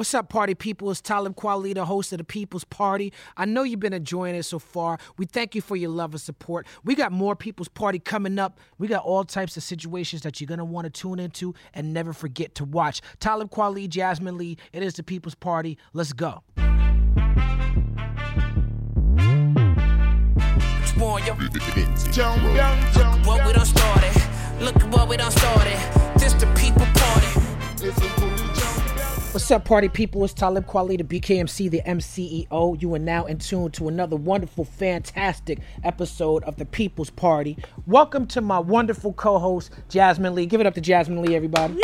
What's up, party people? It's Talib Kweli, the host of the People's Party. I know you've been enjoying it so far. We thank you for your love and support. We got more People's Party coming up. We got all types of situations that you're going to want to tune into and never forget to watch. Talib Kweli, Jasmine Lee, it is the People's Party. Let's go. Look what we done started. Look at what we done started. This the people party. What's up, party people? It's Talib Kweli, the BKMC, the MCEO. You are now in tune to another wonderful, fantastic episode of the People's Party. Welcome to my wonderful co-host, Jasmine Lee. Give it up to Jasmine Lee, everybody.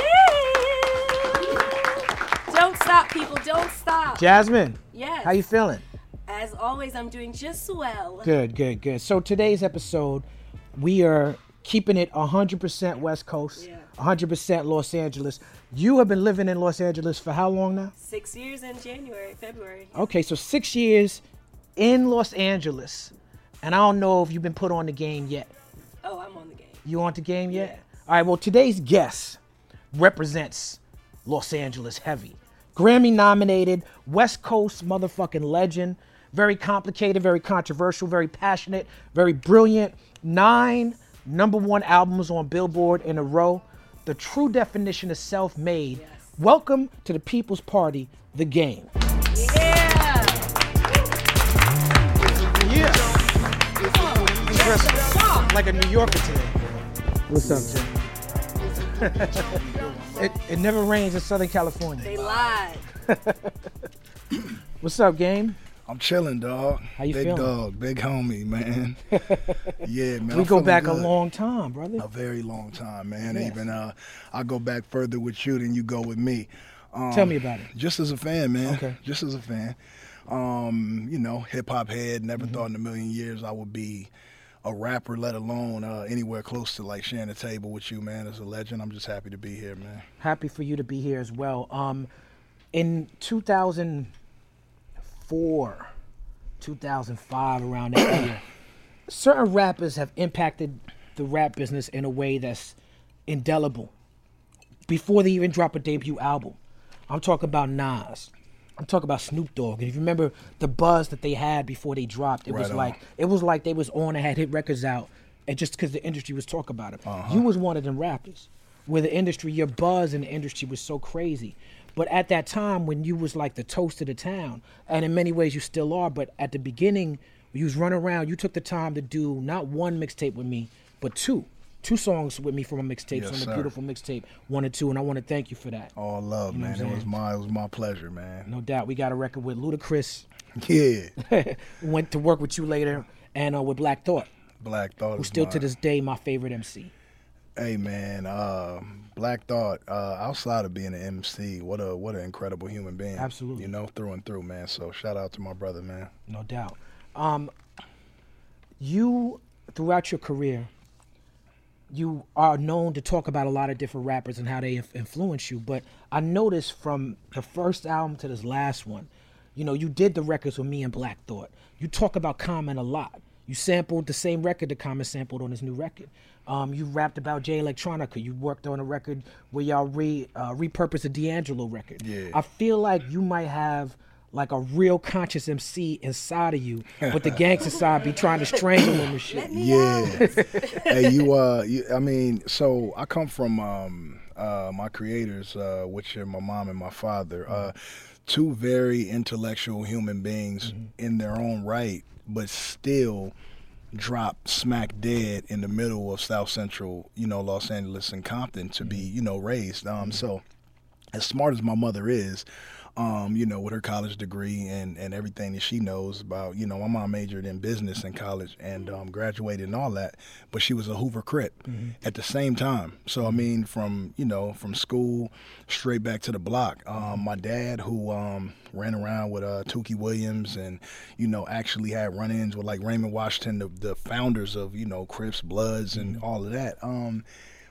Don't stop, people. Don't stop. Jasmine, yes. how you feeling? As always, I'm doing just well. Good, good, good. So today's episode, we are keeping it 100% West Coast, Yeah. 100% Los Angeles. You have been living in Los Angeles for how long now? Six years in January, February. Okay, so six years in Los Angeles, and I don't know if you've been put on the game yet. Oh, I'm on the game. You on the game yet? All right. Well, today's guest represents Los Angeles heavy. Grammy nominated, West Coast motherfucking legend. Very complicated, very controversial, very passionate, very brilliant. Nine number one albums on Billboard in a row. The true definition of self-made. Welcome to the People's Party, the game. Yeah. Yeah. Dressed like a New Yorker today. What's up, Jim? it, it never rains in Southern California. They lied. What's up, game? I'm chilling, dog. How you big feeling? dog, big homie, man. yeah, man. We I'm go back good. a long time, brother. a very long time, man. Yes. Even uh, I go back further with you than you go with me. Um, Tell me about it. Just as a fan, man. Okay. Just as a fan. Um, you know, hip hop head. Never Mm-hmm. thought in a million years I would be a rapper, let alone uh, anywhere close to like sharing the table with you, man. As a legend, I'm just happy to be here, man. Happy for you to be here as well. Um, in 2004, 2005, around that year, certain rappers have impacted the rap business in a way that's indelible. Before they even drop a debut album, I'm talking about Nas. I'm talking about Snoop Dogg. And if you remember the buzz that they had before they dropped, it was on. like it was like they was on and had hit records out, and just because the industry was talking about it, you uh-huh. was one of them rappers. Where the industry, your buzz in the industry was so crazy. But at that time, when you was like the toast of the town, and in many ways you still are, but at the beginning, you was running around, you took the time to do not one mixtape with me, but two. Two songs with me from a mixtape, Yes, the sir. beautiful mixtape, one and two, and I want to thank you for that. All love, You know man. It was my it was my pleasure, man. No doubt. We got a record with Ludacris, Yeah. went to work with you later, and uh, with Black Thought, Black Thought. who is still to this day my favorite MC. Hey man, uh, Black Thought. Uh, outside of being an MC, what a what an incredible human being. Absolutely. You know, through and through, man. So shout out to my brother, man. No doubt. Um, you, throughout your career, you are known to talk about a lot of different rappers and how they influence you. But I noticed from the first album to this last one, you know, you did the records with me and Black Thought. You talk about Common a lot. You sampled the same record that Common sampled on his new record. Um, you rapped about Jay Electronica. You worked on a record where y'all re uh, repurposed a D'Angelo record. Yeah. I feel like you might have like a real conscious MC inside of you, but the gangster side be trying to strangle him and shit. Yeah. hey, you. Uh, you, I mean, so I come from um, uh, my creators, uh, which are my mom and my father. Uh, two very intellectual human beings in their own right, but still drop smack dead in the middle of South Central, you know, Los Angeles and Compton to be, you know, raised. Um, so as smart as my mother is, um, you know, with her college degree and, and everything that she knows about, you know, my mom majored in business in college and um, graduated and all that, but she was a Hoover Crip at the same time. So I mean, from you know, from school straight back to the block. Um, my dad, who um, ran around with uh, Tookie Williams and you know actually had run-ins with like Raymond Washington, the, the founders of you know Crips, Bloods, and all of that.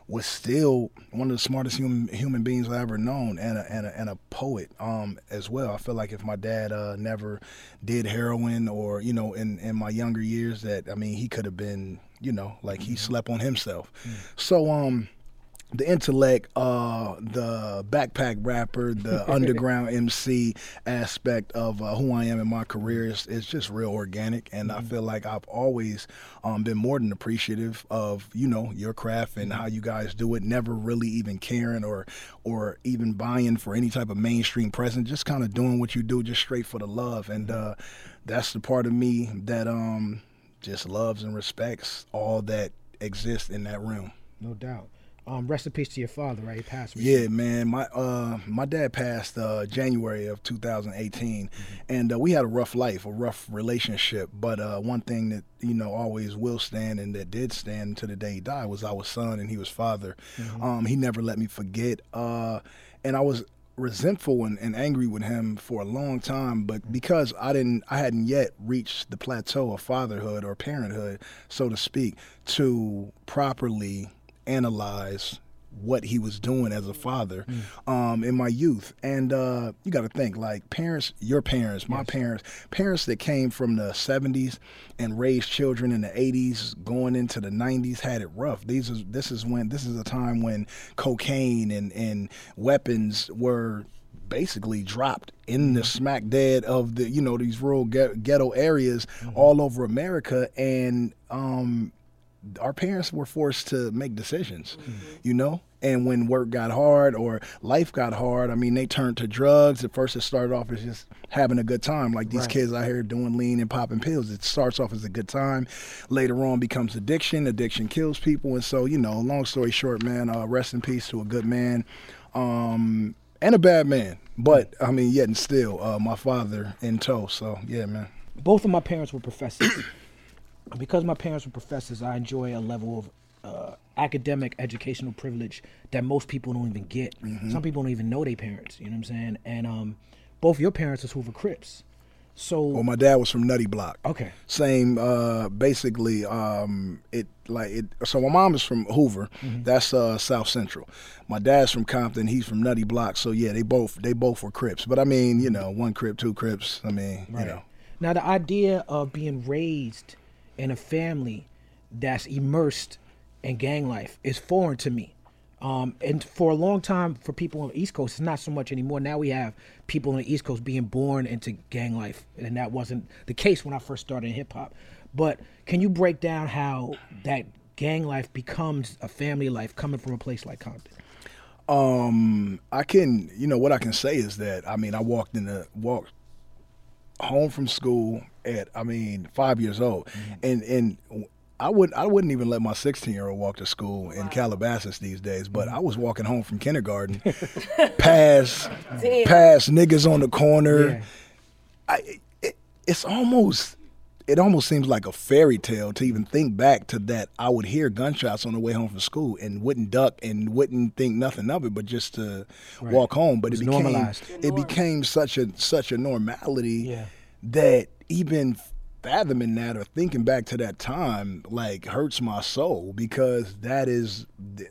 Was still one of the smartest human human beings I've ever known, and a, and a, and a poet um, as well. I feel like if my dad uh, never did heroin, or you know, in in my younger years, that I mean, he could have been, you know, like he slept on himself. So um, the intellect, uh, the backpack rapper, the underground MC aspect of uh, who I am in my career is, is just real organic, and I feel like I've always um, been more than appreciative of you know your craft and how you guys do it. Never really even caring or or even buying for any type of mainstream presence. Just kind of doing what you do, just straight for the love, and uh, that's the part of me that um, just loves and respects all that exists in that room. No doubt. Um, rest in peace to your father, right? He passed. Yeah, man. My uh, my dad passed uh, January of 2018, and uh, we had a rough life, a rough relationship. But uh, one thing that you know always will stand, and that did stand to the day he died, was I was son and he was father. Um, he never let me forget, uh, and I was resentful and, and angry with him for a long time but because i didn't i hadn't yet reached the plateau of fatherhood or parenthood so to speak to properly analyze what he was doing as a father um, in my youth. And uh, you got to think like parents, your parents, my parents, parents that came from the 70s and raised children in the 80s, going into the 90s, had it rough. These is this is when this is a time when cocaine and and weapons were basically dropped in the smack dead of the you know these rural ghetto areas all over America. And um our parents were forced to make decisions, you know? And when work got hard or life got hard, I mean, they turned to drugs. At first, it started off as just having a good time, like these Right. kids out here doing lean and popping pills. It starts off as a good time. Later on, becomes addiction. Addiction kills people. And so, you know, long story short, man, uh, rest in peace to a good man um, and a bad man. But, I mean, yet and still, uh, my father in tow. So, yeah, man. both of my parents were professors. Because my parents were professors, I enjoy a level of uh, academic educational privilege that most people don't even get. Some people don't even know their parents. You know what I'm saying? And um, both your parents was Hoover Crips. So Well, my dad was from Nutty Block. okay, same uh basically um it like it so my mom is from hoover that's uh south central my dad's from compton he's from nutty block so yeah they both they both were crips but i mean you know one crip two crips i mean you know Now, the idea of being raised in a family that's immersed in gang life is foreign to me. Um, and for a long time, for people on the East Coast, it's not so much anymore. Now we have people on the East Coast being born into gang life, and that wasn't the case when I first started in hip hop. But can you break down how that gang life becomes a family life coming from a place like Compton? um i can you know what i can say is that i mean i walked in the walked home from school at i mean five years old mm-hmm. and and I would I wouldn't even let my 16 year old walk to school in Calabasas these days, but mm-hmm. I was walking home from kindergarten, past Damn. past niggas on the corner. Yeah. I it, it's almost it almost seems like a fairy tale to even think back to that. I would hear gunshots on the way home from school and wouldn't duck and wouldn't think nothing of it, but just to walk home. But it, was became normalized. it became such a such a normality Yeah. that even fathoming that or thinking back to that time like hurts my soul because that is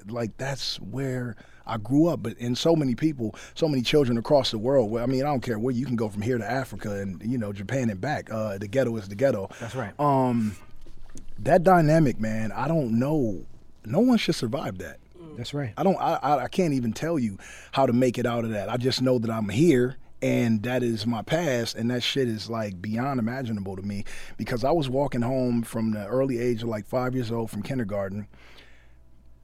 like that's where I grew up but and so many people so many children across the world well, I mean I don't care where you can go from here to Africa and you know Japan and back uh the ghetto is the ghetto That's right. um that dynamic man I don't know no one should survive that That's right. I don't. I, I I can't even tell you how to make it out of that. I just know that I'm here, and that is my past, and that shit is like beyond imaginable to me. Because I was walking home from the early age of like five years old from kindergarten,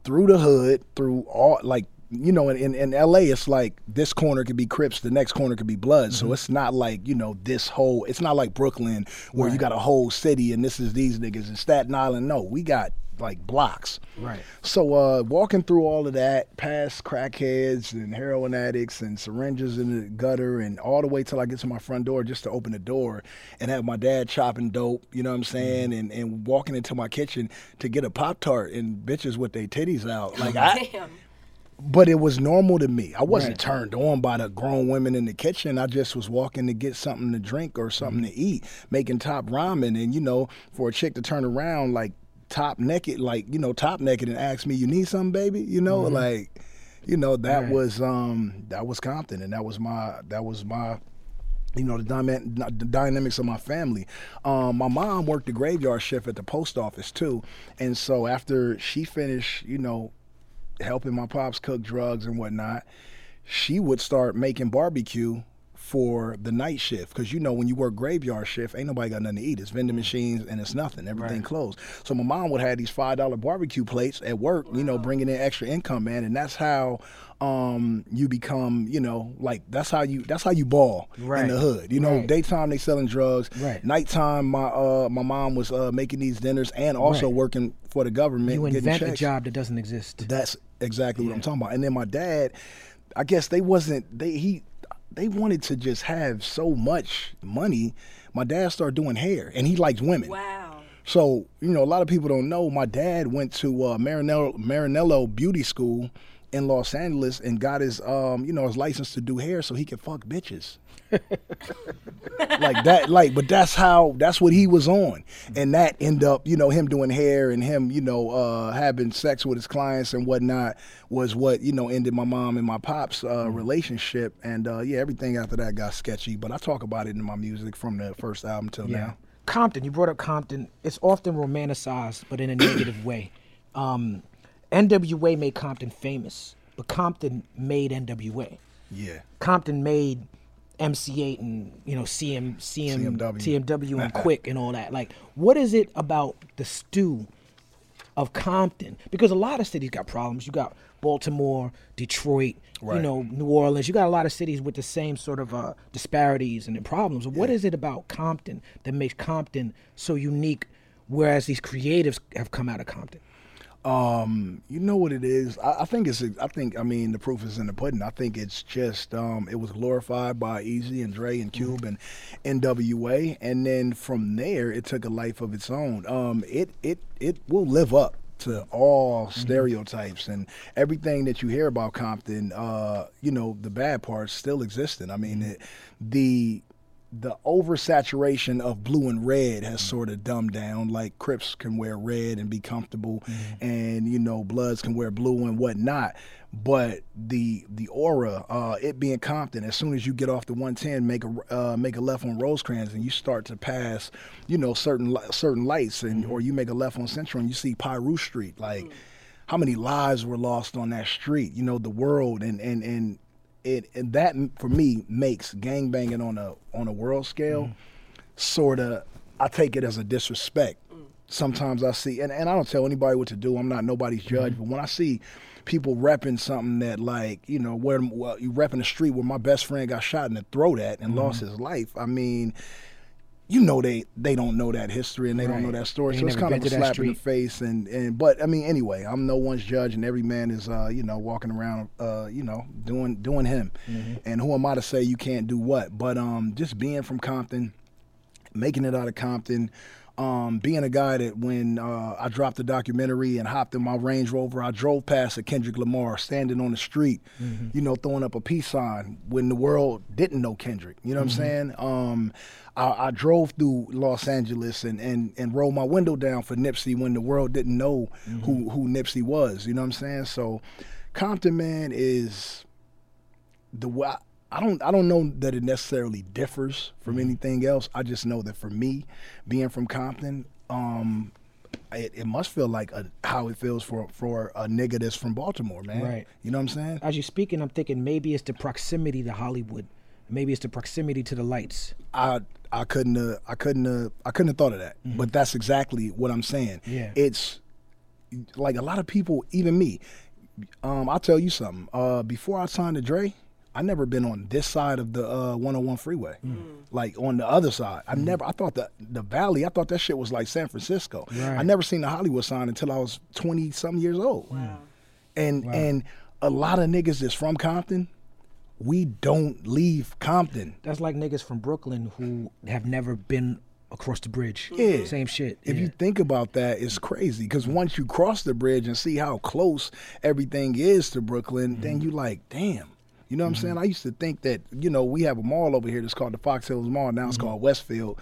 through the hood, through all like you know, in, in, in LA, it's like this corner could be Crips, the next corner could be Blood. So mm-hmm. it's not like, you know, this whole, it's not like Brooklyn where you got a whole city and this is these niggas in Staten Island. No, we got like blocks. Right. So uh, walking through all of that, past crackheads and heroin addicts and syringes in the gutter, and all the way till I get to my front door just to open the door and have my dad chopping dope, you know what I'm saying, and and walking into my kitchen to get a pop tart and bitches with their titties out, like I. Damn. But it was normal to me. I wasn't Right. turned on by the grown women in the kitchen. I just was walking to get something to drink or something to eat, making top ramen. And, you know, for a chick to turn around like top naked, like, you know, top naked and ask me, you need something, baby? You know, like, you know, that Right. was, um, that was Compton. And that was my, that was my, you know the, dyma- the dynamics of my family. Um, my mom worked the graveyard shift at the post office too, and so after she finished, you know, helping my pops cook drugs and whatnot, she would start making barbecue for the night shift because you know when you work graveyard shift ain't nobody got nothing to eat it's vending machines and it's nothing everything Right. closed so my mom would have these five dollar barbecue plates at work you know bringing in extra income man and that's how um you become you know like that's how you that's how you ball Right. in the hood you know Right. daytime they selling drugs Right. nighttime my uh my mom was uh making these dinners and also Right. working for the government You invent a job that doesn't exist. That's exactly what I'm talking about. And then my dad, I guess they wasn't they he they wanted to just have so much money. My dad started doing hair, and he likes women. Wow. So you know, a lot of people don't know. My dad went to uh, Marinello Marinello Beauty School in Los Angeles and got his um you know his license to do hair so he could fuck bitches. Like that like but that's how that's what he was on and that end up you know him doing hair and him you know uh having sex with his clients and whatnot was what you know ended my mom and my pops uh relationship and uh yeah everything after that got sketchy but i talk about it in my music from the first album till now Compton, you brought up Compton. It's often romanticized, but in a negative way. Um, NWA made Compton famous, but Compton made NWA. yeah Compton made MC Eiht and you know CM, CM CMW. CMW and Quik and all that. Like, what is it about the stew of Compton? Because a lot of cities got problems. You got Baltimore, Detroit, you know, New Orleans. You got a lot of cities with the same sort of uh, disparities and problems. What is it about Compton that makes Compton so unique? Whereas these creatives have come out of Compton. Um, you know what it is. I, I think it's. I think. I mean, the proof is in the pudding. I think it's just. Um, it was glorified by Eazy and Dre and Cube and N.W.A. And then from there, it took a life of its own. Um, it it it will live up to all stereotypes and everything that you hear about Compton. Uh, you know, the bad parts still existing. I mean, it, the the oversaturation of blue and red has sort of dumbed down. Like Crips can wear red and be comfortable, and you know Bloods can wear blue and whatnot. But the the aura, uh, it being Compton, as soon as you get off the 110, make a uh, make a left on Rosecrans, and you start to pass, you know certain certain lights, and or you make a left on Central, and you see Piru Street, like. How many lives were lost on that street? You know, the world and and and it and that for me makes gangbanging on a on a world scale mm. sort of I take it as a disrespect. Mm. Sometimes I see and, and I don't tell anybody what to do. I'm not nobody's judge, mm-hmm. but when I see people repping something that like, you know, where well, you repping the street where my best friend got shot in the throat at and mm-hmm. lost his life. I mean, you know they they don't know that history and they don't know that story. They so it's kind of a slap in the face and and but I mean anyway, I'm no one's judge and every man is uh you know walking around uh you know doing doing him. Mm-hmm. And who am I to say you can't do what? But um just being from Compton, making it out of Compton, um, being a guy that when uh, I dropped the documentary and hopped in my Range Rover, I drove past a Kendrick Lamar standing on the street, you know, throwing up a peace sign when the world didn't know Kendrick. You know what I'm saying? Um, I, I drove through Los Angeles and, and, and rolled my window down for Nipsey when the world didn't know who, who Nipsey was. You know what I'm saying? So Compton, man, is the way I don't I don't know that it necessarily differs from Mm-hmm. anything else. I just know that for me, being from Compton, um, it, it must feel like a, how it feels for for a nigga that's from Baltimore, man. Right. You know what I'm saying? As you're speaking, I'm thinking maybe it's the proximity to Hollywood. Maybe it's the proximity to the lights. I I couldn't have, I couldn't have, I couldn't have thought of that. But that's exactly what I'm saying. Mm-hmm. Yeah. It's like a lot of people, even me. Um, I'll tell you something. Uh, before I signed to Dre, I never been on this side of the uh, 101 freeway. Mm. Like on the other side, I never. I thought the the valley. I thought that shit was like San Francisco. Right. I never seen the Hollywood sign until I was 20 some years old. Wow. And and a lot of niggas that's from Compton, we don't leave Compton. That's like niggas from Brooklyn who have never been across the bridge. Yeah. Same shit. If yeah. you think about that, it's crazy because once you cross the bridge and see how close everything is to Brooklyn, Mm-hmm. then you like, damn. You know what I'm saying? I used to think that, you know, we have a mall over here that's called the Fox Hills Mall. Now it's Mm-hmm. called Westfield.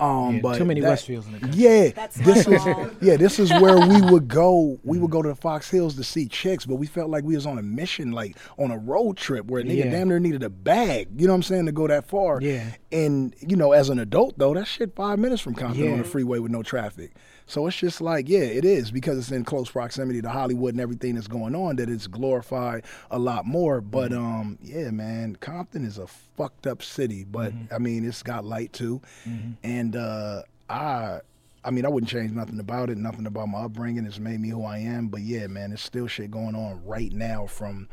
Um, Yeah, but too many that- Westfields in the country. Yeah, That's this is fault. yeah, this is where we would go. We would go to the Fox Hills to see chicks, but we felt like we was on a mission, like on a road trip where a nigga Yeah. damn near needed a bag. You know what I'm saying to go that far. Yeah. And you know, as an adult though, that shit five minutes from Compton Yeah. on the freeway with no traffic. So it's just like, yeah, it is because it's in close proximity to Hollywood and everything that's going on that it's glorified a lot more. But Mm-hmm. um, yeah, man, Compton is a fucked up city, but Mm-hmm. I mean, it's got light too, and uh, I. I mean, I wouldn't change nothing about it, nothing about my upbringing. It's made me who I am. But yeah, man, there's still shit going on right now from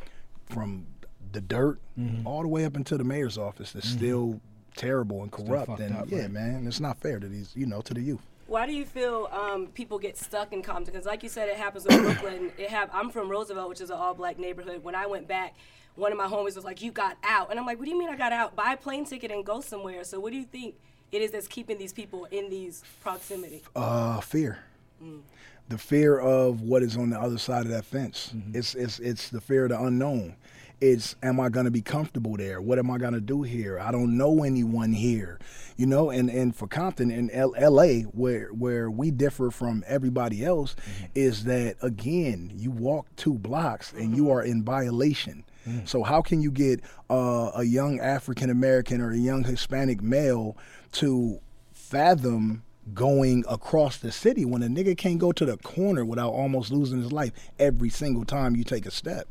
from the dirt Mm-hmm. all the way up into the mayor's office. That's still terrible and corrupt. And up, yeah, right. man, it's not fair to these, you know, to the youth. Why do you feel um, people get stuck in Compton? Because, like you said, it happens in Brooklyn. It hap- I'm from Roosevelt, which is an all-black neighborhood. When I went back, one of my homies was like, "You got out," and I'm like, "What do you mean I got out? Buy a plane ticket and go somewhere." So, what do you think it is that's keeping these people in these proximity? Uh, fear. Mm. The fear of what is on the other side of that fence. Mm-hmm. It's it's it's the fear of the unknown. It's am I going to be comfortable there? What am I going to do here? I don't know anyone here, you know. And and for Compton in L- L.A., where where we differ from everybody else, mm-hmm. is that again, you walk two blocks and you mm-hmm. are in violation. So how can you get uh, a young African American or a young Hispanic male to fathom going across the city when a nigga can't go to the corner without almost losing his life every single time you take a step.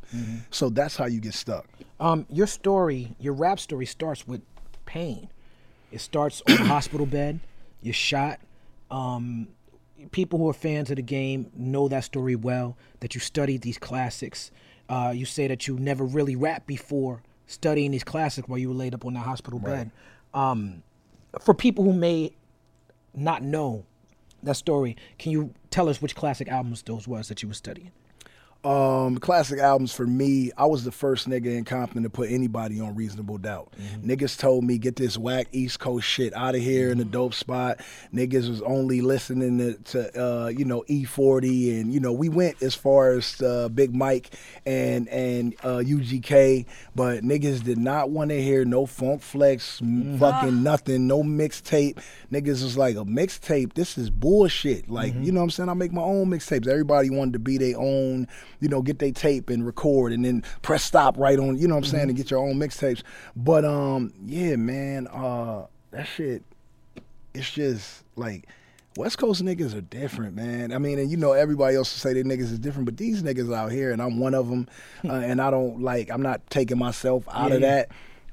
So that's how you get stuck. Um, your story, your rap story starts with pain. It starts on a hospital bed. You're shot. Um, people who are fans of the game know that story well. That you studied these classics. Uh, you say that you never really rapped before studying these classics while you were laid up on that hospital bed. Um, for people who may not know that story, can you tell us which classic albums those was that you were studying? Um, classic albums for me. I was the first nigga in Compton to put anybody on Reasonable Doubt. Niggas told me get this whack East Coast shit out of here in the dope spot. Niggas was only listening to, to uh, you know E40 and you know we went as far as uh, Big Mike and and uh, UGK, but niggas did not want to hear no Funk Flex, m fucking nothing, no mixtape. Niggas was like a mixtape. This is bullshit. Like you know what I'm saying. I make my own mixtapes. Everybody wanted to be their own you know, get their tape and record and then press stop right on, you know what I'm saying, and get your own mixtapes. But um, yeah, man, uh that shit it's just like West Coast niggas are different, man. I mean, and you know, everybody else will say they niggas is different, but these niggas out here, and I'm one of them, uh, and I don't like, I'm not taking myself out of Yeah, yeah. that.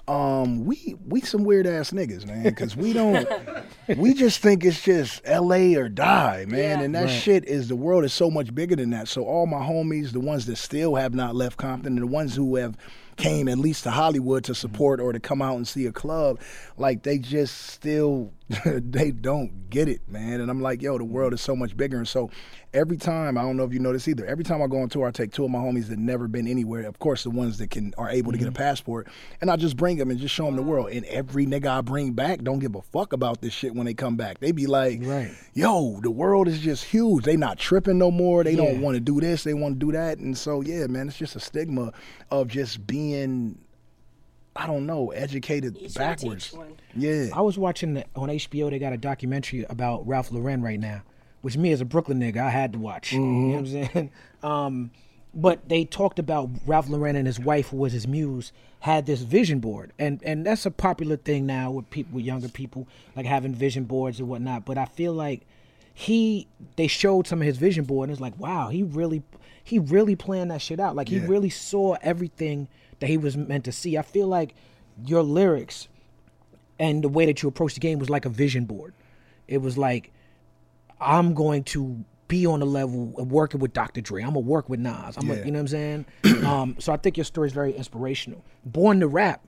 Um, we we some weird ass niggas, man, because we don't, we just think it's just L.A. or die, man, Yeah. and that Right. shit is the world is so much bigger than that. So all my homies, the ones that still have not left Compton, and the ones who have came at least to Hollywood to support or to come out and see a club, like they just still they don't get it, man. And I'm like, yo, the world is so much bigger. And so every time, I don't know if you know this either, every time I go on tour, I take two of my homies that never been anywhere. Of course, the ones that can are able to get a mm-hmm. passport, and I just bring them and just show them the world. And every nigga I bring back don't give a fuck about this shit when they come back. They be like, Right. yo, the world is just huge. They not tripping no more. They don't want to do this. They want to do that. And so yeah, man, it's just a stigma of just being, I don't know, educated You trying to teach backwards. one. Yeah. I was watching the, on HBO. They got a documentary about Ralph Lauren right now, which me as a Brooklyn nigga, I had to watch. You know what I'm saying? Um, but they talked about Ralph Lauren and his wife, who was his muse, had this vision board, and and that's a popular thing now with people, with younger people, like having vision boards and whatnot. But I feel like he, they showed some of his vision board, and it's like, wow, he really, he really planned that shit out. Like he Yeah. really saw everything that he was meant to see. I feel like your lyrics and the way that you approach the game was like a vision board. It was like, I'm going to be on the level of working with Dr. Dre. I'm gonna work with Nas. I'm Yeah. gonna, you know what I'm saying? um, so I think your story is very inspirational. Born to Rap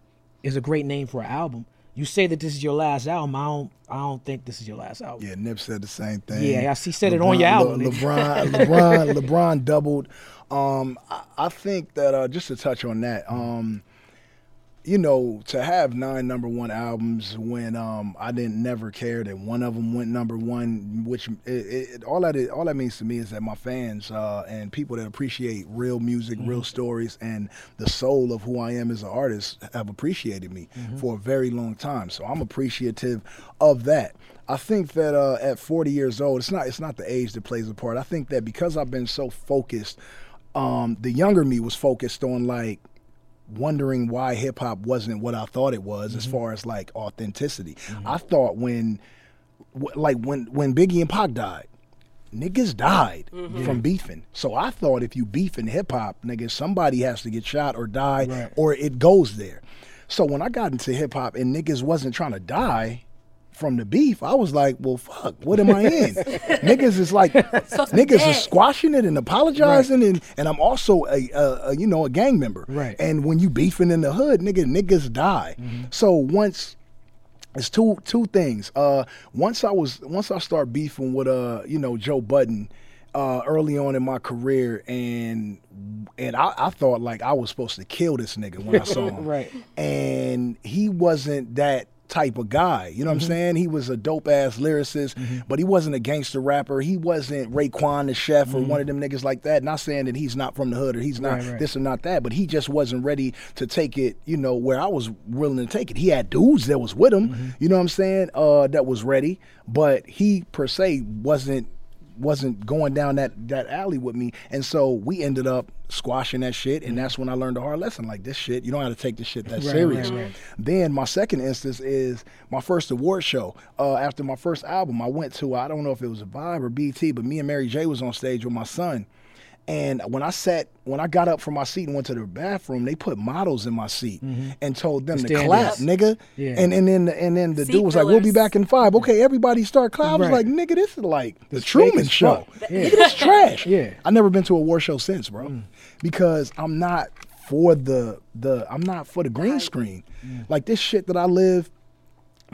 is a great name for an album. You say that this is your last album. I don't. I don't think this is your last album. Yeah, Nip said the same thing. Yeah, I see- said it on your album, Le- LeBron, LeBron, LeBron doubled. Um, I, I think that uh, just to touch on that, um, you know, to have nine number one albums when um, I didn't never care that one of them went number one, which it, it, all that is, all that means to me is that my fans uh, and people that appreciate real music, real stories, and the soul of who I am as an artist have appreciated me for a very long time. So I'm appreciative of that. I think that uh, at 40 years old, it's not it's not the age that plays a part. I think that because I've been so focused, um, the younger me was focused on like wondering why hip hop wasn't what I thought it was as mm-hmm. far as like authenticity. Mm-hmm. I thought when, w- like when when Biggie and Pac died, niggas died mm-hmm. from beefing. So I thought if you beef in hip hop, nigga, somebody has to get shot or die, Right. or it goes there. So when I got into hip hop and niggas wasn't trying to die. From the beef, I was like, "Well, fuck, what am I in?" niggas is like, niggas is squashing it and apologizing, and, and I'm also a, a, a you know a gang member. Right. And when you beefing in the hood, nigga, niggas die. So once it's two two things. Uh, once I was once I start beefing with uh you know Joe Budden. Uh, early on in my career, and and I, I thought like I was supposed to kill this nigga when I saw him, Right. And he wasn't that type of guy. You know Mm-hmm. what I'm saying? He was a dope ass lyricist, but he wasn't a gangster rapper. He wasn't Raekwon the chef or one of them niggas like that. Not saying that he's not from the hood or he's not Mm-hmm. Right, right. this or not that, but he just wasn't ready to take it, you know, where I was willing to take it. He had dudes that was with him, Mm-hmm. you know what I'm saying, uh, that was ready, but he per se wasn't wasn't going down that that alley with me. And so we ended up squashing that shit and that's when I learned a hard lesson. Like this shit, you don't have to take this shit that Right, serious. right, right. Then my second instance is my first award show. Uh, after my first album, I went to I don't know if it was a Vibe or BT, but me and Mary J was on stage with my son. And when I sat, when I got up from my seat and went to the bathroom, they put models in my seat mm-hmm. and told them to Stand clap, up. nigga. Yeah. And and then and then the Seat dude was like, "We'll be back in five. Okay, everybody start clapping. I was Right. like, "Nigga, this is like the This fake Truman Show. fuck. Yeah. Nigga, this trash." Yeah. I never been to a war show since, bro, mm. because I'm not for the the I'm not for the green screen. Mm. Like this shit that I live,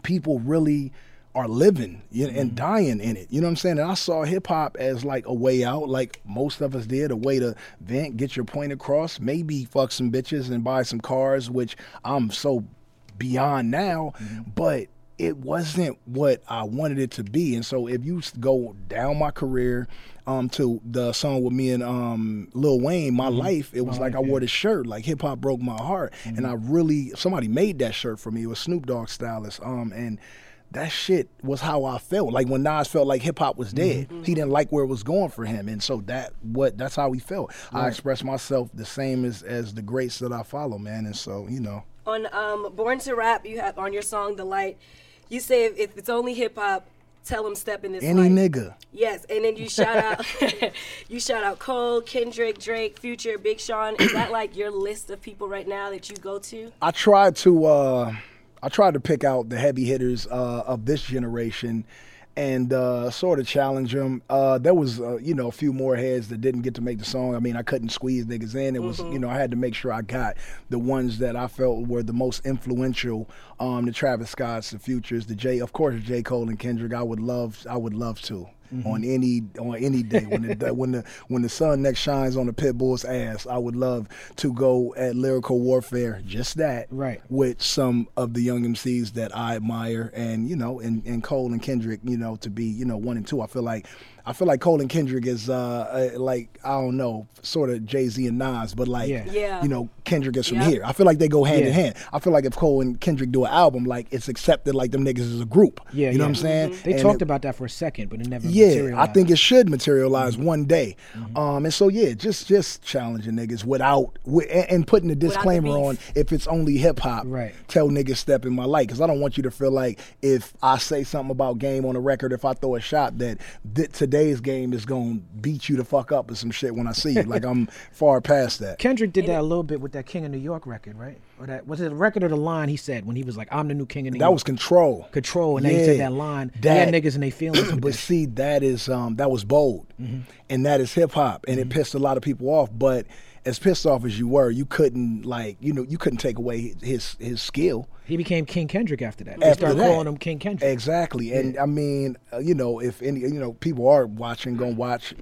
people really are living you know, and dying in it. You know what I'm saying? And I saw hip hop as like a way out, like most of us did, a way to vent, get your point across, maybe fuck some bitches and buy some cars, which I'm so beyond now, but it wasn't what I wanted it to be. And so if you go down my career um, to the song with me and um, Lil Wayne, my life, it was like I wore this shirt, like hip hop broke my heart. And I really, somebody made that shirt for me. It was Snoop Dogg stylist. Um, and that shit was how I felt. Like when Nas felt like hip hop was dead, he didn't like where it was going for him, and so that what that's how he felt. I express myself the same as as the greats that I follow, man, and so you know. On um, Born to Rap, you have on your song "The Light." You say if, it's only hip hop, tell them step in this Any light. nigga. Yes, and then you shout out, you shout out Cole, Kendrick, Drake, Future, Big Sean. Is that like your list of people right now that you go to? I tried to uh, I tried to pick out the heavy hitters uh, of this generation and uh, sort of challenge them. Uh, there was uh, you know a few more heads that didn't get to make the song. I mean, I couldn't squeeze niggas in. It was you know I had to make sure I got the ones that I felt were the most influential. Um, the Travis Scotts, the Futures, the J, of course, J Cole and Kendrick. I would love I would love to. On mm-hmm. any on any day when the when the when the sun next shines on the pit bull's ass, I would love to go at lyrical warfare, just that, Right. with some of the young MCs that I admire, and you know, and, and Cole and Kendrick, you know, to be you know one and two. I feel like I feel like Cole and Kendrick is uh, uh like I don't know, sort of Jay Z and Nas, but like Yeah. Yeah. you know, Kendrick is from Yeah. here. I feel like they go hand in hand. I feel like if Cole and Kendrick do an album, like it's accepted like them niggas is a group. Yeah, you know yeah. what I'm saying? Mm-hmm. They And talked it- about that for a second, but it never yeah, I think it should materialize Mm-hmm. one day. Um, and so yeah, just just challenging niggas without wi- and, and putting a disclaimer beef. on if it's only hip hop. Right. Tell niggas step in my light because I don't want you to feel like if I say something about game on the record, if I throw a shot that th- today's game is gonna beat you the fuck up or some shit when I see you. like I'm far past that. Kendrick did that a little bit with that King of New York record, right? Or that was it a record or the line he said when he was like, "I'm the new King of New That York." That was control. control, and then he said that line. That- They had niggas and they feelings. with but this. see, that is um, that was bold, Mm-hmm. and that is hip hop, and it pissed a lot of people off. But as pissed off as you were, you couldn't like you know you couldn't take away his his skill. He became King Kendrick after that. They After started that. calling him King Kendrick. Exactly, and I mean, uh, you know, if any, you know, people are watching, gonna watch.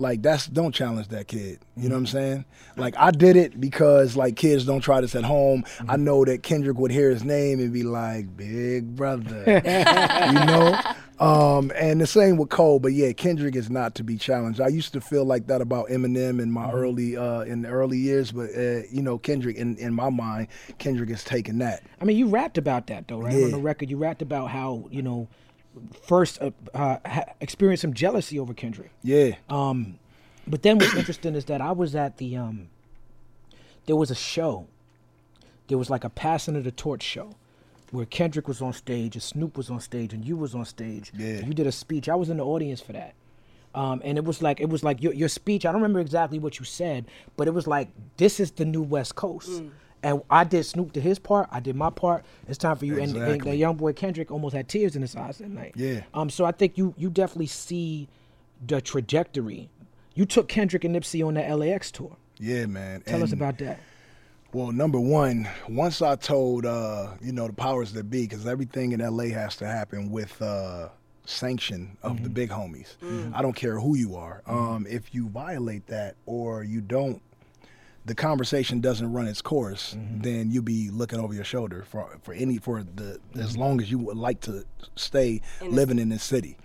Like that's don't challenge that kid. You know what I'm saying? Like I did it because like kids don't try this at home. I know that Kendrick would hear his name and be like, "Big brother," you know. Um, and the same with Cole, but yeah, Kendrick is not to be challenged. I used to feel like that about Eminem in my early uh, in the early years, but uh, you know, Kendrick in, in my mind, Kendrick is taking that. I mean, you rapped about that though, right? On the record, you rapped about how you know first uh, uh, experienced some jealousy over Kendrick. Yeah, Um, but then what's interesting is that I was at the um, there was a show. There was like a passing of the torch show, where Kendrick was on stage, and Snoop was on stage, and you was on stage. Yeah. You did a speech. I was in the audience for that. Um, and it was like it was like your your speech. I don't remember exactly what you said, but it was like this is the new West Coast. And I did Snoop to his part. I did my part. It's time for you. And, and Exactly. the young boy Kendrick almost had tears in his eyes that night. Yeah. Um. So I think you you definitely see the trajectory. You took Kendrick and Nipsey on the LAX tour. yeah, man. Tell us about that. Well, number one, once I told uh, you know the powers that be, because everything in LA has to happen with uh, sanction of the big homies. I don't care who you are. Um, if you violate that or you don't, the conversation doesn't run its course, then you'll be looking over your shoulder for for any for the as long as you would like to stay living in this city.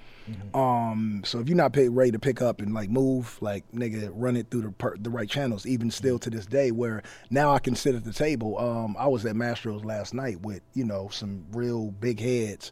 Um, so if you're not pay, ready to pick up and like move, like nigga, run it through the per, the right channels. Even still to this day, where now I can sit at the table. Um, I was at Mastro's last night with you know some real big heads,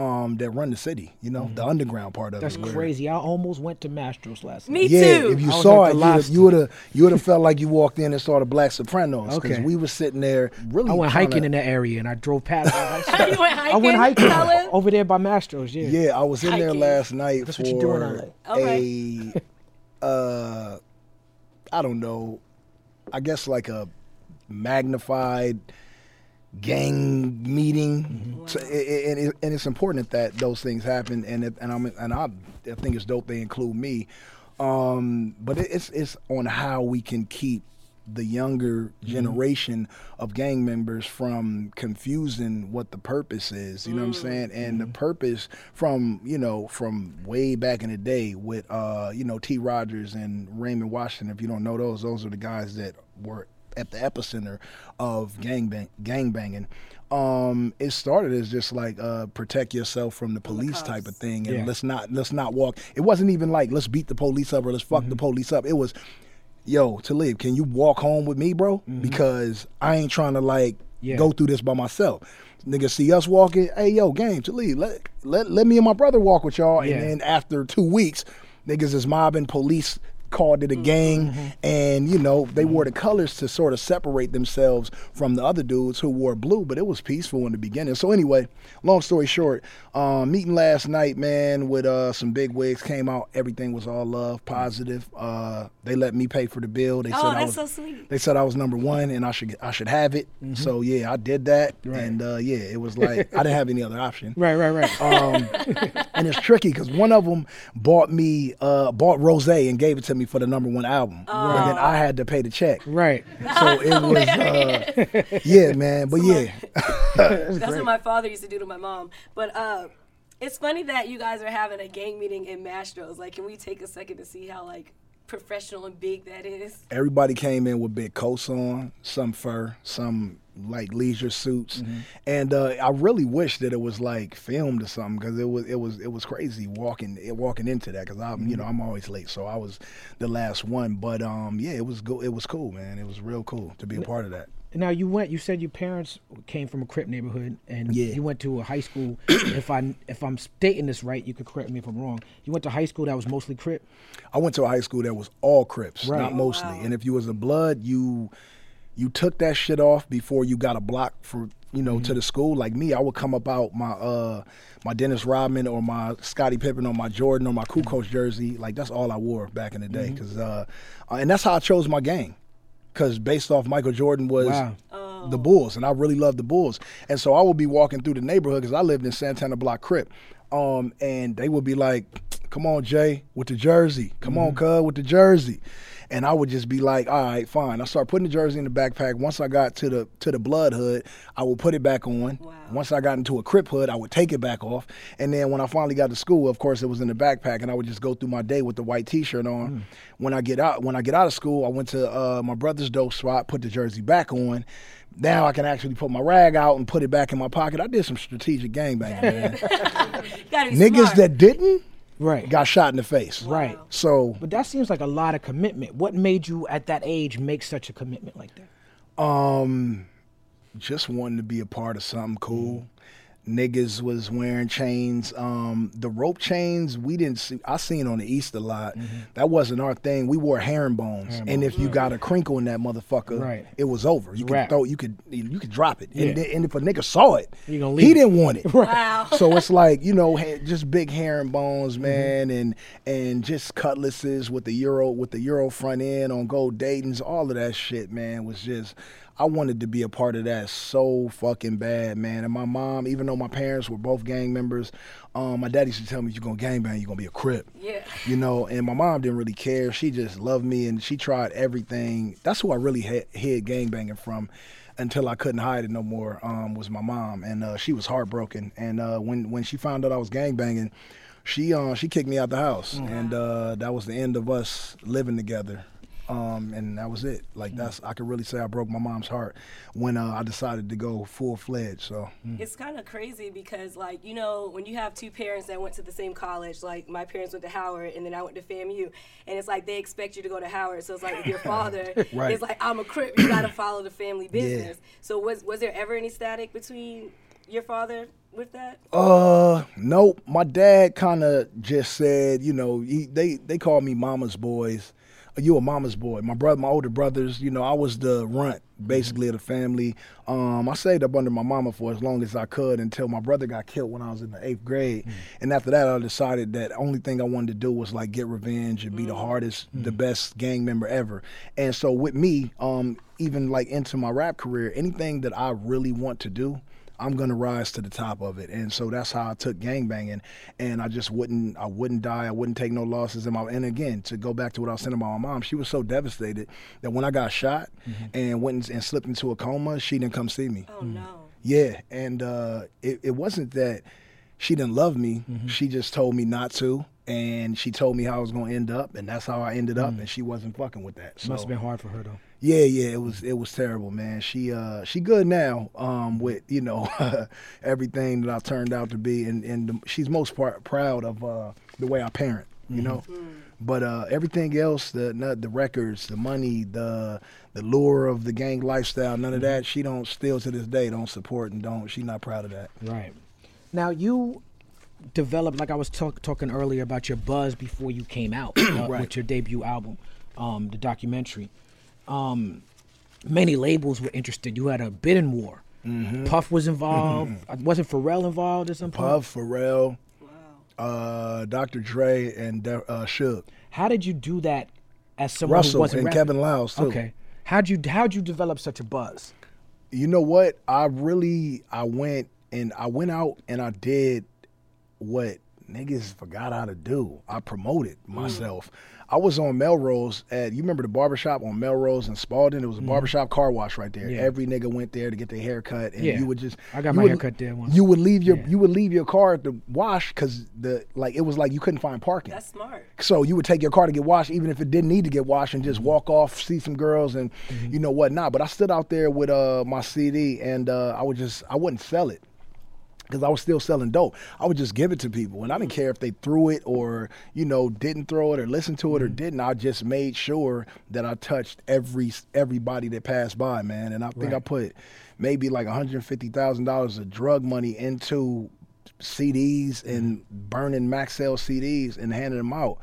um, that run the city. You know the underground part of That's it. That's crazy. I almost went to Mastro's last night. Me night. yeah, too. if you I saw it, the you would've- you would have you would have felt like you walked in and saw the Black Sopranos because Okay. we were sitting there really. I went trying hiking to- in that area and I drove past. I, you went hiking? I went hiking over there by Mastro's. Yeah. Yeah, I was in there last night That's for what you do in Okay. a, uh, I don't know, I guess like a magnified gang meeting, so, a- and, it, and it's important that those things happen, and it, and I'm and I, I think it's dope they include me, um, but it's it's on how we can keep the younger generation of gang members from confusing what the purpose is you know what i'm saying? And the purpose from you know from way back in the day with uh you know t rogers and raymond washington if you don't know those those are the guys that were at the epicenter of gang bang, gang banging um it started as just like uh protect yourself from the police type of thing and Yeah. let's not let's not walk it wasn't even like let's beat the police up or let's fuck the police up it was yo, to Talib, can you walk home with me, bro? Because I ain't trying to like Yeah. go through this by myself. Niggas see us walking, hey yo, game, Talib, let let let me and my brother walk with y'all. Yeah. And then after two weeks, niggas is mobbing, police called it a gang, and you know they wore the colors to sort of separate themselves from the other dudes who wore blue. But it was peaceful in the beginning. So anyway, long story short, um, meeting last night, man, with uh, some big wigs came out. Everything was all love, positive. Uh, they let me pay for the bill. They Oh, said I was, so sweet. They said I was number one and I should I should have it. So yeah, I did that, and uh, yeah, it was like I didn't have any other option. Right, right, right. Um, and it's tricky because one of them bought me uh, bought Rose and gave it to me for the number one album, and then I had to pay the check. right. So it was, uh, yeah, man. But yeah, That's what my father used to do to my mom. But uh, it's funny that you guys are having a gang meeting in Mastro's. Like, can we take a second to see how like professional and big that is? everybody came in with big coats on, some fur, some like leisure suits, and uh, I really wish that it was like filmed or something because it was it was it was crazy walking walking into that because I'm you know I'm always late, so I was the last one. But um, yeah, it was go it was cool, man. It was real cool to be a part of that. Now you went. You said your parents came from a Crip neighborhood, and Yeah. you went to a high school. if I if I'm stating this right, you could correct me if I'm wrong. You went to high school that was mostly Crip. I went to a high school that was all Crips, Right. not Oh, mostly. And if you was a blood, you you took that shit off before you got a block for you know to the school. Like me, I would come up out my uh my Dennis Rodman or my Scottie Pippen or my Jordan or my Kukoc jersey. Like that's all I wore back in the day. Cause uh, uh, and that's how I chose my gang. Cause based off Michael Jordan was Wow. the Bulls, and I really loved the Bulls. And so I would be walking through the neighborhood because I lived in Santana Block Crip, um, and they would be like, come on, Jay, with the jersey. Come on, cuz, with the jersey. And I would just be like, all right, fine. I start putting the jersey in the backpack. Once I got to the to the blood hood, I would put it back on. Wow. Once I got into a crip hood, I would take it back off. And then when I finally got to school, of course, it was in the backpack, and I would just go through my day with the white T-shirt on. When I get out, when I get out of school, I went to uh, my brother's dope spot, put the jersey back on. Now I can actually put my rag out and put it back in my pocket. I did some strategic gangbanging, man. You gotta be Niggas smart. that didn't Right. got shot in the face. Right. So But that seems like a lot of commitment. What made you at that age make such a commitment like that? Um, just wanting to be a part of something cool. Niggas was wearing chains. Um, the rope chains we didn't see. I seen on the east a lot. That wasn't our thing. We wore herringbones, and if you got a crinkle in that motherfucker, Right. it was over. You could Wrap. throw. You could you could drop it, Yeah. and, and if a nigga saw it, gonna he it. didn't want it. Wow. so it's like you know just big herringbones Mm-hmm. man and and just cutlasses with the euro with the euro front end on gold Dayton's all of that shit man was just I wanted to be a part of that so fucking bad man. And my mom even though my parents were both gang members um, my daddy used to tell me you're gonna gangbang you're gonna be a crip. Yeah. you know and my mom didn't really care. She just loved me and she tried everything. That's who i really had, hid gangbanging from until i couldn't hide it no more um, was my mom. And uh, she was heartbroken. And uh, when, when she found out i was gangbanging she uh, she kicked me out the house. And uh, that was the end of us living together um, and that was it. Like that's I could really say I broke my mom's heart when uh, I decided to go full fledged. So It's kind of crazy because, like, you know, when you have two parents that went to the same college, like my parents went to Howard and then I went to FAMU, and it's like they expect you to go to Howard. So it's like with your father, Right. it's like I'm a crip, you got to follow the family business. So was was there ever any static between your father with that? Uh, nope. My dad kind of just said, you know, he, they they called me mama's boys. You a mama's boy. My brother, my older brothers, you know, I was the runt basically of the family. Um, I stayed up under my mama for as long as I could until my brother got killed when I was in the eighth grade. And after that, I decided that the only thing I wanted to do was like get revenge and be the hardest, the best gang member ever. And so with me, um, even like into my rap career, anything that I really want to do. I'm gonna rise to the top of it, and so that's how I took gangbanging, and I just wouldn't, I wouldn't die, I wouldn't take no losses. In my, and again, to go back to what I was saying about my mom, she was so devastated that when I got shot mm-hmm. and went and, and slipped into a coma, she didn't come see me. Oh no. Yeah, and uh, it, it wasn't that she didn't love me. Mm-hmm. She just told me not to, and she told me how I was gonna end up, and that's how I ended up. Mm. And she wasn't fucking with that. So Must have been hard for her though. Yeah, yeah, it was it was terrible, man. She uh she good now, um, with you know everything that I turned out to be, and and the, she's most part proud of uh the way I parent, you know. But uh, everything else, the not the records, the money, the the lure of the gang lifestyle, none of that. She don't still to this day don't support and don't. She's not proud of that. Right. Now you developed, like I was talk, talking earlier about your buzz before you came out uh, Right. with your debut album, um, the documentary. Um, many labels were interested. You had a bidding war. Puff was involved. Uh, Wasn't Pharrell involved at some point? Puff, Pharrell, Wow. uh, Dr. Dre, and De- uh, Suge, How did you do that as someone who wasn't and rapping? Kevin Liles too. Okay. How'd you how'd you develop such a buzz? you know what? I really I went and I went out and I did what niggas forgot how to do. I promoted myself. I was on Melrose at you remember the barbershop on Melrose and Spaulding? It was a barbershop car wash right there. Yeah. Every nigga went there to get their hair cut and Yeah. you would just I got you my would- hair cut there once. You would leave your Yeah. you would leave your car at the wash cuz the like it was like you couldn't find parking. That's smart. So you would take your car to get washed, even if it didn't need to get washed, and just walk off, see some girls, and you know whatnot. But I stood out there with uh, my CD, and uh, I would just I wouldn't sell it because I was still selling dope. I would just give it to people, and I didn't care if they threw it or you know didn't throw it or listened to it or mm-hmm. didn't. I just made sure that I touched every everybody that passed by, man. And I think I put maybe like one hundred fifty thousand dollars of drug money into CDs and mm-hmm. burning Maxell CDs and handing them out.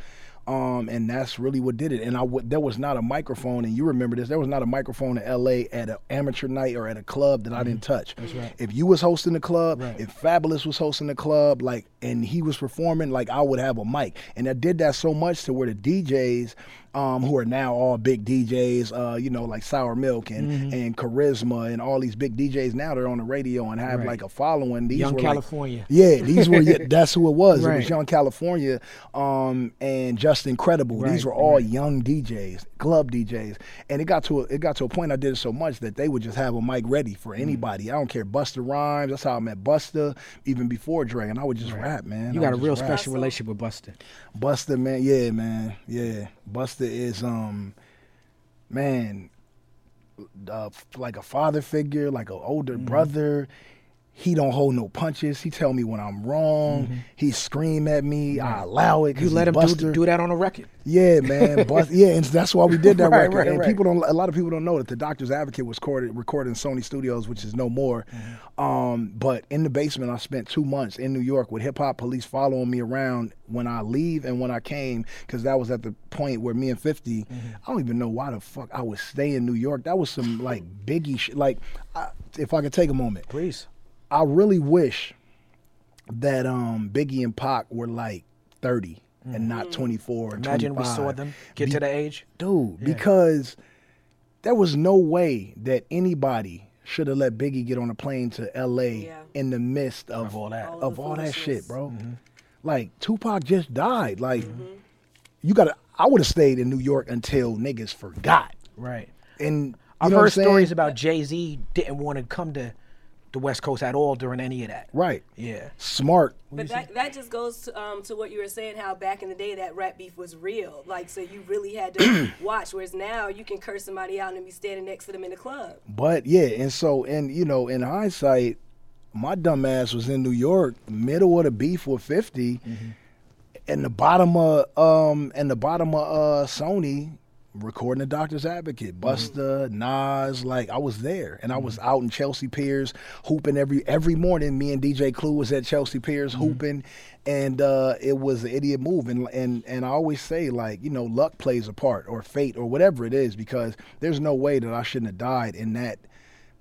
Um, and that's really what did it. And I w- there was not a microphone, and you remember this. There was not a microphone in L.A. at an amateur night or at a club that I didn't touch. That's right. If you was hosting the club, Right. if Fabolous was hosting the club, like, and he was performing, like, I would have a mic. And I did that so much to where the DJs, um, who are now all big DJs, uh, you know, like Sour Milk and Mm-hmm. and Charisma and all these big DJs now they're on the radio and have Right. like a following. These Young were like- California. yeah, these were yeah, that's who it was. It was Young California, um, and Just Incredible. Right, These were all young DJs, club DJs, and it got to a, it got to a point I did it so much that they would just have a mic ready for Mm. anybody. I don't care. Busta Rhymes. That's how I met Busta even before Dre, and I would just rap, man. You I got a real rap. special relationship with Busta. Busta, man, yeah, man, yeah. Busta is um, man, uh, like a father figure, like an older Mm-hmm. brother. He don't hold no punches. He tell me when I'm wrong. He scream at me. I allow it. Mm-hmm. You let him do, do that on a record. Yeah, man. Bust, yeah, and that's why we did that Right, record. right, and right. people don't. A lot of people don't know that the Doctor's Advocate was recorded recorded in Sony Studios, which is no more. Mm-hmm. Um, but in the basement, I spent two months in New York with hip hop police following me around when I leave and when I came, because that was at the point where me and 50 Mm-hmm. I don't even know why the fuck I would stay in New York. That was some like biggie shit. Like, I, if I could take a moment, Please. I really wish that um Biggie and Pac were like 30 and not 24 Mm. Imagine we saw 25. them get to the age. dude because there was no way that anybody should have let Biggie get on a plane to LA Yeah. in the midst of, Of all that. All of all that shit, bro. Mm-hmm. Like Tupac just died. Like you got to I would have stayed in New York until niggas forgot. Right. And I've heard stories about Jay Z didn't want to come to the West Coast at all during any of that. right. Yeah. Smart. But that, that just goes to, um, to what you were saying, how back in the day that rap beef was real. Like, so you really had to watch. Whereas now you can curse somebody out and be standing next to them in the club. But yeah, and so and you know, in hindsight, my dumb ass was in New York, middle of the beef with 50 and the bottom of um and the bottom of uh Sony recording the Doctor's Advocate, mm-hmm. Busta, Nas, like I was there, and I was mm-hmm. out in Chelsea Piers hooping every every morning. Me and DJ Clue was at Chelsea Piers mm-hmm. hooping, and uh, it was an idiot move. And and and I always say like you know luck plays a part or fate or whatever it is because there's no way that I shouldn't have died in that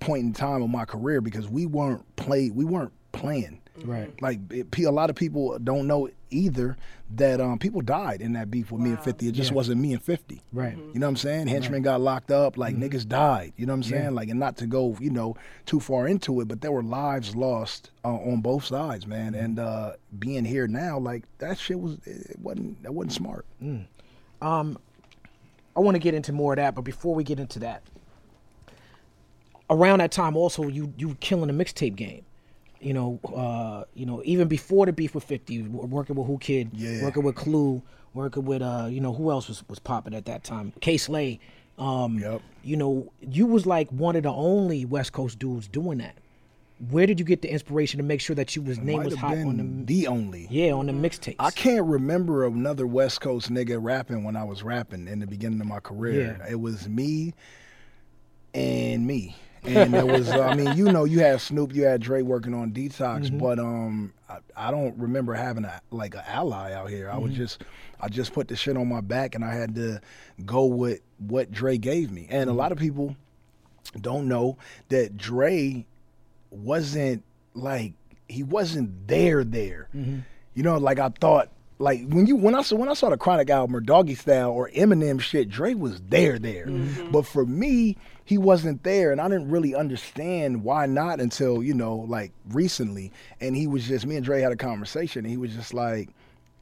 point in time of my career because we weren't play we weren't playing. Right. Like it, a lot of people don't know either that um, people died in that beef with me and 50. It just Yeah. wasn't me and 50. Right. You know what I'm saying? Henchmen got locked up, like niggas died. You know what I'm saying? Yeah. Like, and not to go, you know, too far into it, but there were lives lost uh, on both sides, man. And uh, being here now, like that shit was, it wasn't, that wasn't smart. Um, I want to get into more of that, but before we get into that, around that time also you you were killing the mixtape game. You know, uh, you know, even before the beef with Fifty, working with Whoo Kid, Yeah. working with Clue, working with uh, you know, who else was was popping at that time? Kay Slay. Um, Yep. You know, you was like one of the only West Coast dudes doing that. Where did you get the inspiration to make sure that you was name was hot on the the only. yeah on the mixtapes? I can't remember another West Coast nigga rapping when I was rapping in the beginning of my career. Yeah. It was me and me. And it was, uh, I mean, you know, you had Snoop, you had Dre working on Detox, Mm-hmm. but um, I, I don't remember having a like an ally out here. I was Mm-hmm. just, I just put the shit on my back, and I had to go with what Dre gave me. And a Mm-hmm. lot of people don't know that Dre wasn't like he wasn't there there. You know, like I thought like when you when I saw when I saw the Chronic album or Doggy Style or Eminem shit, Dre was there there. But for me, he wasn't there and I didn't really understand why not until, you know, like recently. And he was just me and Dre had a conversation and he was just like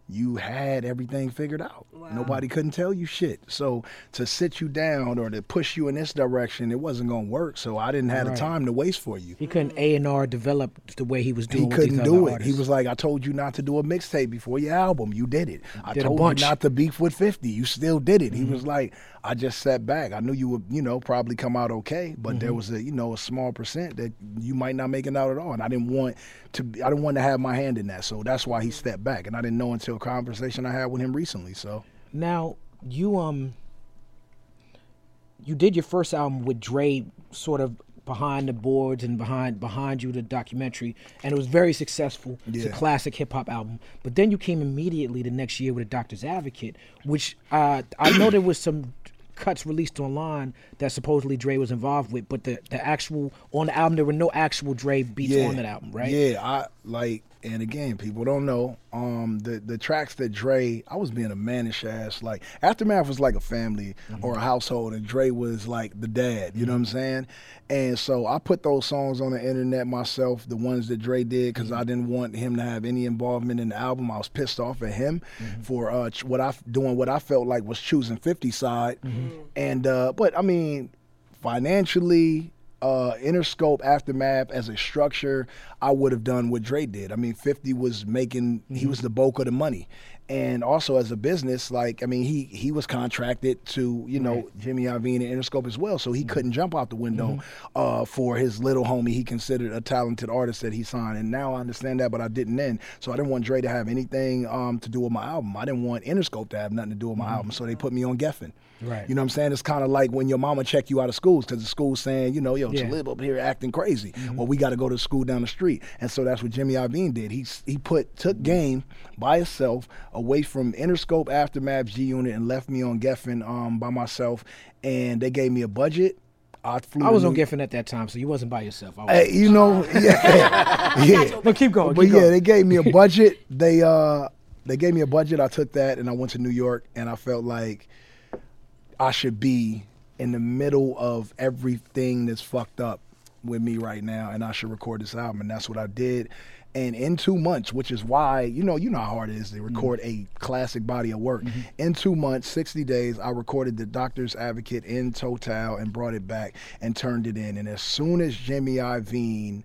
you had everything figured out. Nobody couldn't tell you shit. So to sit you down or to push you in this direction, it wasn't gonna work. So I didn't have Right. the time to waste for you. he couldn't A and R develop the way he was doing. He couldn't do it. artists. He was like, I told you not to do a mixtape before your album. You did it. I Did told. Mm-hmm. you not to beef with 50. You still did it. He was like, I just sat back. I knew you would, you know, probably come out okay, but Mm-hmm. there was a, you know, a small percent that you might not make it out at all. And I didn't want to, I didn't want to have my hand in that. So that's why he stepped back. And I didn't know until a conversation I had with him recently. So Now you um you did your first album with Dre sort of behind the boards and behind behind you the documentary, and it was very successful. It's a classic hip hop album. But then you came immediately the next year with a Doctor's Advocate, which uh, I know there was some cuts released online that supposedly Dre was involved with, but the the actual on the album there were no actual Dre beats on that album, right? Yeah, I like, and again, people don't know. Um, the the tracks that Dre, I was being a mannish ass. Like Aftermath was like a family Mm-hmm. or a household, and Dre was like the dad. You know what I'm saying? And so I put those songs on the internet myself, the ones that Dre did, because Mm-hmm. I didn't want him to have any involvement in the album. I was pissed off at him Mm-hmm. for uh, what I doing what I felt like was choosing 50 side, Mm-hmm. and uh, but I mean, financially uh, Interscope Aftermath as a structure, I would have done what Dre did. I mean, 50 was making, he was the bulk of the money. And also as a business, like, I mean, he he was contracted to, you know, Jimmy Iovine and Interscope as well. So he couldn't jump out the window uh, for his little homie he considered a talented artist that he signed. And now I understand that, but I didn't then. So I didn't want Dre to have anything um, to do with my album. I didn't want Interscope to have nothing to do with my album. So they put me on Geffen. Right. You know what I'm saying? It's kind of like when your mama check you out of schools because the school's saying, you know, yo, Yeah. Mm-hmm. Up here acting crazy. Well, we got to go to school down the street. And so that's what Jimmy Iovine did. He he put took game by himself away from Interscope Aftermath G Unit and left me on Geffen um, by myself. And they gave me a budget. I flew. I was on Geffen at that time, so you wasn't by yourself. I was, Hey, you know, yeah, yeah. no, keep going. But keep yeah, going. they gave me a budget. They uh they gave me a budget. I took that and I went to New York and I felt like I should be in the middle of everything that's fucked up with me right now and I should record this album and that's what I did. And in two months, which is why, you know, you know how hard it is to mm-hmm. record a classic body of work. Mm-hmm. In two months, 60 days, I recorded the Doctor's Advocate in Total and brought it back and turned it in. And as soon as Jimmy Iovine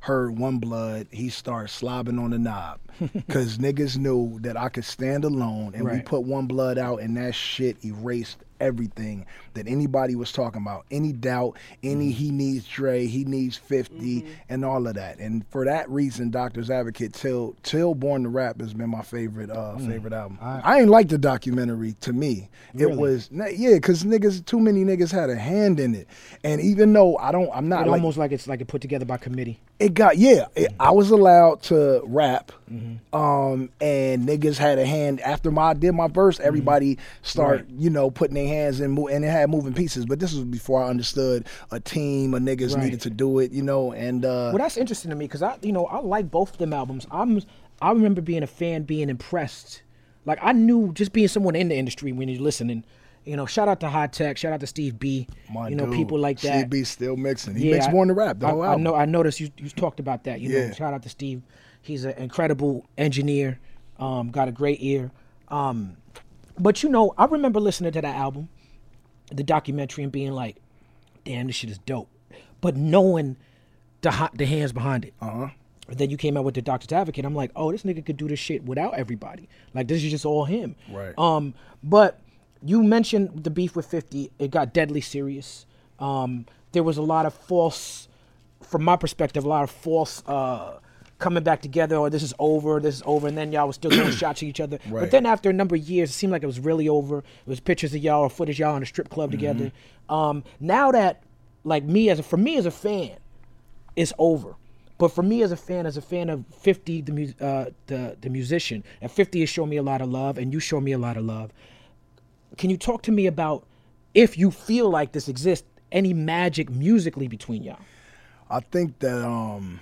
heard One Blood, he started slobbing on the knob. Cause niggas knew that I could stand alone and we put One Blood out and that shit erased everything that anybody was talking about. Any doubt, any he needs Dre, he needs 50 and all of that. And for that reason, Doctor's Advocate till till Born to Rap has been my favorite uh favorite album. I, ain't like the documentary to me. It was yeah, cause niggas too many niggas had a hand in it. And even though I don't I'm not like almost like it's like it put together by committee. it got yeah. It, I was allowed to rap, Mm-hmm. um, and niggas had a hand after my I did my verse. Mm-hmm. Everybody start you know putting their hands in, mo- and it had moving pieces. But this was before I understood a team of niggas Right. needed to do it, you know. And uh, Well, that's interesting to me because I, you know, I like both of them albums. I'm, I remember being a fan, being impressed. Like I knew just being someone in the industry when you're listening. You know, shout out to Hi-Tek, shout out to Steve B. my you know, dude, people like that. Steve B still mixing. He Yeah, makes more to Rap. The I, whole I know. I noticed you. You talked about that. You know, shout out to Steve. He's an incredible engineer. Um, got a great ear. Um, but you know, I remember listening to that album, the documentary, and being like, "Damn, this shit is dope," but knowing the the hands behind it. Uh huh. Then you came out with the Doctor's Advocate. I'm like, oh, this nigga could do this shit without everybody. Like this is just all him. Right. Um, but you mentioned the beef with 50. It got deadly serious. Um, there was a lot of false, from my perspective, a lot of false uh, coming back together. Or this is over. This is over. And then y'all was still throwing shots at each other. But then after a number of years, it seemed like it was really over. It was pictures of y'all or footage y'all in a strip club together. Um, now that, like me as a, for me as a fan, it's over. But for me as a fan, as a fan of 50, the uh, the the musician, and 50 has shown me a lot of love, and you show me a lot of love. Can you talk to me about if you feel like this exists, any magic musically between y'all? I think that um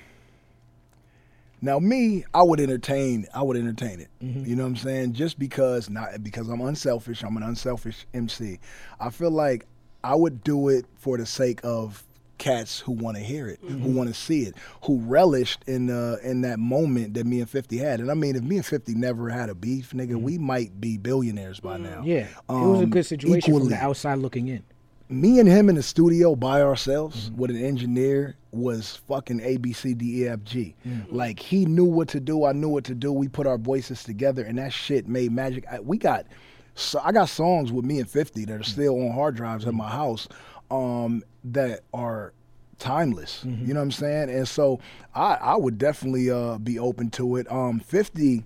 now me, I would entertain I would entertain it. Mm-hmm. You know what I'm saying? Just because not because I'm unselfish, I'm an unselfish MC. I feel like I would do it for the sake of cats who want to hear it, Mm-hmm. who want to see it, who relished in uh in that moment that me and 50 had. And I mean if me and 50 never had a beef, nigga, we might be billionaires by now. Mm-hmm. Yeah, it was a Um, good situation from equally the outside looking in. Me and him in the studio by ourselves Mm-hmm. with an engineer was fucking A B C D E F G. Mm-hmm. Like he knew what to do, I knew what to do. We put our voices together, and that shit made magic. I, we got, so I got songs with me and Fifty that are still on hard drives at my house, um, that are timeless. Mm-hmm. You know what I'm saying? And so I I would definitely uh be open to it. Um, Fifty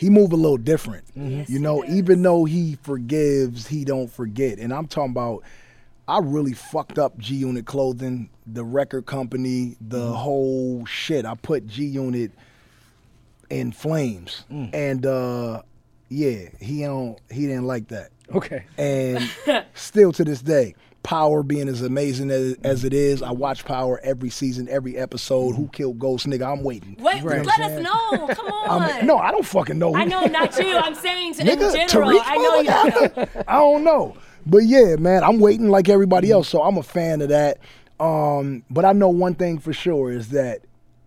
he move a little different. Mm-hmm. You know, even though he forgives, he don't forget. And I'm talking about I really fucked up G Unit clothing, the record company, the Mm-hmm. whole shit. I put G Unit in flames, Mm. and uh, yeah, he don't he didn't like that, Okay. and still to this day. Power being as amazing as, as it is, I watch Power every season, every episode. Who killed Ghost, nigga? I'm waiting. Wait, Right. let us know. Come on. I'm, no, I don't fucking know. I know not you. I'm saying to, in Nigga, general. Tariq, I know you. motherfucker? I don't know. But yeah, man, I'm waiting like everybody else, so I'm a fan of that. Um, but I know one thing for sure is that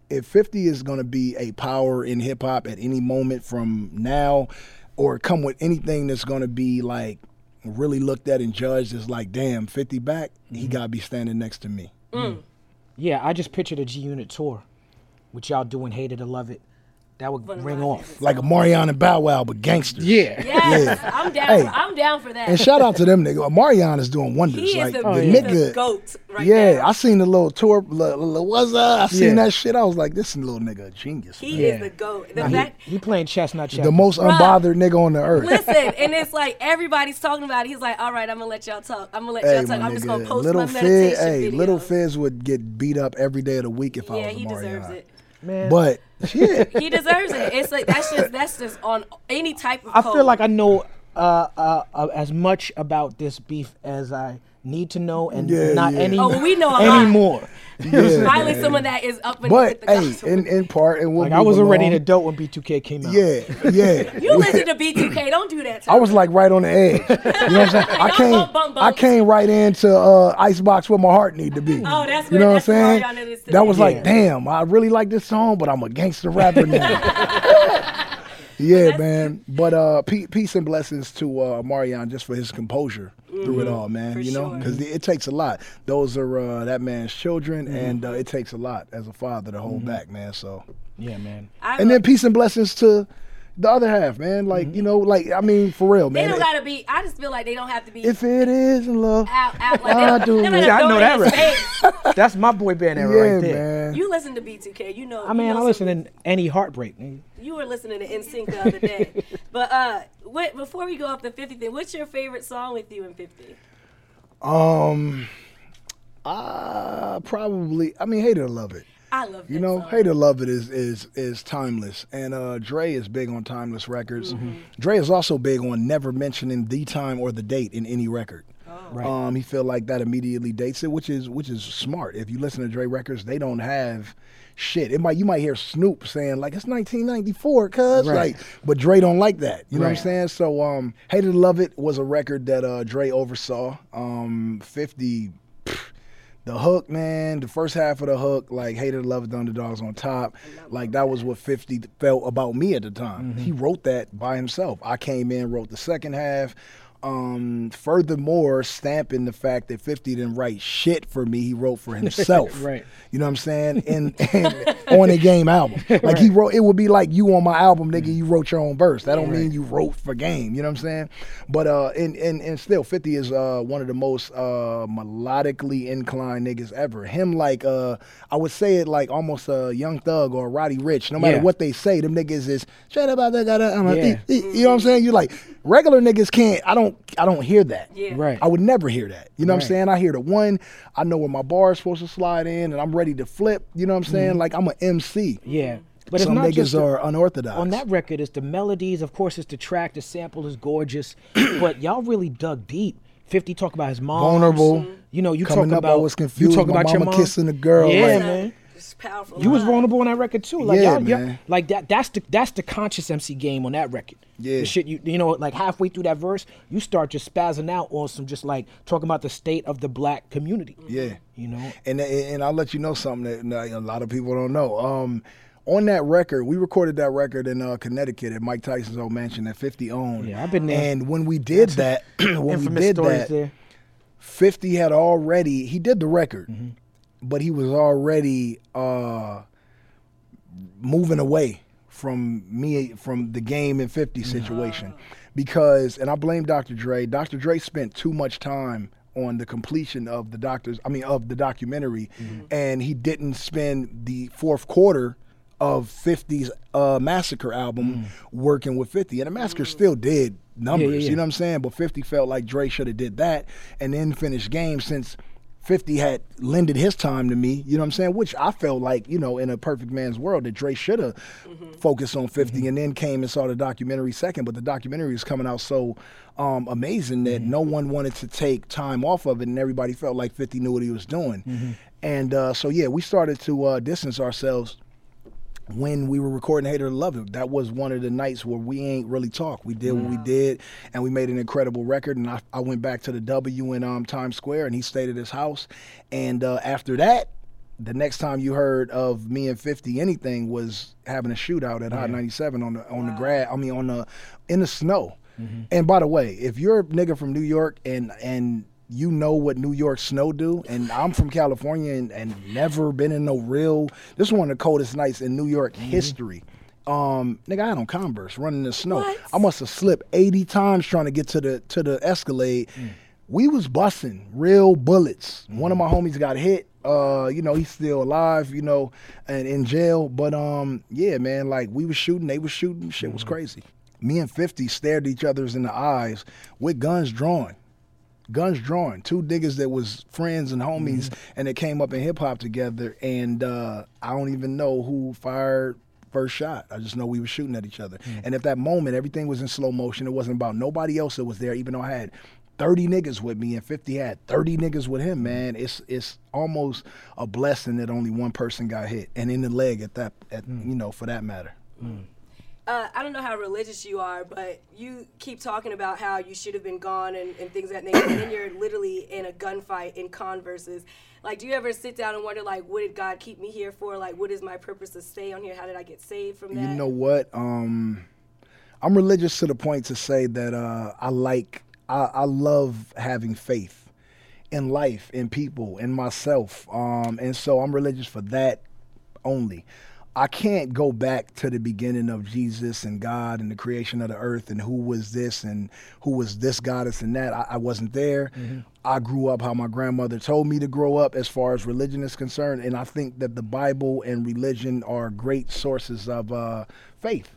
if 50 is going to be a power in hip hop at any moment from now, or come with anything that's going to be like really looked at and judged as like, damn, 50 back, he mm-hmm. got to be standing next to me. Mm. Yeah, I just pictured a G Unit tour, with y'all doing "Hate It or Love It." That would One ring off. Like Omarion and Bow Wow, but gangsters. Yeah. Yes, Yeah. I'm down. Hey. For, I'm down for that. And shout out to them nigga. Marion is doing wonders. he is like the, Oh, he's yeah. the goat right yeah, now. I seen the little tour. Li, li, what's up? I seen Yeah. that shit. I was like, this little nigga a genius. he man. Yeah. is the goat. The Nah, fact, he, he playing chestnut checkers. the most Bruh. unbothered nigga on the earth. Listen, and it's like everybody's talking about it. He's like, all right, I'm gonna let y'all talk. I'm gonna let Hey, y'all talk. I'm just gonna post little my Fizz, hey, videos. little Fizz would get beat up every day of the week if I was. Yeah, he deserves it. Man, But shit, He deserves it. It's like that's just that's just on any type of. I feel like I know uh, uh, uh, as much about this beef as I need to know, and Yeah, not yeah. any Oh, we know a lot. anymore. yeah, finally man. some of that is up and But with the hey, in, in part, and we'll Like I move was already an adult when B2K came out. Yeah, yeah. you listen to B2K. Don't do that. To I was like right on the edge. You know what I'm saying? I came, bump, bump, I came right into uh, Icebox where my heart need to be. Oh, that's you where- know what I'm saying? Mariana is today. That was like, damn, I really like this song, but I'm a gangster rapper now. Yeah, man. But uh, pe- peace and blessings to uh, Marion just for his composure through it all, man. Mm-hmm. For you know, sure. because it, takes a lot. Those are uh, that man's children, Mm-hmm. and uh, it takes a lot as a father to hold back, man. So. yeah, man. I And then peace and blessings to the other half, man. Like you know, like I mean, for real, man. they don't gotta be. I just feel like they don't have to be if it is in love, out, out like I do they it. don't Yeah, I know that it in his right. That's my boy band era yeah, right there. man. You listen to B2K. You know. I mean, you I know listen to any heartbreak. nigga. You were listening to NSYNC the other day, but uh, what, before we go off the 50 thing, what's your favorite song with you in 50? Um, uh, probably. I mean, hate it or love it. I love that You know, song. hate or love it is is is timeless, and uh, Dre is big on timeless records. Dre is also big on never mentioning the time or the date in any record. Oh. Right. Um, he feel like that immediately dates it, which is which is smart. If you listen to Dre records, they don't have shit. It might you might hear Snoop saying like it's 1994, cuz Right. like, but Dre don't like that. You know what I'm saying? So, um, Hate It or Love It was a record that uh, Dre oversaw. Um, 50. pff, The hook, man, the first half of the hook, like Hate It or Love It, the underdogs on top. Like that was what 50 felt about me at the time. He wrote that by himself. I came in, wrote the second half. Um, furthermore, stamping the fact that 50 didn't write shit for me, he wrote for himself. Right. You know what I'm saying? And, and on a game album. Like he wrote it would be like you on my album, nigga, you wrote your own verse. That don't mean you wrote for game, you know what I'm saying? But uh and and, and still 50 is uh one of the most uh melodically inclined niggas ever. Him like uh I would say it like almost a young thug or a Roddy Ricch. No matter Yeah. what they say, them niggas is shut up about that gotta Yeah. you know what I'm saying? You like regular niggas can't I don't I don't hear that. Yeah. Right. I would never hear that. You know what I'm saying? I hear the one, I know where my bar is supposed to slide in, and I'm ready to flip. You know what I'm saying? Mm-hmm. Like I'm an MC. Yeah. But it's Some not niggas just the- are unorthodox. on that record it's the melodies of course it's the track the sample is gorgeous but y'all really dug deep 50 talk about his mom Vulnerable. you know you Coming talk about was confused. you talk My about your mom kissing a girl, yeah like- man It's powerful. you was vulnerable on that record too like Yeah, y'all, y'all- like that that's the that's the conscious MC game on that record Yeah. the shit you you know like halfway through that verse you start just spazzing out on some just like talking about the state of the black community Yeah. you know And and I'll let you know something that a lot of people don't know. Um, on that record, we recorded that record in uh, Connecticut at Mike Tyson's old mansion at 50 owned. Yeah, I've been there. And when we did that, when we did stories that, there 50 had already he did the record Mm-hmm. But he was already uh moving away from me from the game and 50 Mm-hmm. situation because and I blame Dr. Dre Dr. Dre spent too much time on the completion of the doctors I mean of the documentary Mm-hmm. and he didn't spend the fourth quarter of 50's uh, Massacre album Mm. working with 50 and the Massacre still did numbers. yeah. You know what I'm saying? But 50 felt like Dre should have did that and then finished game since 50 had lended his time to me, you know what I'm saying? Which I felt like, you know, in a perfect man's world that Dre should have focused on 50 and then came and saw the documentary second. But the documentary was coming out so um, amazing that no one wanted to take time off of it and everybody felt like 50 knew what he was doing. And uh, so, yeah, we started to uh, distance ourselves when we were recording Hate It or Love It. That was one of the nights where we ain't really talk. We did what we did, and we made an incredible record. And I, I went back to the W in um, Times Square, and he stayed at his house. And uh, after that, the next time you heard of me and 50 anything was having a shootout at Hot 97 on the on the grad. I mean on the in the snow. And by the way, if you're a nigga from New York and and you know what New York snow do, and I'm from California and, and never been in no real. This is one of the coldest nights in New York history. Um, nigga, I had on Converse running in the snow. What? I must have slipped 80 times trying to get to the to the Escalade. We was busting real bullets. One of my homies got hit. Uh, you know, he's still alive, you know, and in jail. But um, yeah, man, like we was shooting, they was shooting, shit was crazy. Me and 50 stared each other's in the eyes with guns drawn guns drawn. Two niggas that was friends and homies, mm-hmm. and they came up in hip hop together. And uh, I don't even know who fired first shot. I just know we were shooting at each other. Mm. And at that moment, everything was in slow motion. It wasn't about nobody else that was there, even though I had. 30 niggas with me and 50 had 30 niggas with him, man. Mm. It's it's almost a blessing that only one person got hit and in the leg at that at mm. you know, for that matter. Uh, I don't know how religious you are, but you keep talking about how you should have been gone and, and things of that nature, and then you're literally in a gunfight in converses. Like, do you ever sit down and wonder, like, what did God keep me here for? Like, what is my purpose to stay on here? How did I get saved from that? You know what? Um, I'm religious to the point to say that uh, I like, I, I love having faith in life, in people, in myself, um, and so I'm religious for that only. I can't go back to the beginning of Jesus and God and the creation of the earth and who was this and who was this goddess and that. I, I wasn't there. I grew up how my grandmother told me to grow up as far as religion is concerned. And I think that the Bible and religion are great sources of uh, faith.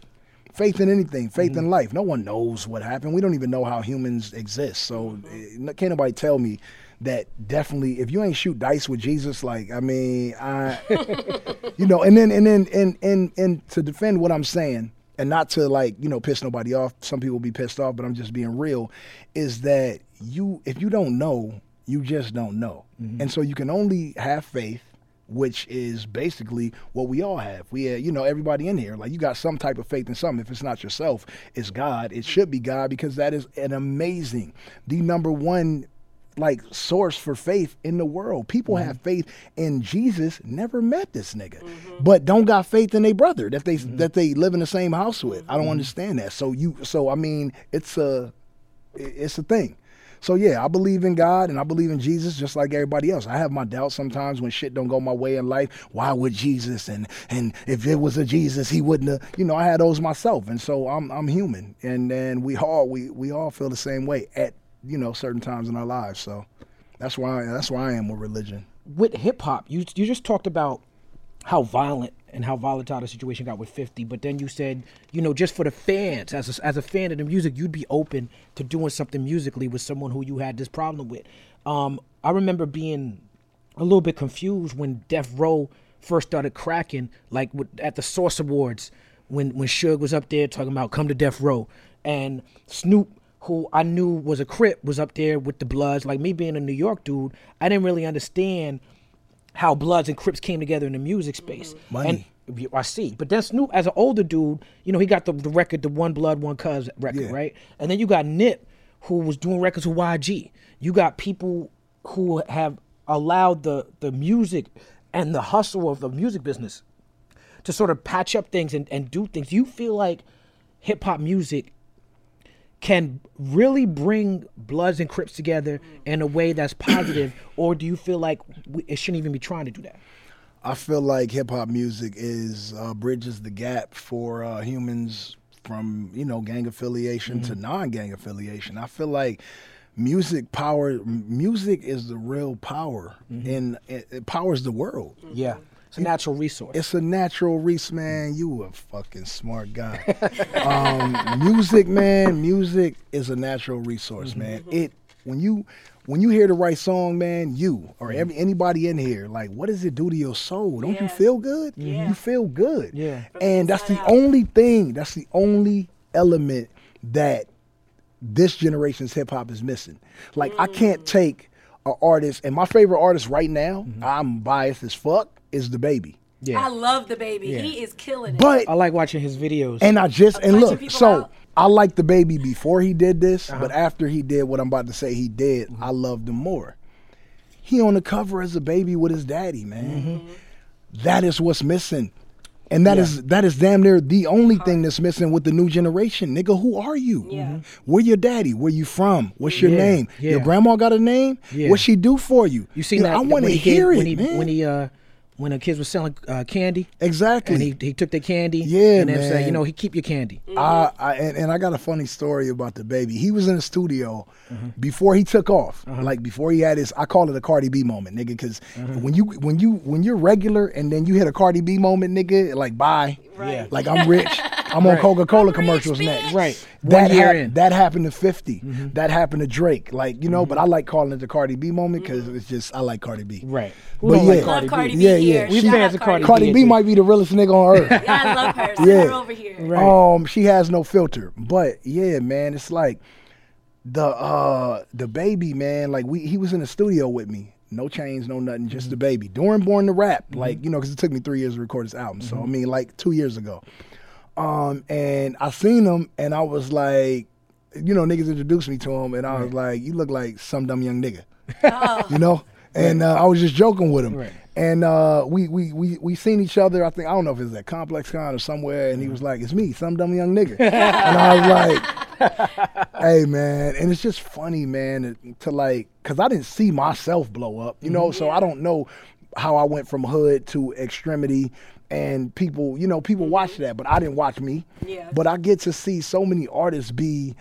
Faith in anything, faith in life. No one knows what happened. We don't even know how humans exist. So eh, can't nobody tell me that definitely if you ain't shoot dice with Jesus, like I mean, I you know, and then and then and and and to defend what I'm saying, and not to like you know piss nobody off. Some people be pissed off, but I'm just being real. Is that you? If you don't know, you just don't know, and so you can only have faith. Which is basically what we all have. We, uh, you know, everybody in here, like you got some type of faith in something. If it's not yourself, it's God. It should be God because that is an amazing, the number one like source for faith in the world. People mm-hmm. have faith in Jesus, never met this nigga, mm-hmm. but don't got faith in their brother that they mm-hmm. that they live in the same house with. I don't understand that. So you so I mean, it's a it's a thing. So yeah, I believe in God and I believe in Jesus just like everybody else. I have my doubts sometimes when shit don't go my way in life. Why would Jesus and and if it was a Jesus, he wouldn't have. You know, I had those myself, and so I'm I'm human, and and we all we we all feel the same way at you know certain times in our lives. So that's why that's why I am with religion. with hip hop, you you just talked about how violent and how volatile the situation got with 50, but then you said, you know, just for the fans, as a, as a fan of the music, you'd be open to doing something musically with someone who you had this problem with. Um, I remember being a little bit confused when Death Row first started cracking, like with, at the Source Awards, when when Suge was up there talking about come to Death Row, and Snoop, who I knew was a Crip, was up there with the Bloods. Like me being a New York dude, I didn't really understand how Bloods and Crips came together in the music mm-hmm. space. Money. And I see. But then Snoop, as an older dude, you know, he got the, the record, the One Blood, One Cuz record, Yeah. right? And then you got Nip, who was doing records with YG. You got people who have allowed the the music and the hustle of the music business to sort of patch up things and, and do things. Do you feel like hip hop music can really bring Bloods and Crips together in a way that's positive, or do you feel like we, it shouldn't even be trying to do that? I feel like hip hop music is uh, bridges the gap for uh, humans from you know gang affiliation to non gang affiliation. I feel like music power. Music is the real power, and it, it powers the world. Yeah. It's a natural resource. It's a natural resource, man. You a fucking smart guy. um, music, man. Music is a natural resource, Mm-hmm. man. It when you when you hear the right song, man, you or Mm-hmm. every, anybody in here, like, what does it do to your soul? Don't you feel good? Yeah. You feel good. Yeah. And that's the out. only thing. That's the only element that this generation's hip hop is missing. Like I can't Mm. take an artist, and my favorite artist right now, I'm biased as fuck, is DaBaby. yeah. I love DaBaby. Yeah. He is killing it. But I like watching his videos. and I just and look, so out. I like DaBaby before he did this, Uh-huh. but after he did what I'm about to say he did, Mm-hmm. I loved him more. He on the cover as a baby with his daddy, man. Mm-hmm. That is what's missing. And that is that is damn near the only thing that's missing with the new generation. Nigga, who are you? Yeah. Where your daddy? Where you from? What's your Yeah, name? yeah. Your grandma got a name? Yeah. What she do for you? you seen know, that? I want to he gave- hear it, when he, man. When he uh, when the kids were selling uh, candy, exactly. and he he took the candy. Yeah, and then said, you know, he keep your candy. I, I and, and I got a funny story about DaBaby. He was in the studio Mm-hmm. before he took off, Uh-huh. like before he had his. I call it a Cardi B moment, nigga, because when you when you when you're regular and then you hit a Cardi B moment, nigga, like bye, Right. Yeah. like I'm rich. I'm on Right. Coca Cola commercials bitch. next. Right. That One year hap- in. Mm-hmm. that happened to 50. That happened to Drake. Like you know, but I like calling it the Cardi B moment because it's just I like Cardi B. Right. Who But don't yeah. like love Cardi Cardi B? B Yeah, here. yeah. We Shout fans of Cardi Cardi B, B might be the realest nigga on earth. Yeah, I love her. Send Yeah. her over here. Right. Um, she has no filter. But yeah, man, it's like the uh DaBaby, man. Like we, he was in the studio with me. No chains, no nothing, just DaBaby. During Born to Rap, like you know, because it took me three years to record this album. So I mean, like two years ago. Um, and I seen him, and I was like, you know, niggas introduced me to him, and I was like, you look like some dumb young nigga, you know. And uh, I was just joking with him. Right. And uh, we, we we we seen each other. I think I don't know if it was at ComplexCon or somewhere. And he was like, "It's me, some dumb young nigga." and I was like, "Hey man," and it's just funny, man, to like, cause I didn't see myself blow up, you know. So I don't know how I went from hood to extremity. And people, you know, people watch mm-hmm. that, but I didn't watch me. Yeah. But I get to see so many artists be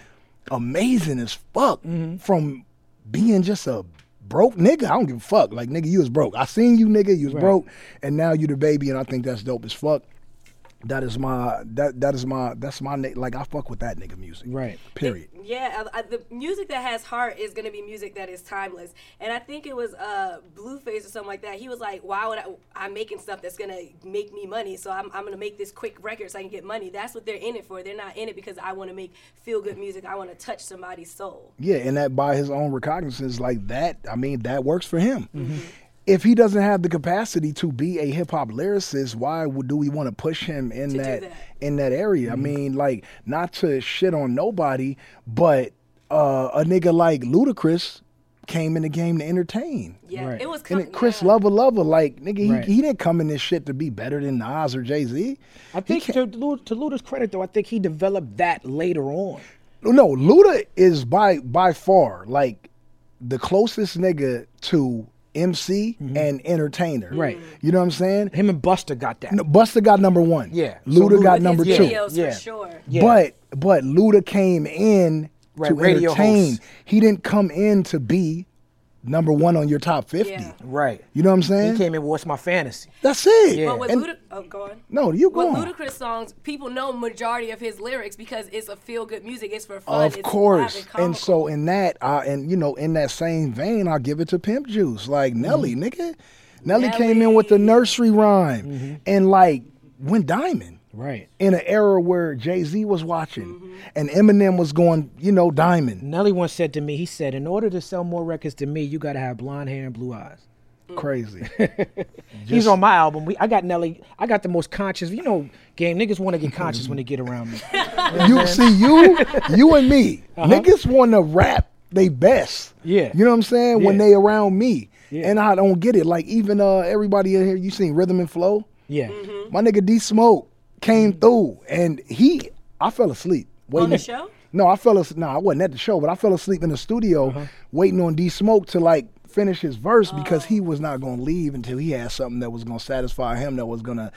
amazing as fuck mm-hmm. from being just a broke nigga. I don't give a fuck. Like nigga, you was broke. I seen you nigga, you was broke, and now you DaBaby, and I think that's dope as fuck. That is my that that is my that's my na- like I fuck with that nigga music. Right. Period. Yeah, I, I, the music that has heart is gonna be music that is timeless. And I think it was uh, Blueface or something like that. He was like, "Why would I? I'm making stuff that's gonna make me money, so I'm, I'm gonna make this quick record so I can get money." That's what they're in it for. They're not in it because I want to make feel good music. I want to touch somebody's soul. Yeah, and that by his own recognizance, like that, I mean, that works for him. Mm-hmm. If he doesn't have the capacity to be a hip hop lyricist, why would do we want to push him in that, that. in that area? I mean, like not to shit on nobody, but uh, a nigga like Ludacris came in the game to entertain. Yeah, Right. it was. And com- then Chris yeah. Lover Lover, like nigga, he, Right. he didn't come in this shit to be better than Nas or Jay Z. I think to, Lu- to Luda's credit, though, I think he developed that later on. No, Luda is by by far like the closest nigga to MC and entertainer. Mm-hmm. Right. You know what I'm saying? Him and Busta got that. No, Busta got number one. Yeah. So Luda Luda- got number two. videos Yeah. for sure. Yeah. But but Luda came in Right, to radio entertain. host. He didn't come in to be number one on your top fifty. Yeah. Right. You know what I'm saying? He came in with What's My Fantasy. That's it. Yeah. But with And- Luda, oh, go on. no, you go With on. Ludacris songs, people know majority of his lyrics because it's a feel good music. It's for fun. Of it's course. and, And so in that, uh, and you know, in that same vein, I'll give it to Pimp Juice. Like Nelly, nigga. Nelly, came in with the nursery rhyme and like went diamond. Right. In an era where Jay Z was watching and Eminem was going, you know, diamond. Nelly once said to me, he said, in order to sell more records to me, you got to have blonde hair and blue eyes. Crazy. He's on my album. We, I got Nelly. I got the most conscious. You know, game niggas want to get conscious when they get around me. you see, you, you and me, niggas want to rap they best. Uh-huh. Yeah. You know what I'm saying? When they around me. Yeah. And I don't get it. Like even uh everybody in here, you seen Rhythm and Flow? Yeah. Mm-hmm. My nigga D Smoke came through and he I fell asleep. On the waiting- show? No, I fell asleep. No, I wasn't at the show, but I fell asleep in the studio Uh-huh. waiting on D Smoke to like finish his verse because Oh. he was not gonna leave until he had something that was gonna satisfy him that was gonna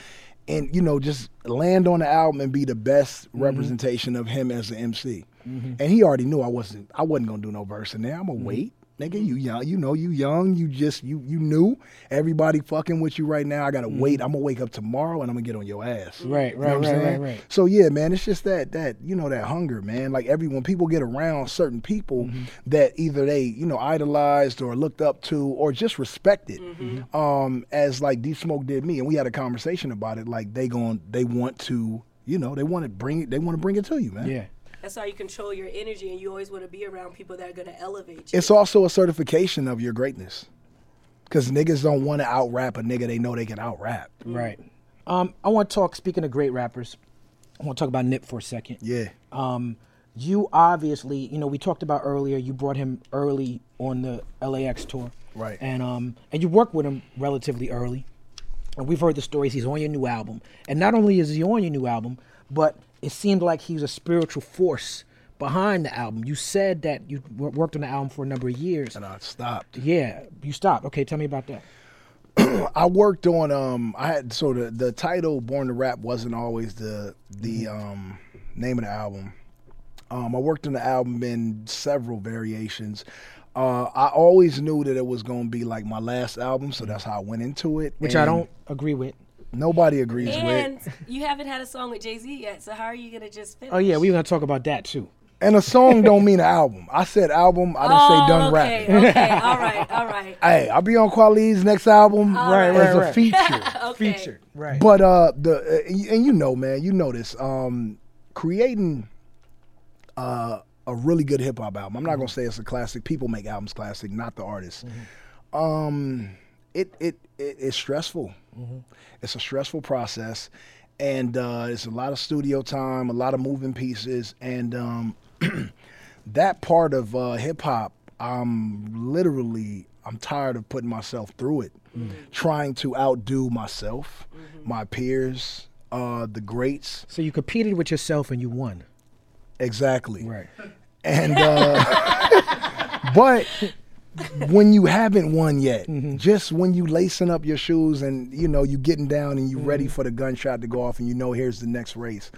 and you know, just land on the album and be the best Mm-hmm. representation of him as an MC. And he already knew I wasn't I wasn't gonna do no verse in there. I'm gonna Mm-hmm. wait. Nigga. You young, you know, you young. You just you you new. Everybody fucking with you right now. I gotta wait. I'm gonna wake up tomorrow and I'm gonna get on your ass. Mm-hmm. Right, You know right, right, right, right. So yeah, man, it's just that that you know that hunger, man. Like every when people get around certain people Mm-hmm. that either they you know idolized or looked up to or just respected, Mm-hmm. um, as like D Smoke did me, and we had a conversation about it. Like they going they want to you know they want to bring it they want to bring it to you, man. Yeah. That's how you control your energy, and you always want to be around people that are going to elevate you. It's also a certification of your greatness. Cause niggas don't want to out rap a nigga they know they can out rap. Right. Um, I want to talk. Speaking of great rappers, I want to talk about Nip for a second. Yeah. Um, you obviously, you know, we talked about earlier. You brought him early on the LAX tour, Right. And um, and you worked with him relatively early. And we've heard the stories. He's on your new album, and not only is he on your new album, but it seemed like he was a spiritual force behind the album. You said that you worked on the album for a number of years. And I stopped. Yeah, you stopped. Okay, tell me about that. I worked on um I had so the the title Born to Rap wasn't always the the um name of the album. Um I worked on the album in several variations. Uh I always knew that it was going to be like my last album, so that's how I went into it. Which I don't agree with. Nobody agrees with And with. you haven't had a song with Jay Z yet, so how are you going to just finish? Oh yeah, we are gonna talk about that too. And a song don't mean an album. I said album, I didn't say done Oh, okay, rapping. Okay, all right, all right. Hey, I'll be on Kweli's next album Right, as right, a right. feature. Okay. Featured, right? But uh, the uh, and you know, man, you know this. Um, creating uh, a really good hip hop album. I'm not gonna say it's a classic. People make albums classic, not the artist. Um, it it it is stressful. It's a stressful process, and uh, it's a lot of studio time, a lot of moving pieces, and um, that part of uh, hip hop, I'm literally I'm tired of putting myself through it, trying to outdo myself, my peers, uh, the greats. so you competed with yourself and you won. Exactly. Right. And uh, but when you haven't won yet, mm-hmm. just when you lacing up your shoes and you know you getting down and you ready mm-hmm. for the gunshot to go off and you know here's the next race.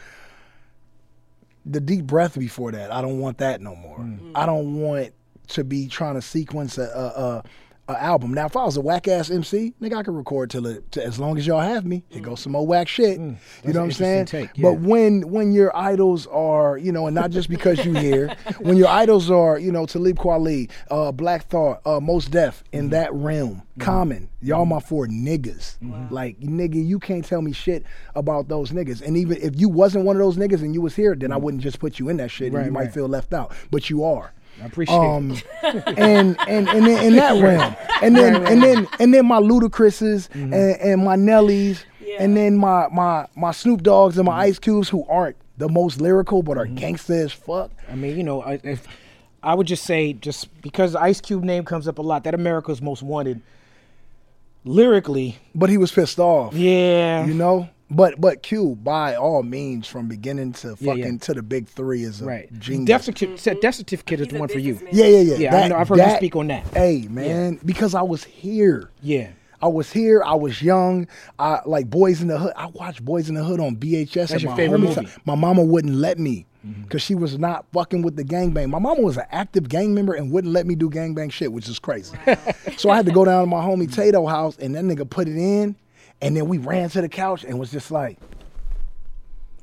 The deep breath before that, I don't want that no more. Mm. I don't want to be trying to sequence a, a, a, a album. Now, if I was a whack ass MC, nigga, I could record till it, to, as long as y'all have me. Here goes some more whack shit. you know what I'm saying? interesting take, But when when your idols are, you know, and not just because you here, when your idols are, you know, Talib Kweli, uh, Black Thought, uh, Mos Def in Mm-hmm. that realm, Common, y'all my four niggas. Like nigga, you can't tell me shit about those niggas. And even if you wasn't one of those niggas and you was here, then I wouldn't just put you in that shit. and Mm-hmm. Right, you might feel left out, but you are. I appreciate Um, it. and and and then in that realm, and then Right, right, and then and then my Ludacris's Mm-hmm. and, and my Nellies, and then my my my Snoop Doggs and my Mm-hmm. Ice Cubes who aren't the most lyrical but are gangsta as fuck. I mean, you know, I- if I would just say, just because Ice Cube name comes up a lot, that America's Most Wanted, lyrically, But he was pissed off. yeah, You know? But but Q, by all means, from beginning to fucking yeah. to the big three is a right. genius. Death certificate, death certificate is the one for you. businessman. yeah, yeah, yeah. Yeah, I know- I've heard you speak on that. Hey, man, because I was here. Yeah, I was here. I was young. I like Boyz n the Hood. I watched Boyz n the Hood on VHS. That's and your my favorite movie. Mm-hmm. My mama wouldn't let me because she was not fucking with the gangbang. My mama was an active gang member and wouldn't let me do gangbang shit, which is crazy. so I had to go down to my homie Tato house and that nigga put it in, and then we ran to the couch and was just like,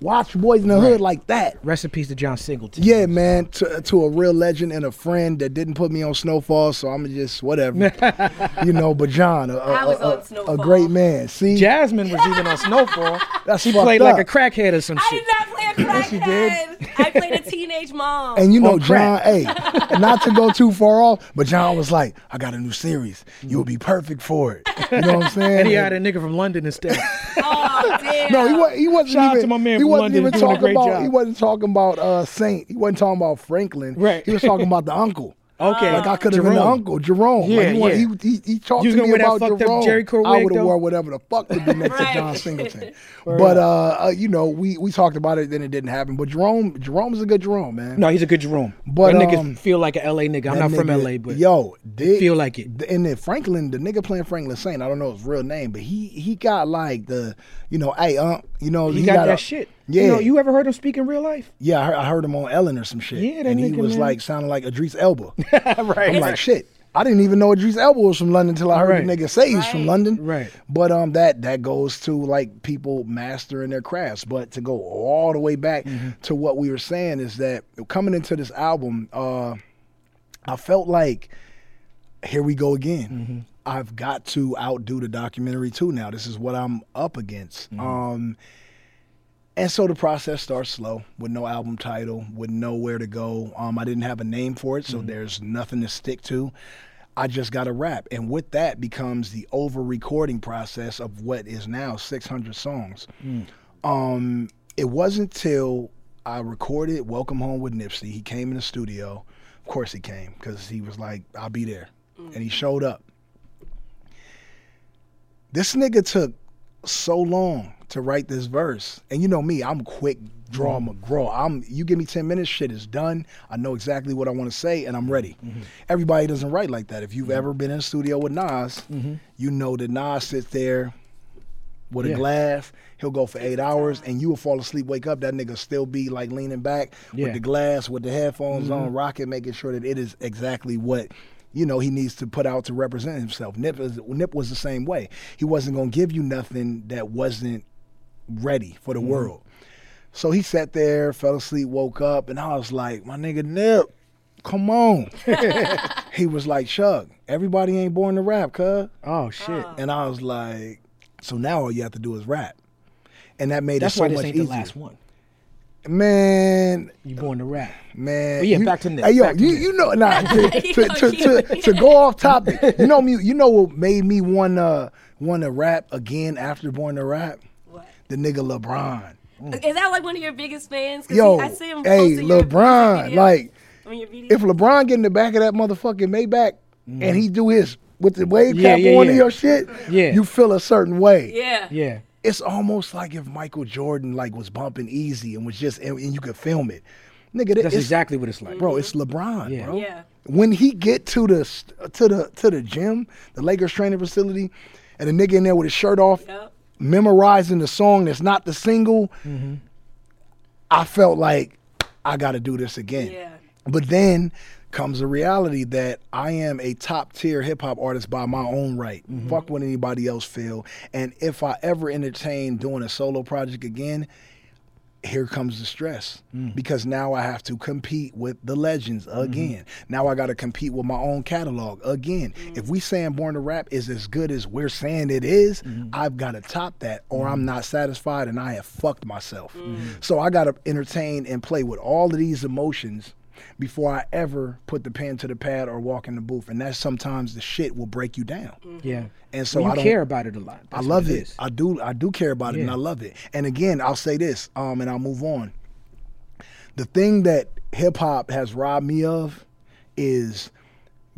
watch Boyz n the Hood like that. rest in peace to John Singleton. Yeah, man, to, to a real legend and a friend that didn't put me on Snowfall, so I'm just whatever, you know. But John, a, a, I was a- on a- Snowfall. a great man. See, Jasmine was even on Snowfall. That's she fucked played like a crackhead or some shit. I shit. did not play a crackhead. you did. I played a teenage mom. and you know, On John, crack. hey, not to go too far off, but John was like, "I got a new series. You'll be perfect for it." You know what I'm saying? And he had a nigga from London instead. oh, damn. no, he, wa- he wasn't Shout out even. to my man he from wasn't London even talking about. job. He wasn't talking about uh, Saint. He wasn't talking about Franklin. Right. He was talking about the uncle. Okay. Like I could have been the uncle, Jerome. Yeah, like he, wa- yeah. he, he, he talked to me wear that about up Jerome. Jheri curl I would have wore whatever the fuck to be next Right. to John Singleton. but uh, uh, you know, we we talked about it, then it didn't happen. But Jerome, Jerome's a good Jerome, man. No, he's a good Jerome. But, that nigga um, feel like a LA nigga. I'm That not from LA, but yo, did, feel like it. And then Franklin, the nigga playing Franklin Saint, I don't know his real name, but he he got like the, you know, hey, um, you know, he, got, that a- shit. Yeah, You know, you ever heard him speak in real life? yeah, I heard, I heard him on Ellen or some shit. Yeah, that and he nigga, was man. like sounding like Idris Elba. right. I'm like, shit. I didn't even know Idris Elba was from London until I heard Right. the nigga say he's from London. Right. But um, that that goes to like people mastering their crafts. But to go all the way back Mm-hmm. to what we were saying is that coming into this album, uh, I felt like here we go again. Mm-hmm. I've got to outdo the documentary too. Now this is what I'm up against. Mm-hmm. Um, and so the process starts slow with no album title, with nowhere to go. Um, I didn't have a name for it, so there's nothing to stick to. I just got to rap. And with that becomes the over recording process of what is now 600 songs. Um, it wasn't till I recorded Welcome Home with Nipsey. He came in the studio. Of course he came because he was like, I'll be there. And he showed up. This nigga took so long to write this verse. And you know me, I'm quick draw mm-hmm. McGraw. I'm you give me 10 minutes, shit is done. I know exactly what I want to say and I'm ready. Mm-hmm. Everybody doesn't write like that. If you've mm-hmm. ever been in a studio with Nas, you know that Nas sits there with a glass. He'll go for eight hours, and you will fall asleep, wake up. That nigga still be like leaning back Yeah. with the glass, with the headphones on, rocking, making sure that it is exactly what you know he needs to put out to represent himself. Nip, is, Nip was the same way. He wasn't gonna give you nothing that wasn't ready for the mm-hmm. world. So he sat there, fell asleep, woke up, and I was like, "My nigga Nip, come on." he was like, "Chuck, everybody ain't born to rap, cuz." Oh shit. Oh. And I was like, so now all you have to do is rap. And that made That's it so why this much ain't easier. the last one. Man, You born to rap. man. But yeah, you- back to Nip, Hey, yo, you, you know, nah, to, You to, to, to, to go off topic. You know me. You know what made me want to want to rap again after Born to Rap? What? The nigga LeBron. Is that like one of your biggest fans? Yo, he- I see him hey, LeBron, like on your videos. if LeBron get in the back of that motherfucking Maybach and he do his with the wave Mm. Yeah, cap yeah, on yeah. your shit, Yeah. you feel a certain way. yeah. Yeah. it's almost like if Michael Jordan like was bumping Eazy and was just and, and you could film it, nigga. That's it's, exactly what it's like. bro. It's LeBron, Yeah. bro. Yeah. When he get to the to the to the gym, the Lakers training facility, and the nigga in there with his shirt off, Yep. Memorizing the song that's not the single, Mm-hmm. I felt like I got to do this again. Yeah. But then comes the reality that I am a top tier hip hop artist by my own right. Fuck what anybody else feel. And if I ever entertain doing a solo project again, here comes the stress. Mm. Because now I have to compete with the legends mm-hmm. again. Now I got to compete with my own catalog again. Mm. If we saying Born to Rap is as good as we're saying it is, mm-hmm. I've got to top that or I'm mm-hmm. not satisfied and I have fucked myself. So I got to entertain and play with all of these emotions before I ever put the pen to the pad or walk in the booth. And that's sometimes the shit will break you down. Mm-hmm. Yeah. And so Well, you I don't care about it a lot. I love what it. is. I do. I do care about it, and I love it. And again, I'll say this, um, and I'll move on. The thing that hip hop has robbed me of is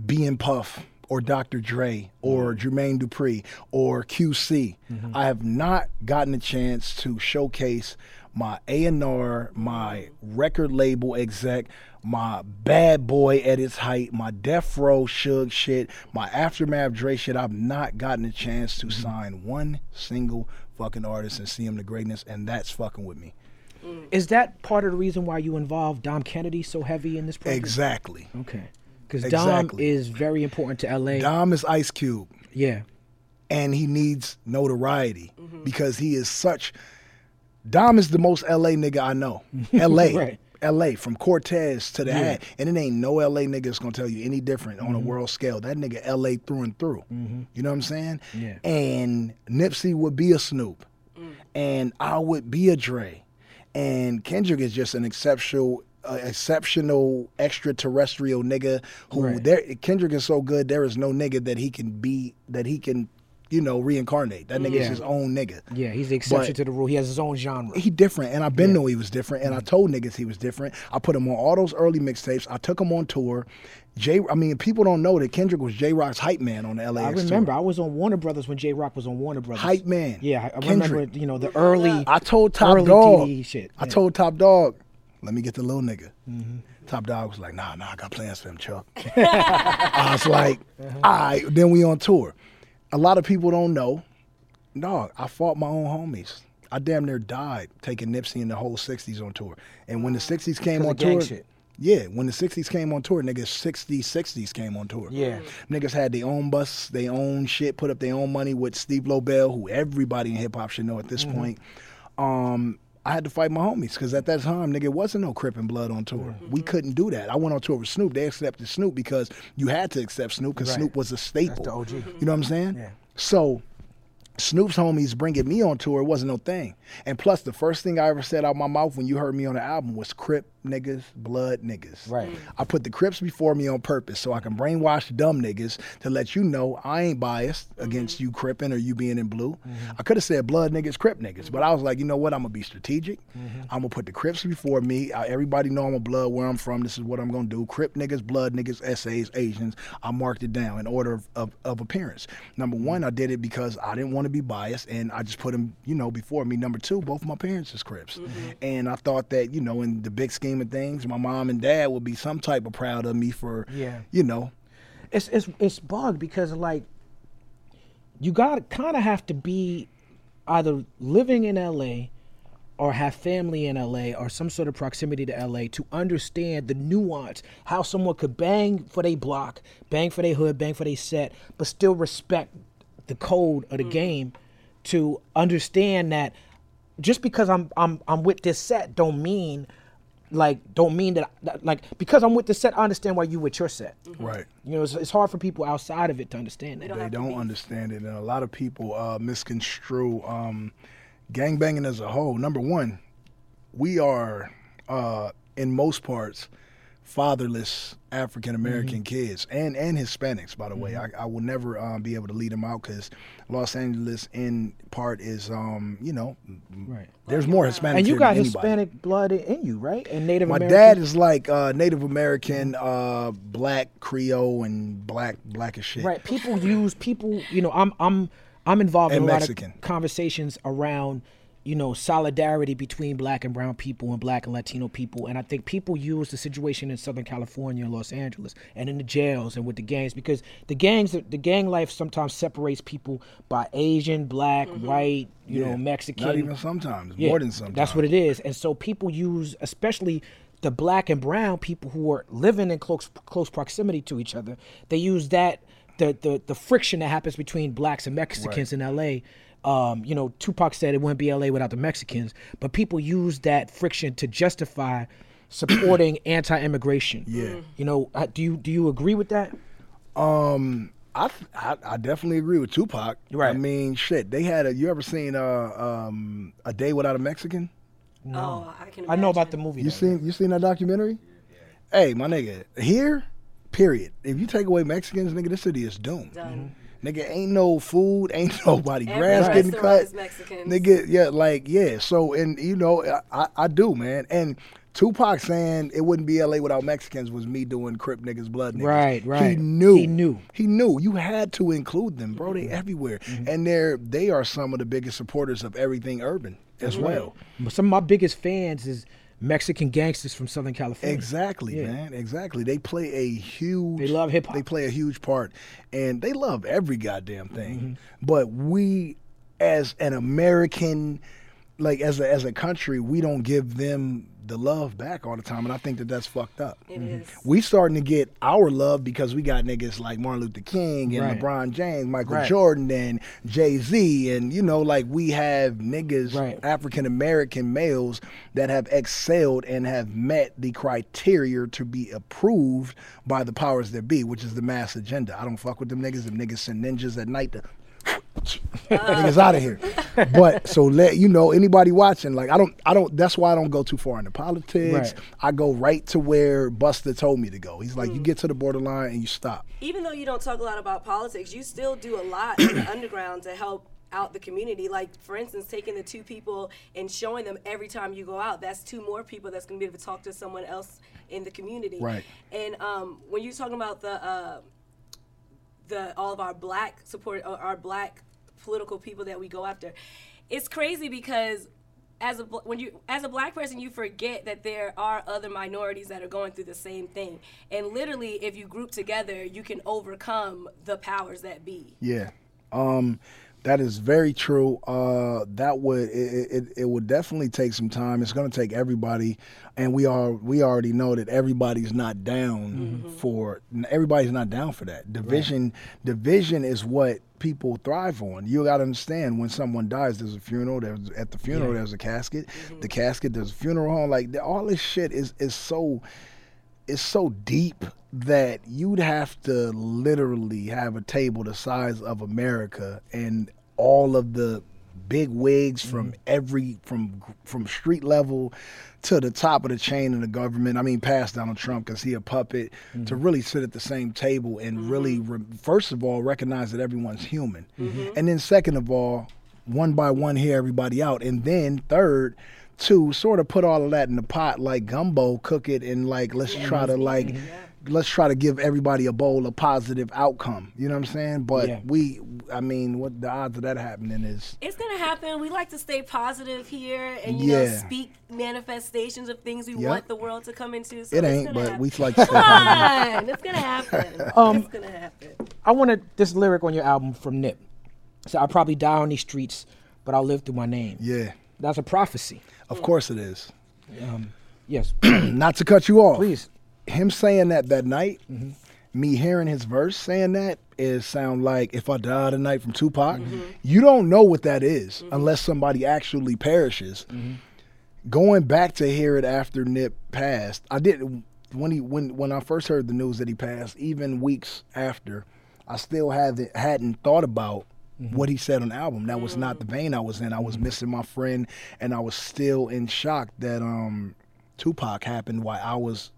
being Puff or Dr. Dre or mm-hmm. Jermaine Dupri or QC. Mm-hmm. I have not gotten a chance to showcase my A&R, my record label exec, my bad boy at its height, my death row Suge shit, my aftermath Dre shit. I've not gotten a chance to mm-hmm. sign one single fucking artist and see him to greatness, and that's fucking with me. Mm. Is that part of the reason why you involved Dom Kennedy so heavy in this project? Exactly. Okay. Because Dom is very important to LA. Dom is Ice Cube. yeah. and he needs notoriety mm-hmm. because he is such. Dom is the most LA nigga I know. LA. Right. LA from Cortez to the Yeah. hat. And it ain't no LA nigga that's gonna tell you any different on a world scale. That nigga LA through and through. You know what I'm saying? Yeah. And Nipsey would be a Snoop. And I would be a Dre. And Kendrick is just an exceptional uh, exceptional extraterrestrial nigga who Right. there Kendrick is so good there is no nigga that he can be that he can you know reincarnate that nigga is Yeah. his own nigga Yeah, he's the exception But- to the rule. He has his own genre. he different and I've been Yeah. know he was different and I told niggas he was different I put him on all those early mixtapes I took him on tour Jay I mean people don't know that Kendrick was Jay Rock's hype man on the LAX I tour. remember I was on Warner Brothers when Jay Rock was on Warner Brothers. hype man Yeah, I, Kendrick. remember you know the early. I told Top early Dog. TDE shit. I yeah. told Top Dog, let me get the little nigga. Mm-hmm. Top Dog was like, nah, nah, I got plans for him, Chuck. I was like, all right, then we on tour. A lot of people don't know, dog, I fought my own homies. I damn near died taking Nipsey and the whole 60s on tour. And when the 60s came on tour, shit. Yeah, when the '60s came on tour, niggas '60s, '60s came on tour. Yeah. niggas had their own bus, their own shit, put up their own money with Steve Lobel, who everybody in hip hop should know at this point. Um, I had to fight my homies because at that time, nigga, it wasn't no Crip and Blood on tour. We couldn't do that. I went on tour with Snoop. They accepted Snoop because you had to accept Snoop because Right. Snoop was a staple. You know what I'm saying? Yeah. So Snoop's homies bringing me on tour wasn't no thing. And plus, the first thing I ever said out my mouth when you heard me on the album was Crip niggas, blood niggas. Right. I put the Crips before me on purpose so I can brainwash dumb niggas to let you know I ain't biased mm-hmm. against you cripping or you being in blue. Mm-hmm. I could have said blood niggas, Crip niggas, but I was like, you know what? I'm gonna be strategic. Mm-hmm. I'm gonna put the Crips before me. Uh, everybody know I'm a blood where I'm from. This is what I'm gonna do. Crip niggas, blood niggas, essays, Asians. I marked it down in order of, of, of appearance. Number one, I did it because I didn't want to be biased and I just put them, you know, before me. Number two, both my parents is Crips. Mm-hmm. And I thought that, you know, in the big scheme of things, my mom and dad would be some type of proud of me for, Yeah. you know, it's it's it's bugged because like you got to kind of have to be either living in LA or have family in LA or some sort of proximity to LA to understand the nuance how someone could bang for their block, bang for their hood, bang for their set, but still respect the code of the game to understand that just because I'm I'm I'm with this set don't mean like don't mean that, that like because I'm with the set I understand why you with your set. right. You know, it's, it's hard for people outside of it to understand that. don't they don't understand it, and a lot of people uh, misconstrue um, gangbanging as a whole. Number one, we are uh, in most parts fatherless African American kids and and Hispanics. By the way, I, I will never um, be able to lead them out because Los Angeles, in part, is um, you know, Right. there's more Hispanic. And you here got than anybody. Hispanic blood in you, right? And Native My American. dad is like uh, Native American, uh, black Creole, and black black as shit. right. People use people. You know, I'm I'm I'm involved in And a lot of conversations around you know solidarity between black and brown people and black and Latino people, and I think people use the situation in Southern California and Los Angeles and in the jails and with the gangs because the gangs the gang life sometimes separates people by Asian, black, mm-hmm. white, you know, Mexican. Not even sometimes. Yeah, More than sometimes. That's what it is. And so people use, especially the black and brown people who are living in close close proximity to each other, they use that the the, the friction that happens between blacks and Mexicans in LA. Um, you know, Tupac said it wouldn't be LA without the Mexicans, but people use that friction to justify supporting anti-immigration. Yeah. You know, do you do you agree with that? Um, I, I I definitely agree with Tupac. Right. I mean, shit. They had a. You ever seen uh um a day without a Mexican? Oh, I can. I know about the movie. You though. seen you seen that documentary? Yeah. Hey, my nigga, here, period. If you take away Mexicans, nigga, this city is doomed. Done. Nigga, ain't no food, ain't nobody Every grass getting cut. Nigga, yeah, like yeah. So and you know, I, I, I do, man. And Tupac saying it wouldn't be LA without Mexicans was me doing Crip niggas, blood niggas. Right, He knew. He knew. He knew. You had to include them, bro. Mm-hmm. They everywhere, and they're they are some of the biggest supporters of everything urban as well. But some of my biggest fans is Mexican gangsters from Southern California. Exactly, Yeah. man. Exactly. They play a huge. They love hip-hop. They play a huge part, and they love every goddamn thing. Mm-hmm. But we, as an American, like as a as a country, we don't give them the love back all the time, and I think that that's fucked up. It mm-hmm. is. We starting to get our love because we got niggas like Martin Luther King and Right. LeBron James, Michael Right. Jordan, and Jay Z, and you know, like we have niggas, Right. African American males that have excelled and have met the criteria to be approved by the powers that be, which is the mass agenda. I don't fuck with them niggas. Them niggas send ninjas at night to niggas out of here. But so let you know anybody watching, like I don't, I don't. That's why I don't go too far into politics. Right. I go right to where Busta told me to go. He's like, you get to the borderline and you stop. even though you don't talk a lot about politics, you still do a lot in the underground to help out the community. Like, for instance, taking the two people and showing them every time you go out, that's two more people that's going to be able to talk to someone else in the community. Right. And um, when you're talking about the, uh, the all of our black support, our black political people that we go after, it's crazy because as a when you as a black person you forget that there are other minorities that are going through the same thing. And literally if you group together you can overcome the powers that be. Yeah. Um, That is very true. Uh, that would it, it, it would definitely take some time. It's going to take everybody, and we are we already know that everybody's not down for everybody's not down for that. Division division is what people thrive on. You got to understand when someone dies, there's a funeral. There's at the funeral Yeah. there's a casket. The casket there's a funeral home. Like all this shit is is so is so deep that you'd have to literally have a table the size of America and all of the big wigs from mm-hmm. every from from street level to the top of the chain in the government. I mean, past Donald Trump because he a puppet to mm-hmm. really sit at the same table and really, mm-hmm. re- first of all, recognize that everyone's human, and then second of all, one by one hear everybody out, and then third. To sort of put all of that in the pot like gumbo, cook it, and like let's try to like let's try to give everybody a bowl of positive outcome. You know what I'm saying? But Yeah. we, I mean, what the odds of that happening is It's gonna happen. We like to stay positive here and you know speak manifestations of things we Yep. want the world to come into. So it ain't, but happen. we like to stay Come positive. on, it's gonna happen. Um, it's gonna happen. I wanted this lyric on your album from Nip. So I'll probably die on these streets, but I'll live through my name. Yeah, That's a prophecy. of course it is. Yes. Not to cut you off. Please. Him saying that that night, Mm-hmm. me hearing his verse saying that is sound like if I die tonight from Tupac. Mm-hmm. You don't know what that is unless somebody actually perishes. Mm-hmm. Going back to hear it after Nip passed, I did when he when when I first heard the news that he passed. Even weeks after, I still haven't hadn't thought about Mm-hmm. what he said on the album. That was not the vein I was in. I was missing my friend, and I was still in shock that um Tupac happened while I was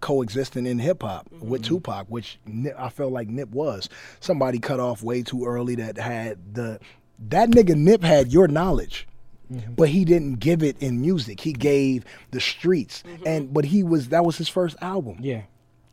coexisting in hip hop with Tupac, which Nip, I felt like Nip was. Somebody cut off way too early that had the that nigga Nip had your knowledge. But he didn't give it in music. He gave the streets, and but he was that was his first album. Yeah.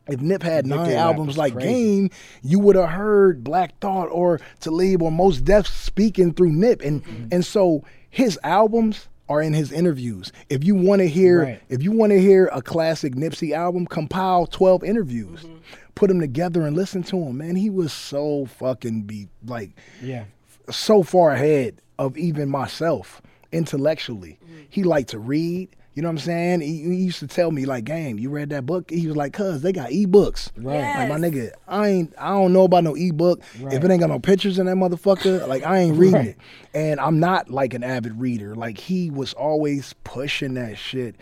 If Nip had nine albums like crazy. Game, you would have heard Black Thought or Talib or Mos Def speaking through Nip, and Mm-hmm. and so his albums are in his interviews. If you want to hear, Right. if you want to hear a classic Nipsey album, compile twelve interviews, Mm-hmm. put them together and listen to him. Man, he was so fucking be like Yeah. so far ahead of even myself intellectually. He liked to read. You know what I'm saying? He, he used to tell me like, "Game, you read that book?" He was like, "Cuz they got ebooks." Right. Like my nigga, I ain't. I don't know about no ebook. Right. If it ain't got no pictures in that motherfucker, like I ain't reading Right. it. And I'm not like an avid reader. Like he was always pushing that shit,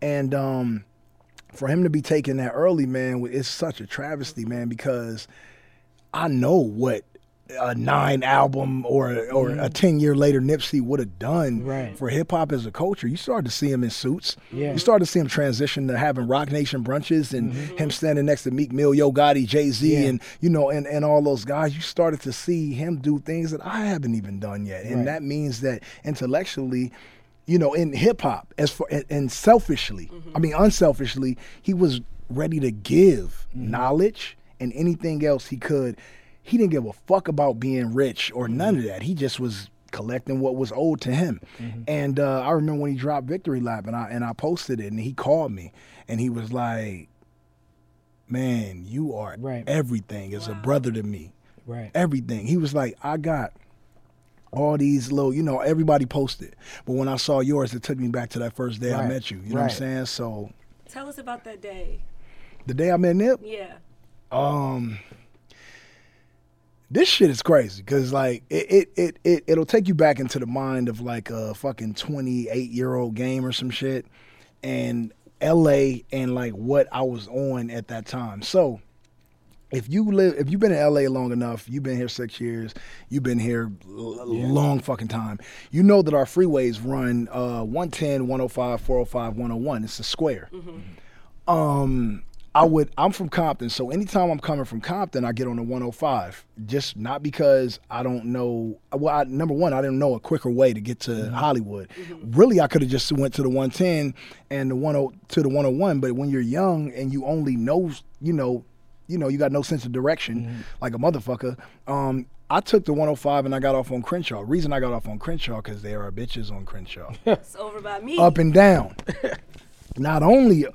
and um, for him to be taking that early, man, it's such a travesty, man, because I know what a nine album or or a ten year later Nipsey would have done Mm-hmm. Right. for hip hop as a culture. You started to see him in suits. Yeah. You started to see him transition to having Roc Nation brunches and Mm-hmm. him standing next to Meek Mill, Yo Gotti, Jay Z, Yeah. and you know, and, and all those guys. You started to see him do things that I haven't even done yet, and Right. that means that intellectually. You know, in hip hop, as for and, selfishly, I mean unselfishly, he was ready to give Mm-hmm. knowledge and anything else he could. He didn't give a fuck about being rich or none of that. He just was collecting what was owed to him. And uh, I remember when he dropped Victory Lap and I and I posted it and he called me and he was like, "Man, you are Right. everything as a brother to me. Right. Everything." He was like, "I got all these little, you know, everybody posted. But when I saw yours, it took me back to that first day I met you. You know what I'm saying? So Tell us about that day. the day I met Nip, Yeah. um this shit is crazy because like it, it it it it'll take you back into the mind of like a fucking 28 year old game or some shit and LA and like what I was on at that time. So if you live if you've been in LA long enough, you've been here 6 years, you've been here l- long fucking time. You know that our freeways run uh 110, 105, 405, 101. It's a square um I would I'm from Compton, so anytime I'm coming from Compton, I get on the 105. Just not because I don't know well, I, number one, I didn't know a quicker way to get to mm-hmm. Hollywood. Mm-hmm. Really I could have just went to the 110 and the 10 to the 101, but when you're young and you only know, you know, you know, you got no sense of direction mm-hmm. like a motherfucker. Um I took the 105 and I got off on Crenshaw. Reason I got off on Crenshaw because there are bitches on Crenshaw It's over by me. up and down. Not only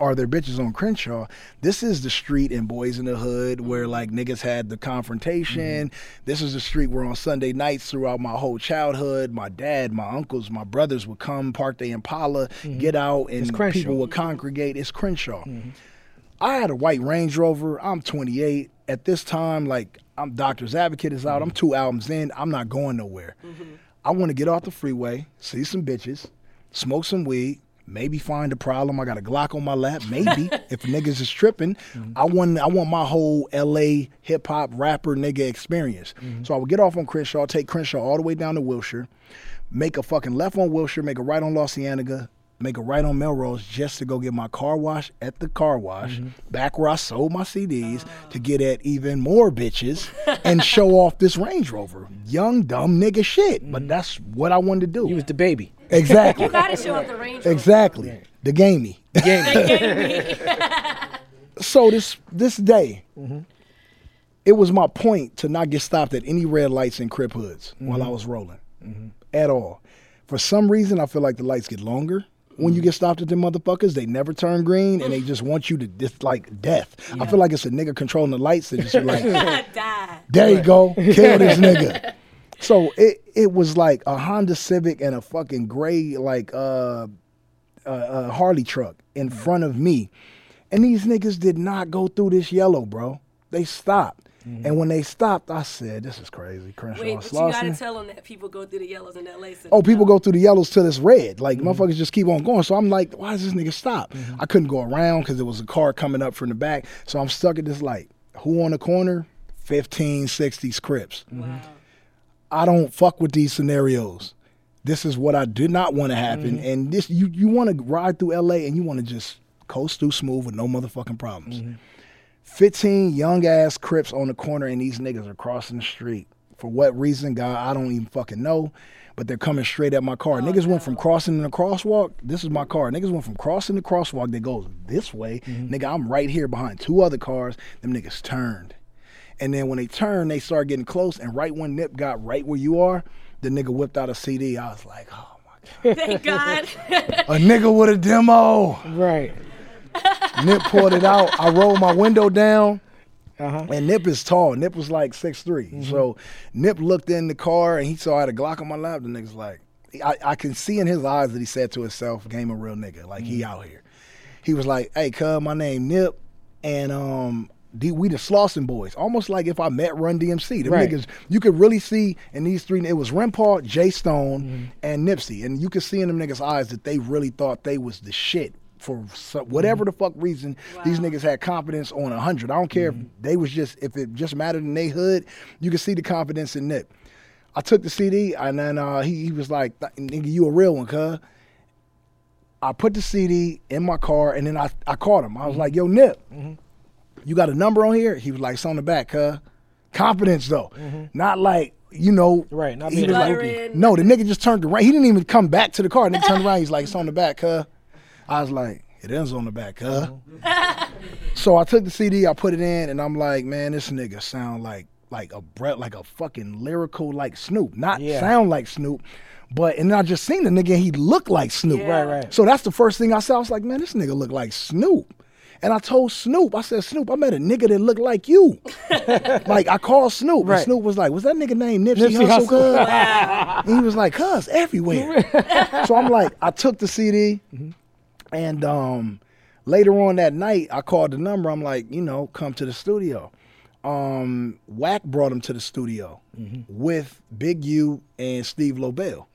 are there bitches on Crenshaw? This is the street in Boyz n the Hood where like niggas had the confrontation. Mm-hmm. This is the street where on Sunday nights throughout my whole childhood, my dad, my uncles, my brothers would come park their Impala, mm-hmm. get out, and people would congregate. It's Crenshaw. Mm-hmm. I had a white Range Rover. I'm 28 at this time. Like I'm Doctor's Advocate is out. I'm two albums in. I'm not going nowhere. I want to get off the freeway, see some bitches, smoke some weed, maybe find a problem. I got a Glock on my lap. Maybe if niggas is tripping, mm-hmm. I want I want my whole L.A. hip hop rapper nigga experience. Mm-hmm. So I would get off on Crenshaw, take Crenshaw all the way down to Wilshire, make a fucking left on Wilshire, make a right on Los Cienega, make a right on Melrose just to go get my car wash at the car wash, mm-hmm. back where I sold my CDs oh. to get at even more bitches and show off this Range Rover. Young, dumb nigga shit. But that's what I wanted to do. He was the baby. Exactly. You gotta show up the range. Rover. exactly. The gamey. so this this day, mm-hmm. it was my point to not get stopped at any red lights in Crip hoods mm-hmm. while I was rolling mm-hmm. at all. For some reason, I feel like the lights get longer. When you get stopped at them motherfuckers, they never turn green and they just want you to just like death. I feel like it's a nigga controlling the lights that just like, Die. there you go, kill this nigga. So it it was like a Honda Civic and a fucking gray like uh, uh, uh Harley truck in front of me, and these niggas did not go through this yellow, bro. They stopped, and when they stopped, I said, "This is crazy." Crenshaw Wait, but you gotta tell them that people go through the yellows in LA. So Oh, people go through the yellows till it's red. Like motherfuckers just keep on going. So I'm like, why does this nigga stop? I couldn't go around because there was a car coming up from the back. So I'm stuck at this light. Who on the corner? 15, 60s Crips. Wow. I don't fuck with these scenarios. This is what I did not want to happen. Mm-hmm. And this you you want to ride through LA and you want to just coast through smooth with no motherfucking problems. Mm-hmm. 15 young ass Crips on the corner and these niggas are crossing the street. For what reason, God, I don't even fucking know. But they're coming straight at my car. Oh, niggas went from crossing in the crosswalk. This is my car. Niggas went from crossing the crosswalk that goes this way. Mm-hmm. Nigga, I'm right here behind two other cars. Them niggas turned. And then when they turned, they started getting close. And right when Nip got right where you are, the nigga whipped out a CD. I was like, oh my God. Thank God. A nigga with a demo. Right. Nip pulled it out. I rolled my window down. Uh-huh. And Nip is tall. Nip was like 6'3". So Nip looked in the car and he saw I had a Glock on my lap. The nigga's like, I, I can see in his eyes that he said to himself, game a real nigga. Like, he out here. He was like, hey, cuz, my name Nip. And um, D- we the Slauson boys. Almost like if I met Run DMC. The Right. niggas, you could really see in these three, it was Ren Paul, Jay Stone, mm-hmm. and Nipsey. And you could see in them niggas' eyes that they really thought they was the shit. For so, whatever mm-hmm. the fuck reason, these niggas had confidence on a hundred. I don't care if mm-hmm. they was just if it just mattered in they hood, you could see the confidence in Nip. I took the CD and then uh, he, he was like, "Nigga, you a real one, cuz." I put the CD in my car and then I, I called him. I was like, "Yo, Nip, you got a number on here?" He was like, "It's on the back, huh? Confidence though, not like you know. Right, not he being was like, Fluttering. no, the nigga just turned around. He didn't even come back to the car. The nigga turned around. He's like, "It's on the back, huh? I was like, "It is on the back, cuz." Mm-hmm. So I took the CD, I put it in, and I'm like, man, this nigga sound like like a breath, like a fucking lyrical like Snoop. Not Yeah. sound like Snoop, but and I just seen the nigga, and he looked like Snoop. Yeah. Right, right. So that's the first thing I saw. I was like, man, this nigga look like Snoop. And I told Snoop, I said, Snoop, I met a nigga that looked like you. like I called Snoop, and Snoop was like, was that nigga named Nipsey, Nipsey Hussle? Hussle. cuz?" And he was like, cuz everywhere. so I'm like, I took the CD, and um, later on that night, I called the number. I'm like, you know, come to the studio. Um, Wack brought him to the studio with Big U and Steve Lobel.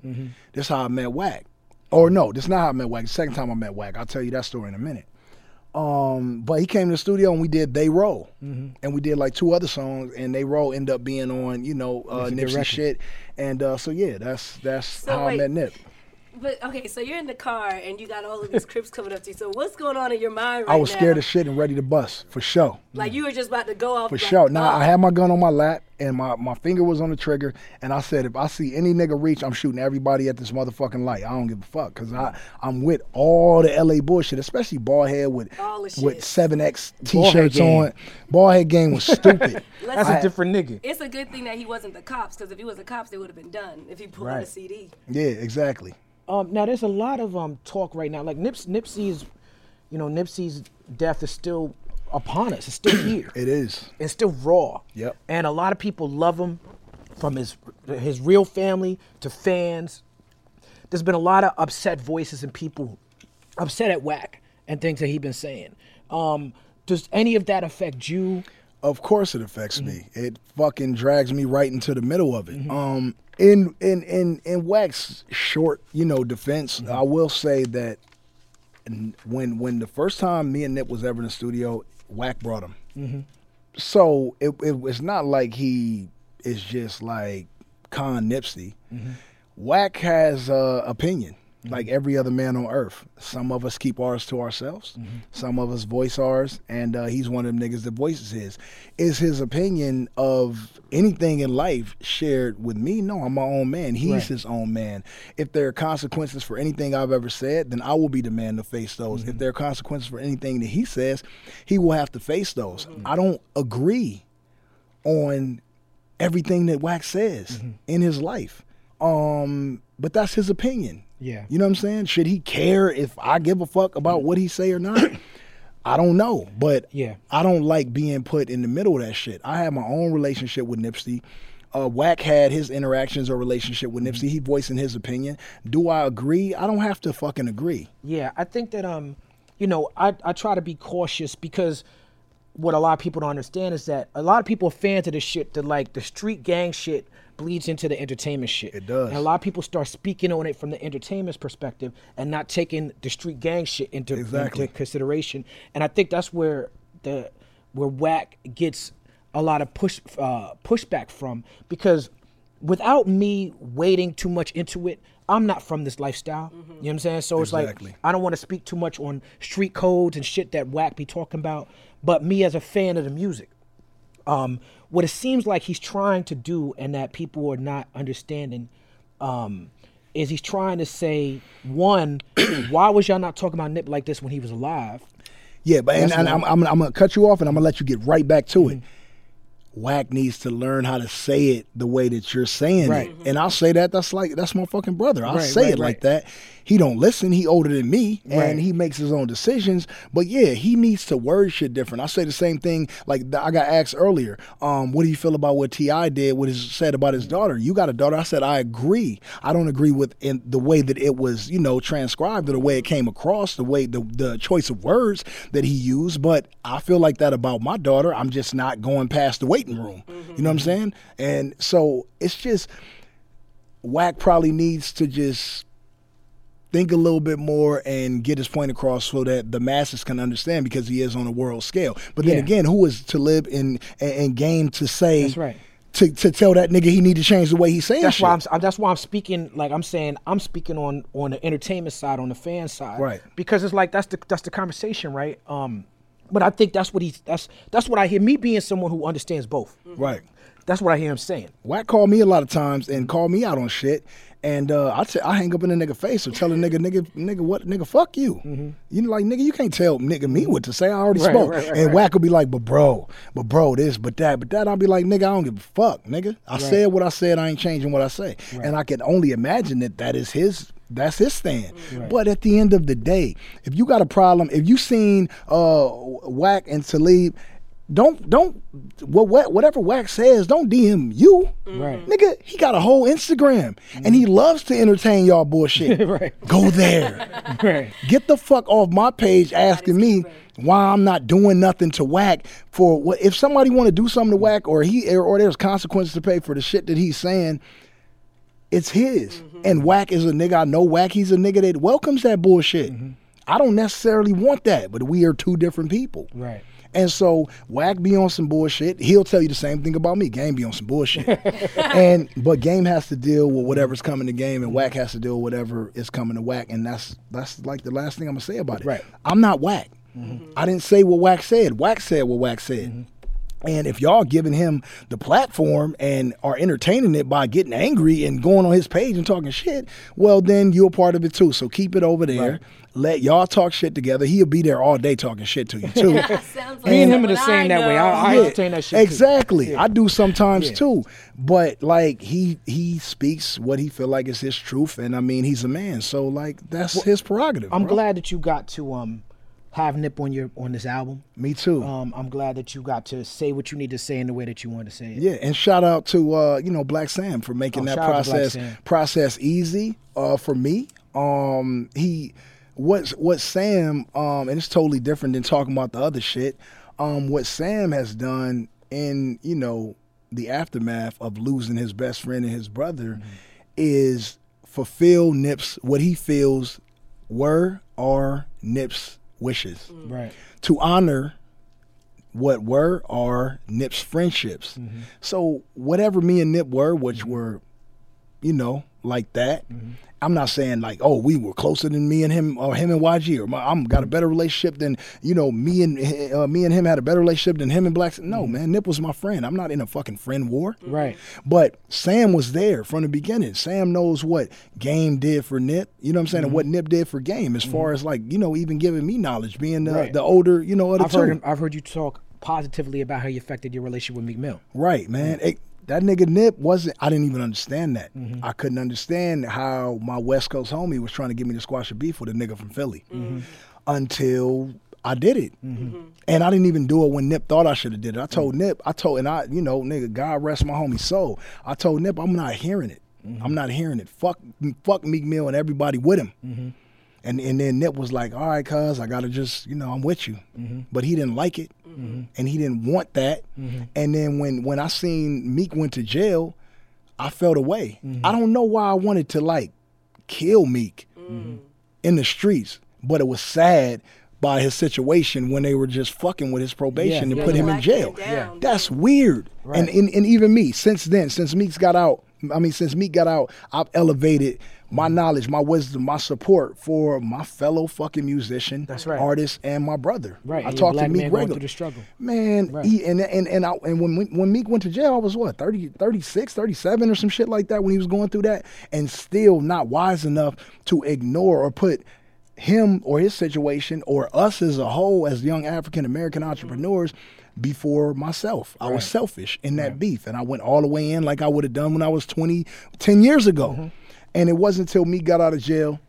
That's how I met Wack. Or no, that's not how I met Wack. The second time I met Wack. I'll tell you that story in a minute. Um, but he came to the studio and we did They Roll, and we did like two other songs, and They Roll ended up being on, you know, uh, That's a good Nipsey shit, and uh, so yeah, that's that's So how wait. I met Nip. But okay, so you're in the car and you got all of these Crips coming up to you. So what's going on in your mind right now. I was scared now? as shit and ready to bust for sure. Like you were just about to go off. For like, sure. Now oh. I had my gun on my lap and my, my finger was on the trigger, and I said, if I see any nigga reach, I'm shooting everybody at this motherfucking light. I don't give a fuck because I I'm with all the LA bullshit, especially ballhead with All the with seven X Ball head t-shirts game. on. Ballhead game was stupid. That's a different nigga. It's a good thing that he wasn't the cops, because if he was the cops, they would have been done if he pulled out a CD. yeah, exactly. Um, now there's a lot of um talk right now. Like Nips, Nipsey's, you know, Nipsey's death is still upon us. It's still here. It is. It's still raw. Yep. And a lot of people love him, from his his real family to fans. There's been a lot of upset voices and people upset at Wack and things that he's been saying. Um, does any of that affect you? Of course it affects mm-hmm. me. It fucking drags me right into the middle of it. Mm-hmm. Um in in in in Wax short, you know, defense, mm-hmm. I will say that when when the first time me and Nip was ever in the studio, Wack brought him. So it it was not like he is just like Con Nipsey. Wack has uh, opinion, Mm-hmm. like every other man on earth. Some of us keep ours to ourselves. Mm-hmm. Some of us voice ours, and uh, he's one of them niggas that voices his. Is his opinion of anything in life shared with me? No, I'm my own man. He's Right. his own man. If there are consequences for anything I've ever said, then I will be the man to face those. If mm-hmm. there are consequences for anything that he says, he will have to face those. I don't agree on everything that Wax says in his life. Um, but that's his opinion. Yeah. You know what I'm saying? Should he care if I give a fuck about what he say or not? I don't know, but Yeah. I don't like being put in the middle of that shit. I have my own relationship with Nipsey. Uh, Wack had his interactions or relationship with Nipsey. He voicing his opinion. Do I agree? I don't have to fucking agree. Yeah, I think that um, you know, I I try to be cautious because what a lot of people don't understand is that a lot of people are fans of this shit that like the street gang shit bleeds into the entertainment shit. It does. And a lot of people start speaking on it from the entertainment's perspective and not taking the street gang shit into, Exactly. into consideration. And I think that's where the where Wack gets a lot of push uh, pushback from because without me wading too much into it, I'm not from this lifestyle. You know what I'm saying? So it's like I don't want to speak too much on street codes and shit that Wack be talking about. But me as a fan of the music, um, what it seems like he's trying to do and that people are not understanding um, is he's trying to say, one, why was y'all not talking about Nip like this when he was alive? Yeah, but and, and. I'm, I'm, I'm gonna cut you off and I'm gonna let you get right back to it. Wack needs to learn how to say it the way that you're saying Right. it, and I'll say that. That's like that's my fucking brother. I'll Right, say right, it like that. He don't listen. He older than me, and he makes his own decisions. But yeah, he needs to word shit different. I say the same thing. Like I got asked earlier, um, what do you feel about what T.I. did? What he said about his daughter? You got a daughter? I said I agree. I don't agree with in the way that it was, you know, transcribed or the way it came across, the way the the choice of words that he used. But I feel like that about my daughter. I'm just not going past the waiting room. You know what I'm saying? And so it's just Wack probably needs to just think a little bit more and get his point across so that the masses can understand because he is on a world scale. But then Yeah. again, who is to live in and, and game to say That's right. to, to tell that nigga he need to change the way he's saying That's shit. why I'm. I'm- That's why I'm speaking. Like I'm saying, I'm speaking on on the entertainment side, on the fan side, Right. Because it's like that's the that's the conversation, right? Um, but I think that's what he's. That's that's what I hear. Me being someone who understands both, right. that's what I hear him saying. Wack called me a lot of times and called me out on shit. And uh, I t- I hang up in a nigga face or tell a nigga, nigga, nigga, what, nigga, fuck you. You know, like, nigga, you can't tell nigga me what to say. I already Right, spoke. right, right, and. Wack will be like, but bro, but bro, this, but that, but that. I'll be like, nigga, I don't give a fuck, nigga. I said what I said. I ain't changing what I say. And I can only imagine that that is his. That's his stand. But at the end of the day, if you got a problem, if you seen uh, Wack and Talib, don't don't what what whatever Wax says, don't DM you. Right. Nigga, he got a whole Instagram and he loves to entertain y'all bullshit. Right. Go there. Right. Get the fuck off my page asking me why I'm not doing nothing to Wack for what if somebody want to do something to Wack or he or, or there's consequences to pay for the shit that he's saying, it's his. And mm-hmm. Wack is a nigga I know Wack he's a nigga that welcomes that bullshit. Mm-hmm. I don't necessarily want that, but we are two different people. Right. And so Wack be on some bullshit. He'll tell you the same thing about me. Game be on some bullshit. and but Game has to deal with whatever's coming to Game, and Wack has to deal with whatever is coming to Wack. And that's that's like the last thing I'm gonna say about it. Right. I'm not Wack. Mm-hmm. I didn't say what Wack said. Wack said what Wack said. And if y'all giving him the platform and are entertaining it by getting angry and going on his page and talking shit, well then you're a part of it too. So keep it over there. Let y'all talk shit together. He'll be there all day talking shit to you too. Sounds like Me and him are the same that way. I, I Yeah, entertain that shit. too. Exactly. Yeah. I do sometimes Yeah. too. But like he he speaks what he feel like is his truth and I mean he's a man. So like that's his prerogative. I'm bro. glad that you got to um have Nip on your on this album. Me too. Um, I'm glad that you got to say what you need to say in the way that you want to say it. Yeah, and shout out to uh, you know Blacc Sam for making Oh, that shout out to Black process process easy uh, for me. Um, he what's what Sam um, and it's totally different than talking about the other shit. Um, what Sam has done in you know the aftermath of losing his best friend and his brother Mm-hmm. is fulfill Nip's what he feels were are Nip's wishes mm. Right. to honor what were are Nip's friendships. Mm-hmm. So whatever me and Nip were, which mm-hmm. were, you know, like that. Mm-hmm. I'm not saying like, oh, we were closer than me and him, or him and YG, or my, I'm got a better relationship than you know me and eh, eh, uh, me and him had a better relationship than him and Black. No, mm-hmm. man, Nip was my friend. I'm not in a fucking friend war. Mm-hmm. Right. But Sam was there from the beginning. Sam knows what Game did for Nip, you know what I'm saying, and what mm-hmm. Nip did for Game, as far as like, you know, even giving me knowledge, being the, Right. the older, you know, of the I've two. heard him, I've heard you talk positively about how you affected your relationship with Meek Mill. Right, man. It- that nigga Nip wasn't. I didn't even understand that. Mm-hmm. I couldn't understand how my West Coast homie was trying to get me to squash a beef with a nigga from Philly mm-hmm. Mm-hmm. until I did it, and I didn't even do it when Nip thought I should have did it. I told Nip. I told, and I, you know, nigga, God rest my homie soul. I told Nip, I'm not hearing it. I'm not hearing it. Fuck, fuck Meek Mill and everybody with him. And and then Nip was like, all right, cuz I gotta just, you know, I'm with you. Mm-hmm. But he didn't like it. Mm-hmm. And he didn't want that. Mm-hmm. And then when when I seen Meek went to jail, I felt away. I don't know why I wanted to like kill Meek in the streets, but it was sad by his situation when they were just fucking with his probation Yeah, and yeah, put him in jail. down. That's weird. And, and and even me, since then, since Meek's got out, I mean, since Meek got out, I've elevated my knowledge, my wisdom, my support for my fellow fucking musician, That's right. artist, and my brother. Right, I talked to Meek regularly. through the struggle. Man, Right. he, and and and, I, and when when Meek went to jail, I was what 30, 36, 37 or some shit like that when he was going through that, and still not wise enough to ignore or put him or his situation or us as a whole as young African American entrepreneurs before myself. I was selfish in that beef, and I went all the way in like I would have done when I was 20, 10 years ago. Mm-hmm. And it wasn't until Meek got out of jail.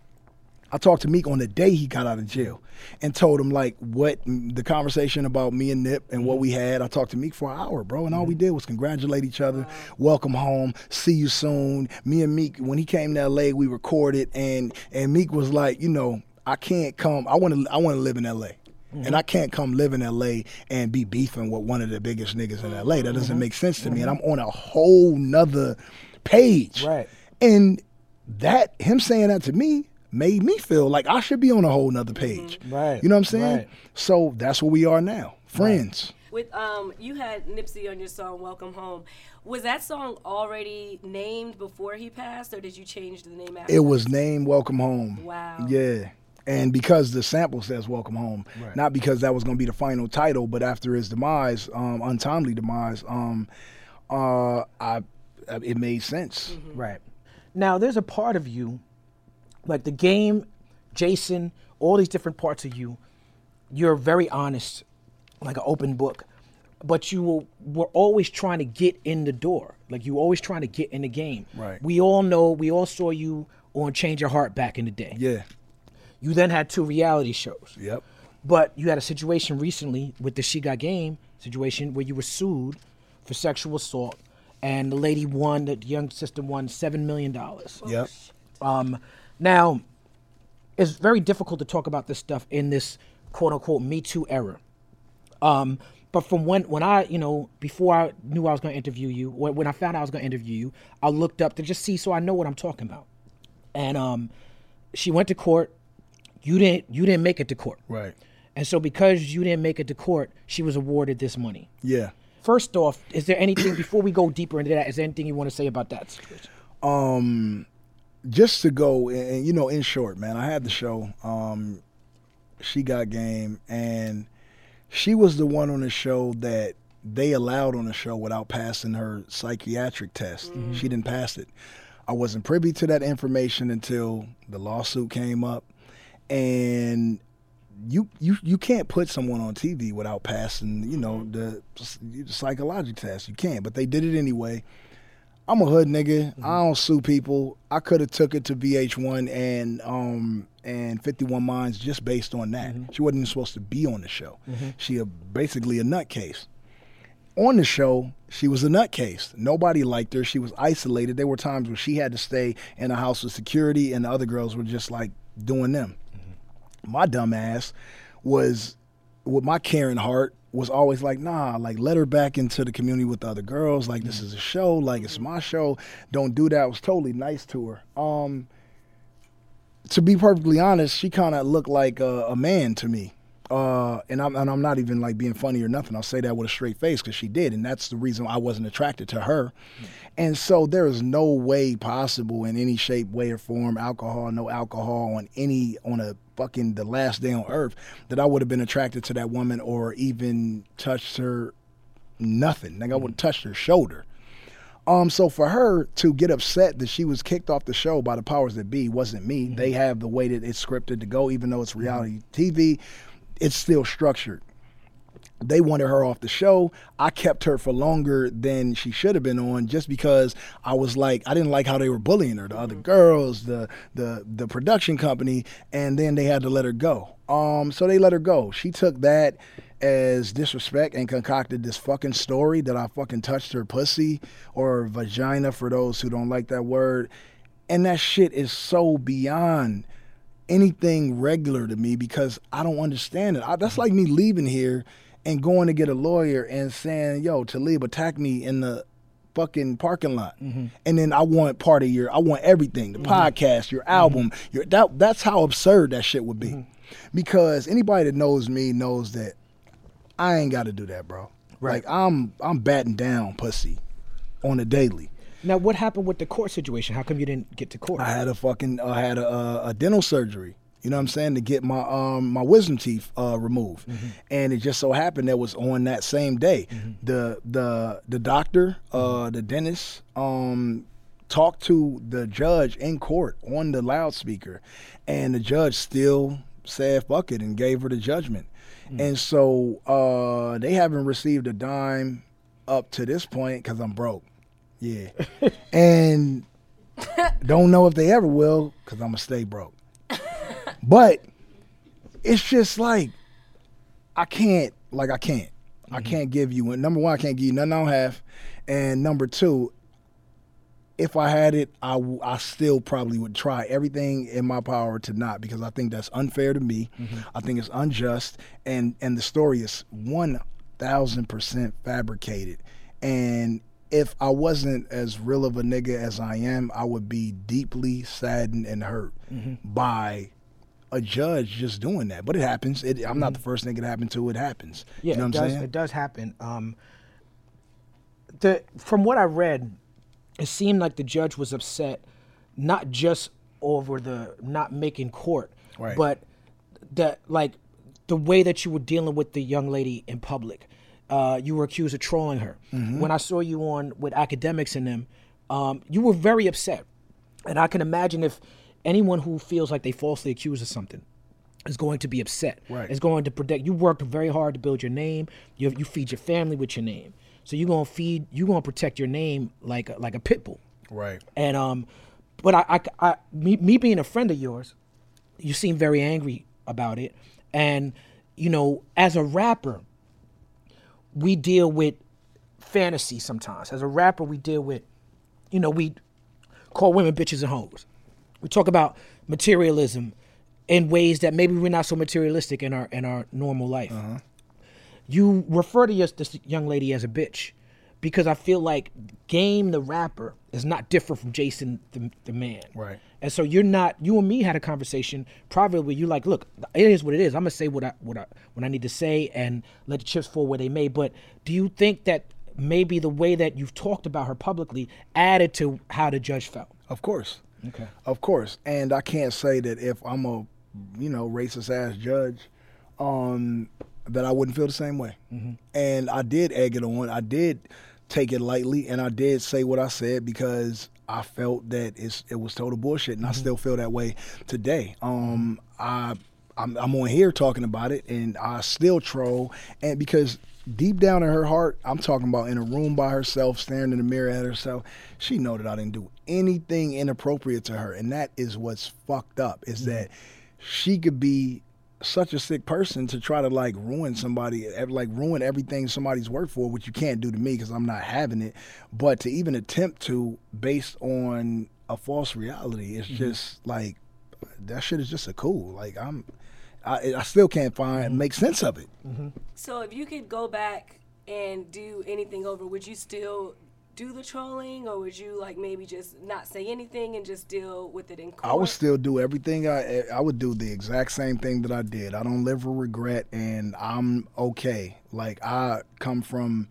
I talked to Meek on the day he got out of jail and told him like what the conversation about me and Nip and what we had. I talked to Meek for an hour, bro, and all we mm-hmm. did was congratulate each other, welcome home, see you soon. Me and Meek, when he came to LA, we recorded, and and Meek was like, you know, I can't come. I want to. I want to live in LA. And I mm-hmm. can't come live in LA and be beefing with one of the biggest niggas in LA. That doesn't mm-hmm. make sense to me. And I'm on a whole nother page. Right. And that him saying that to me made me feel like I should be on a whole nother page. Right, You know what I'm saying? right. So that's where we are now. Friends. With um, you had Nipsey on your song "Welcome Home." Was that song already named before he passed, or did you change the name after? It was named Welcome Home. Wow. Yeah. And because the sample says Welcome Home, not because that was going to be the final title, but after his demise, um, untimely demise, um, uh, I, it made sense. Right. Now, there's a part of you, like the game, Jason, all these different parts of you, you're very honest, like an open book, but you will, were always trying to get in the door. Like you were always trying to get in the game. Right. We all know, we all saw you on Change Your Heart back in the day. Yeah. You then had two reality shows. Yep. But you had a situation recently with the She Got Game situation where you were sued for sexual assault, and the lady won, the young sister won $7 million. Yep. Um, now, it's very difficult to talk about this stuff in this quote unquote Me Too era. Um, but from when, when I, you know, before I knew I was going to interview you, when, when I found out I was going to interview you, I looked up to just see so I know what I'm talking about. And um, she went to court. You didn't. You didn't make it to court. Right. And so because you didn't make it to court, she was awarded this money. Yeah. First off, is there anything before we go deeper into that? Is there anything you want to say about that situation? Um, just to go and, you know, in short, man, I had the show. Um, she got game, and she was the one on the show that they allowed on the show without passing her psychiatric test. She didn't pass it. I wasn't privy to that information until the lawsuit came up, and you you you can't put someone on TV without passing, you know, the, the psychological test. You can't, but they did it anyway. I'm a hood nigga. Mm-hmm. I don't sue people. I could have took it to VH1 and um and 51 Minds just based on that. Mm-hmm. She wasn't even supposed to be on the show. Mm-hmm. She a, basically a nutcase. On the show, she was a nutcase. Nobody liked her. She was isolated. There were times where she had to stay in a house with security, and the other girls were just like doing them. My dumb ass was with my caring heart was always like, nah, like let her back into the community with the other girls. Like this is a show, like it's my show. Don't do that. I was totally nice to her. Um, to be perfectly honest, she kind of looked like a, a man to me. Uh, and I'm and I'm not even like being funny or nothing. I'll say that with a straight face because she did, and that's the reason I wasn't attracted to her. And so there is no way possible in any shape, way, or form, alcohol, no alcohol on any on a fucking the last day on earth that I would have been attracted to that woman or even touched her. Nothing. Like I would have touched her shoulder. Um, so for her to get upset that she was kicked off the show by the powers that be wasn't me. They have the way that it's scripted to go, even though it's reality TV, it's still structured. They wanted her off the show. I kept her for longer than she should have been on just because I was like I didn't like how they were bullying her, the other girls, the the the production company, and then they had to let her go. Um, so they let her go. She took that as disrespect and concocted this fucking story that I fucking touched her pussy or vagina for those who don't like that word. And that shit is so beyond anything regular to me because I don't understand it. I, that's like me leaving here and going to get a lawyer and saying, "Yo, Talib attacked me in the fucking parking lot," mm-hmm. and then I want part of your, I want everything, the mm-hmm. podcast, your mm-hmm. album, your that. That's how absurd that shit would be, because anybody that knows me knows that I ain't got to do that, bro. Right. Like I'm, I'm batting down pussy on a daily. Now, what happened with the court situation? How come you didn't get to court? I had a fucking I had a, a, dental surgery. You know what I'm saying to get my um my wisdom teeth uh, removed, and it just so happened that was on that same day. The the the doctor, uh, the dentist, um, talked to the judge in court on the loudspeaker, and the judge still said fuck it and gave her the judgment. And so uh, they haven't received a dime up to this point because I'm broke. Yeah, and don't know if they ever will because I'm gonna stay broke. But it's just like I can't, like I can't, I mm-hmm. can't give you. Number one, I can't give you nothing I don't have, and number two, if I had it, I, w- I still probably would try everything in my power to not because I think that's unfair to me. Mm-hmm. I think it's unjust, and and the story is one thousand percent fabricated. And if I wasn't as real of a nigga as I am, I would be deeply saddened and hurt by a judge just doing that. But it happens. It, I'm not the first nigga it happened to. It happens. Yeah, you know it what I'm does. saying? It does happen. Um, the from what I read, it seemed like the judge was upset, not just over the not making court, Right. but the like the way that you were dealing with the young lady in public. Uh, you were accused of trolling her. Mm-hmm. When I saw you on with Akademiks in them, um, you were very upset, and I can imagine if anyone who feels like they falsely accused of something is going to be upset. Right. Is going to protect. You worked very hard to build your name. You you feed your family with your name. So you're gonna feed. You're gonna protect your name like a, like a pit bull. Right. And um, but I, I, I me, me being a friend of yours, you seem very angry about it. And you know, as a rapper, we deal with fantasy sometimes. As a rapper, we deal with, you know, we call women bitches and hoes. We talk about materialism in ways that maybe we're not so materialistic in our in our normal life. Uh-huh. You refer to your, this young lady as a bitch because I feel like Game the rapper is not different from Jason the, the man. Right. And so you're not. You and me had a conversation privately where you're like, "Look, it is what it is. I'm gonna say what I what I what I need to say and let the chips fall where they may." But do you think that maybe the way that you've talked about her publicly added to how the judge felt? Of course. Okay. Of course. And I can't say that if I'm a, you know, racist ass judge, um, that I wouldn't feel the same way. And I did egg it on. I did take it lightly, and I did say what I said because I felt that it's it was total bullshit, and I still feel that way today. Um, I. I'm, I'm on here talking about it, and I still troll, and because deep down in her heart, I'm talking about in a room by herself, staring in the mirror at herself. She know that I didn't do anything inappropriate to her, and that is what's fucked up. Is that she could be such a sick person to try to like ruin somebody, like ruin everything somebody's worked for, which you can't do to me because I'm not having it. But to even attempt to, based on a false reality, it's mm-hmm. just like that shit is just a cool. Like I'm, I, I still can't find mm-hmm. make sense of it. Mm-hmm. So if you could go back and do anything over, would you still do the trolling, or would you like maybe just not say anything and just deal with it in court? I would still do everything I I would do the exact same thing that I did. I don't live with regret and I'm okay. Like I come from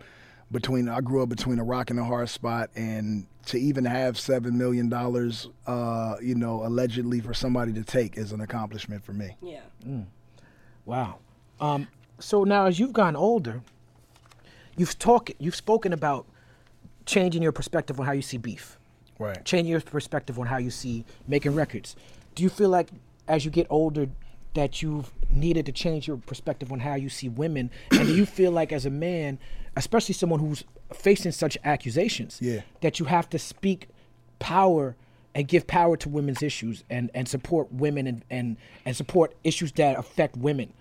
between I grew up between a rock and a hard spot and to even have 7 million dollars uh you know allegedly for somebody to take is an accomplishment for me. Yeah. Wow. Um, so now, as you've gotten older, you've talked, you've spoken about changing your perspective on how you see beef, Right. changing your perspective on how you see making records. Do you feel like, as you get older, that you've needed to change your perspective on how you see women? And do you feel like, as a man, especially someone who's facing such accusations, Yeah. that you have to speak power and give power to women's issues and, and support women and, and, and support issues that affect women?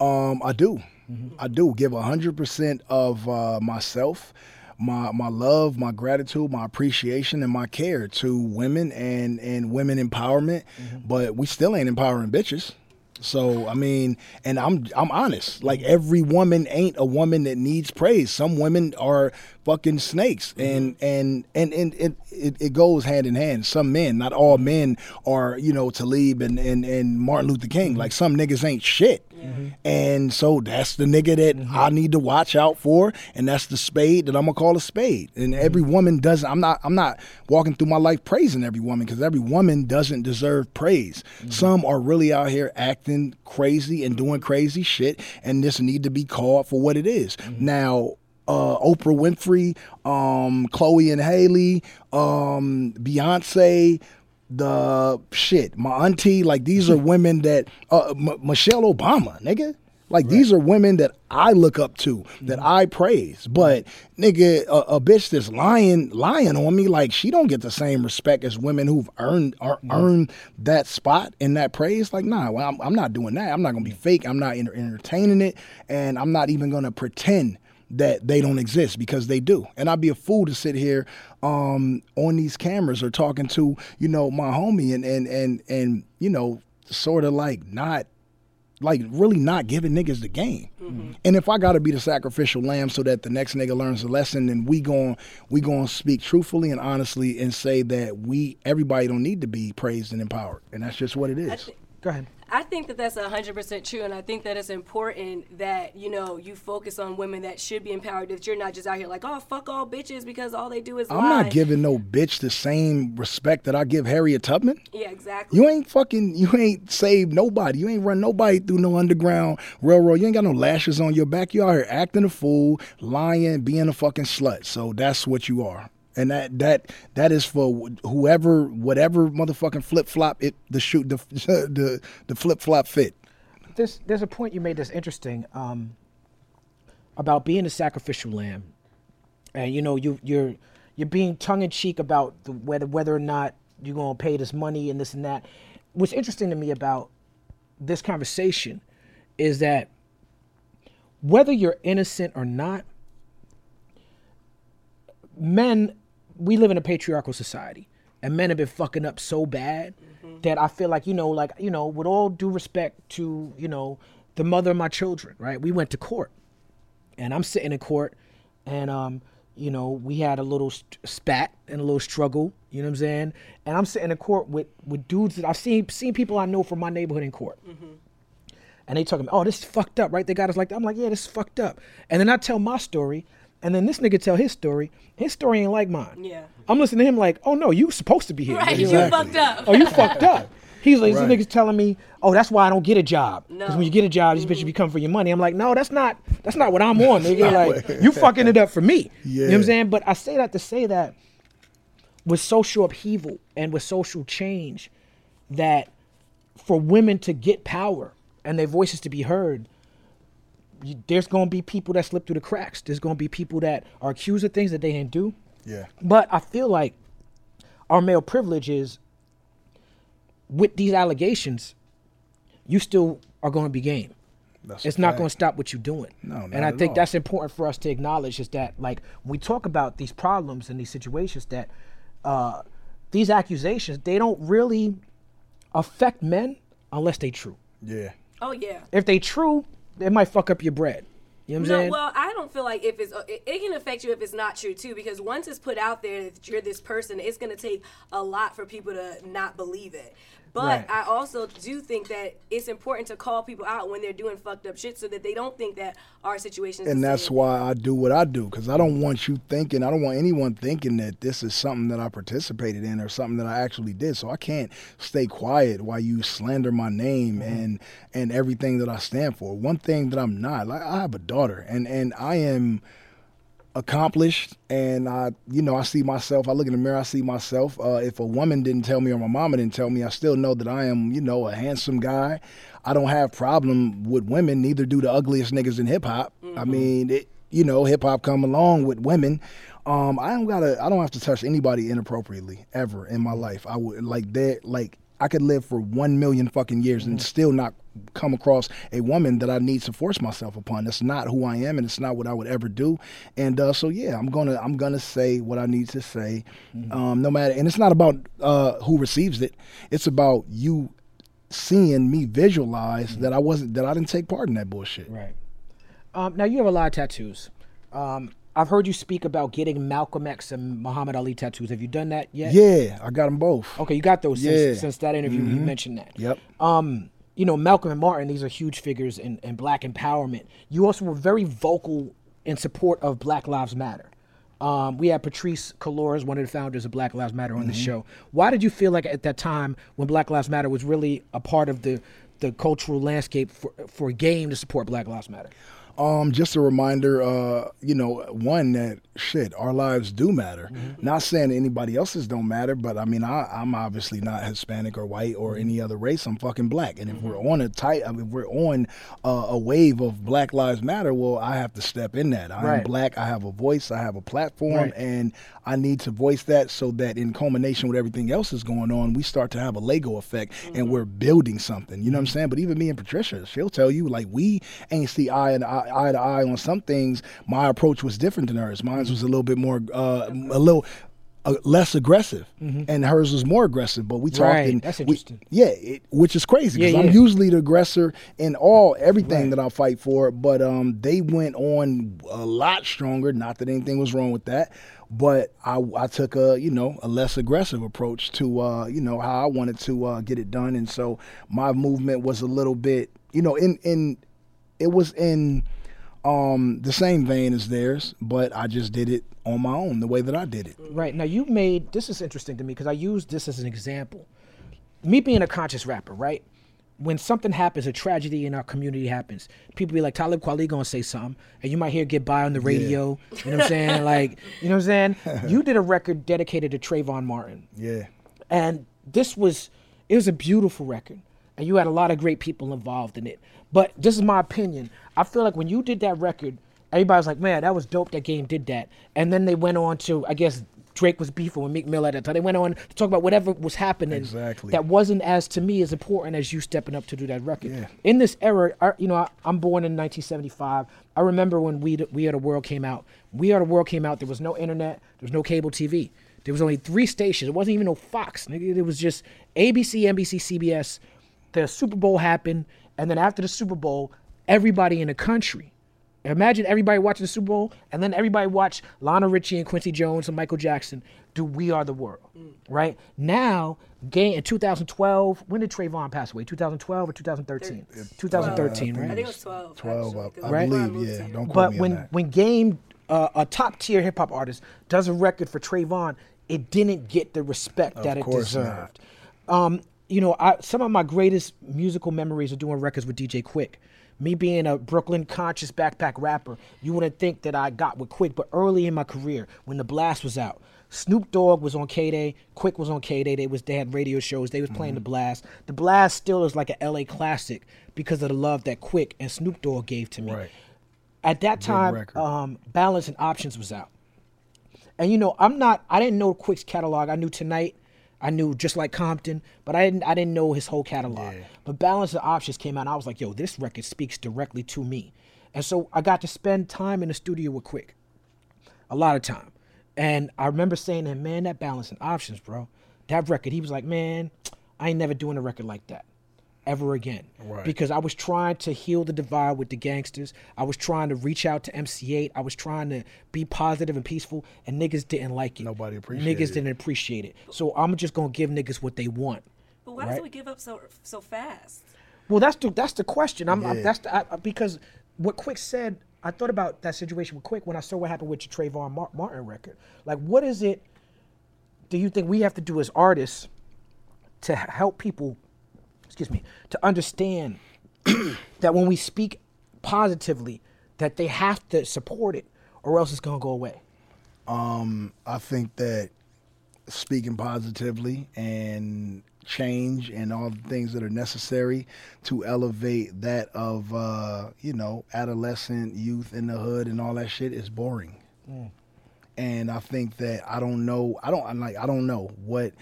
Um, I do. I do give hundred percent of uh, myself, my my love, my gratitude, my appreciation, and my care to women and and women empowerment. Mm-hmm. But we still ain't empowering bitches. So I mean, and I'm I'm honest. Like every woman ain't a woman that needs praise. Some women are fucking snakes, mm-hmm. and and and and it, it it goes hand in hand. Some men, not all men, are you know Talib and and and Martin Luther King. Mm-hmm. Like some niggas ain't shit. And so that's the nigga that I need to watch out for, and that's the spade that I'm gonna call a spade. And every woman doesn't. I'm not. I'm not walking through my life praising every woman because every woman doesn't deserve praise. Some are really out here acting crazy and doing crazy shit, and this need to be called for what it is. Now. Uh, Oprah Winfrey, um, Chloe and Halle, um, Beyonce, the shit, my auntie, like these are women that uh, M- Michelle Obama, nigga. Like these are women that I look up to, that mm-hmm. I praise. But nigga, a, a bitch that's lying, lying on me, like she don't get the same respect as women who've earned or earned that spot and that praise. Like, nah, well, I'm, I'm not doing that. I'm not gonna be mm-hmm. fake. I'm not enter- entertaining it, and I'm not even gonna pretend that they don't exist because they do. And I'd be a fool to sit here um, on these cameras or talking to, you know, my homie and and and and you know, sort of like not like really not giving niggas the game. And if I gotta be the sacrificial lamb so that the next nigga learns a lesson, then we gon' we gonna speak truthfully and honestly and say that we everybody don't need to be praised and empowered. And that's just what it is. Go ahead. I think that that's 100% true, and I think that it's important that, you know, you focus on women that should be empowered, that you're not just out here like, oh, fuck all bitches because all they do is lie. I'm lie. not giving no bitch the same respect that I give Harriet Tubman. Yeah, exactly. You ain't fucking, you ain't saved nobody. You ain't run nobody through no underground railroad. You ain't got no lashes on your back. You out here acting a fool, lying, being a fucking slut. So that's what you are. And that that that is for whoever, whatever motherfucking flip flop it the shoot the the the flip flop fit. There's there's a point you made that's interesting um, about being a sacrificial lamb, and you know you you're you're being tongue in cheek about the, whether whether or not you're gonna pay this money and this and that. What's interesting to me about this conversation is that whether you're innocent or not, men we live in a patriarchal society and men have been fucking up so bad that I feel like, you know, like, you know, with all due respect to, you know, the mother of my children, right? We went to court and I'm sitting in court and, um, you know, we had a little spat and a little struggle, you know what I'm saying? And I'm sitting in court with, with dudes that I've seen, seen people I know from my neighborhood in court. And they talking, oh, this is fucked up, right? They got us like that. I'm like, yeah, this is fucked up. And then I tell my story, and then this nigga tell his story. His story ain't like mine. Yeah. I'm listening to him like, oh no, you supposed to be here. Right, He's you fucked up. oh, you fucked up. He's like, Right. this nigga's telling me, oh, that's why I don't get a job. Because when you get a job, these bitches mm-hmm. become for your money. I'm like, no, that's not, that's not what I'm on. Nigga, like, you fucking it up for me. You know what Yeah. I'm saying? But I say that to say that with social upheaval and with social change, that for women to get power and their voices to be heard, you, there's going to be people that slip through the cracks. There's going to be people that are accused of things that they didn't do. Yeah. But I feel like our male privilege is with these allegations, you still are going to be game. That's a it's not going to stop what you're doing. No, not and I at think all. that's important for us to acknowledge is that like when we talk about these problems and these situations that uh, these accusations they don't really affect men unless they true. Yeah. Oh yeah. If they true, it might fuck up your bread. You know what I'm No, saying? well, I don't feel like if it's uh, it, it can affect you if it's not true too, because once it's put out there that you're this person, it's gonna take a lot for people to not believe it. But Right. I also do think that it's important to call people out when they're doing fucked up shit, so that they don't think that our situation and that's same. why I do what I do because I don't want you thinking, I don't want anyone thinking that this is something that I participated in or something that I actually did. So I can't stay quiet while you slander my name mm-hmm. and and everything that I stand for. One thing that I'm not, like I have a daughter, and and I am accomplished and I you know I see myself I look in the mirror I see myself. Uh, if a woman didn't tell me or my mama didn't tell me I still know that I am you know a handsome guy. I don't have problem with women neither do the ugliest niggas in hip hop I mean it you know hip hop come along with women. Um I don't gotta I don't have to touch anybody inappropriately ever in my life. I would like that like I could live for one million fucking years and still not come across a woman that I need to force myself upon. That's not who I am, and it's not what I would ever do. And uh, so, yeah, I'm gonna I'm gonna say what I need to say, um, no matter. And it's not about uh, who receives it. It's about you seeing me visualize that I wasn't that I didn't take part in that bullshit. Right. Um, now you have a lot of tattoos. Um, I've heard you speak about getting Malcolm X and Muhammad Ali tattoos. Have you done that yet? Yeah, I got them both. Okay, you got those Yeah. Mm-hmm. since, since that interview. You mentioned that. Yep. Um, you know, Malcolm and Martin, these are huge figures in, in black empowerment. You also were very vocal in support of Black Lives Matter. Um, we had Patrisse Cullors, one of the founders of Black Lives Matter, on Mm-hmm. the show. Why did you feel like at that time when Black Lives Matter was really a part of the the cultural landscape for for a game to support Black Lives Matter? Um, just a reminder, uh, you know, one that shit, our lives do matter. Not saying anybody else's don't matter, but I mean, I, I'm obviously not Hispanic or white or any other race. I'm fucking black, and if we're on a tight, I mean, if we're on uh, a wave of Black Lives Matter, well, I have to step in that. I'm Right. black. I have a voice. I have a platform, Right. and I need to voice that so that in culmination with everything else is going on, we start to have a Lego effect, and we're building something. You know what I'm saying? But even me and Patricia, she'll tell you like we ain't see eye and eye, eye to eye on some things. My approach was different than hers. Mine was a little bit more, uh, a little. Uh, less aggressive, and hers was more aggressive. But we talked, Mm-hmm. Right, and that's we- interesting. yeah, it, which is crazy because Yeah, I'm usually the aggressor in all everything Right. that I fight for. But um, they went on a lot stronger. Not that anything was wrong with that, but I, I took a you know a less aggressive approach to uh, you know how I wanted to uh, get it done, and so my movement was a little bit you know in in it was in um the same vein as theirs, but I just did it on my own the way that I did it. Right now, you made this is interesting to me because I use this as an example. Me being a conscious rapper, right? When something happens, a tragedy in our community happens, people be like, Talib Kweli gonna say something, and you might hear "Get By" on the radio. You know what I'm saying? Like, you know what I'm saying? you did a record dedicated to Trayvon Martin, Yeah. and this was it was a beautiful record, and you had a lot of great people involved in it. But this is my opinion. I feel like when you did that record, everybody was like, "Man, that was dope. That game did that." And then they went on to, I guess, Drake was beefing with Meek Mill at that time. They went on to talk about whatever was happening Exactly. that wasn't as to me as important as you stepping up to do that record. Yeah. In this era, I, you know, I, I'm born in 1975. I remember when We We Are the World came out. We Are the World came out. There was no internet. There was no cable TV. There was only three stations. It wasn't even no Fox. Nigga. It was just ABC, NBC, CBS. The Super Bowl happened, and then after the Super Bowl, everybody in the country Imagine everybody watching the Super Bowl, and then everybody watch Lionel Richie and Quincy Jones and Michael Jackson do "We Are the World." Right now, game in 2012. When did Trayvon pass away? 2012 or 2013? 2013, I right? think it was 12. 12, actually, I, 'cause I Right. before believe. Yeah, don't quote But me on when that. when Game, uh, a top tier hip hop artist, does a record for Trayvon, it didn't get the respect that it course not. deserved. Um, you know, I, some of my greatest musical memories are doing records with DJ Quik. Me being a Brooklyn conscious backpack rapper, you wouldn't think that I got with Quik, but early in my career, when the Blast was out, Snoop Dogg was on K Day, Quik was on K Day. They was they had radio shows. They was playing the Blast. The Blast still is like an LA classic because of the love that Quik and Snoop Dogg gave to me. Right. at that time, um, Balance and Options was out. And you know, I'm not. I didn't know Quik's catalog. I knew Tonight. I knew just like Compton, but I didn't. I didn't know his whole catalog. But Balance of Options came out. and I was like, yo, this record speaks directly to me. And so I got to spend time in the studio with Quik, a lot of time. And I remember saying to him, man, that Balance and Options, bro, that record. He was like, man, I ain't never doing a record like that ever again. Right. Because I was trying to heal the divide with the gangsters. I was trying to reach out to MC Eiht. I was trying to be positive and peaceful, and niggas didn't like it. Nobody appreciated Niggas it. didn't appreciate it. So I'm just gonna give niggas what they want. But why Right. does we give up so so fast? Well, that's the that's the question. I'm, I'm Yeah. that's the, I, I- because what Quik said. I thought about that situation with Quik when I saw what happened with your Trayvon Martin record. Like, what is it? Do you think we have to do as artists to help people? Excuse me, to understand that when we speak positively, that they have to support it, or else it's gonna go away. Um, I think that speaking positively and change and all the things that are necessary to elevate that of uh, you know adolescent youth in the hood and all that shit is boring. And I think that I don't know. I don't I'm like. I don't know what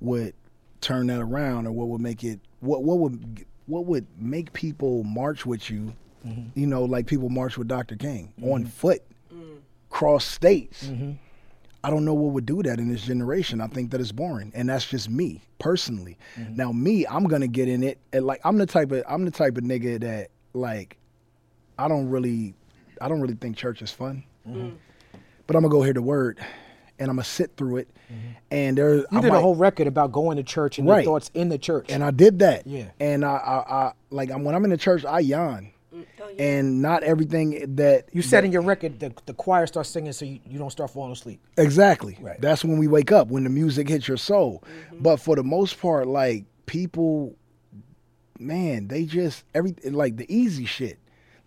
would turn that around or what would make it. What what would what would make people march with you? Mm-hmm. You know, like people march with Dr. King mm-hmm. on foot, mm. cross states. Mm-hmm. I don't know what would do that in this generation. I think that it's boring, and that's just me personally. Now, me, I'm gonna get in it, and like I'm the type of I'm the type of nigga that like I don't really I don't really think church is fun, mm. but I'm gonna go hear the word, and I'm gonna sit through it, mm-hmm. and there You I did a whole record about going to church and Right. your thoughts in the church. and I did that. Yeah. And I, I, I like I'm, when I'm in the church, I yawn, mm, Oh, yeah. and not everything that you said in your record the, the choir starts singing so you, you don't start falling asleep. Exactly. Right. That's when we wake up, when the music hits your soul. Mm-hmm. But for the most part, like people, man, they just every like the easy shit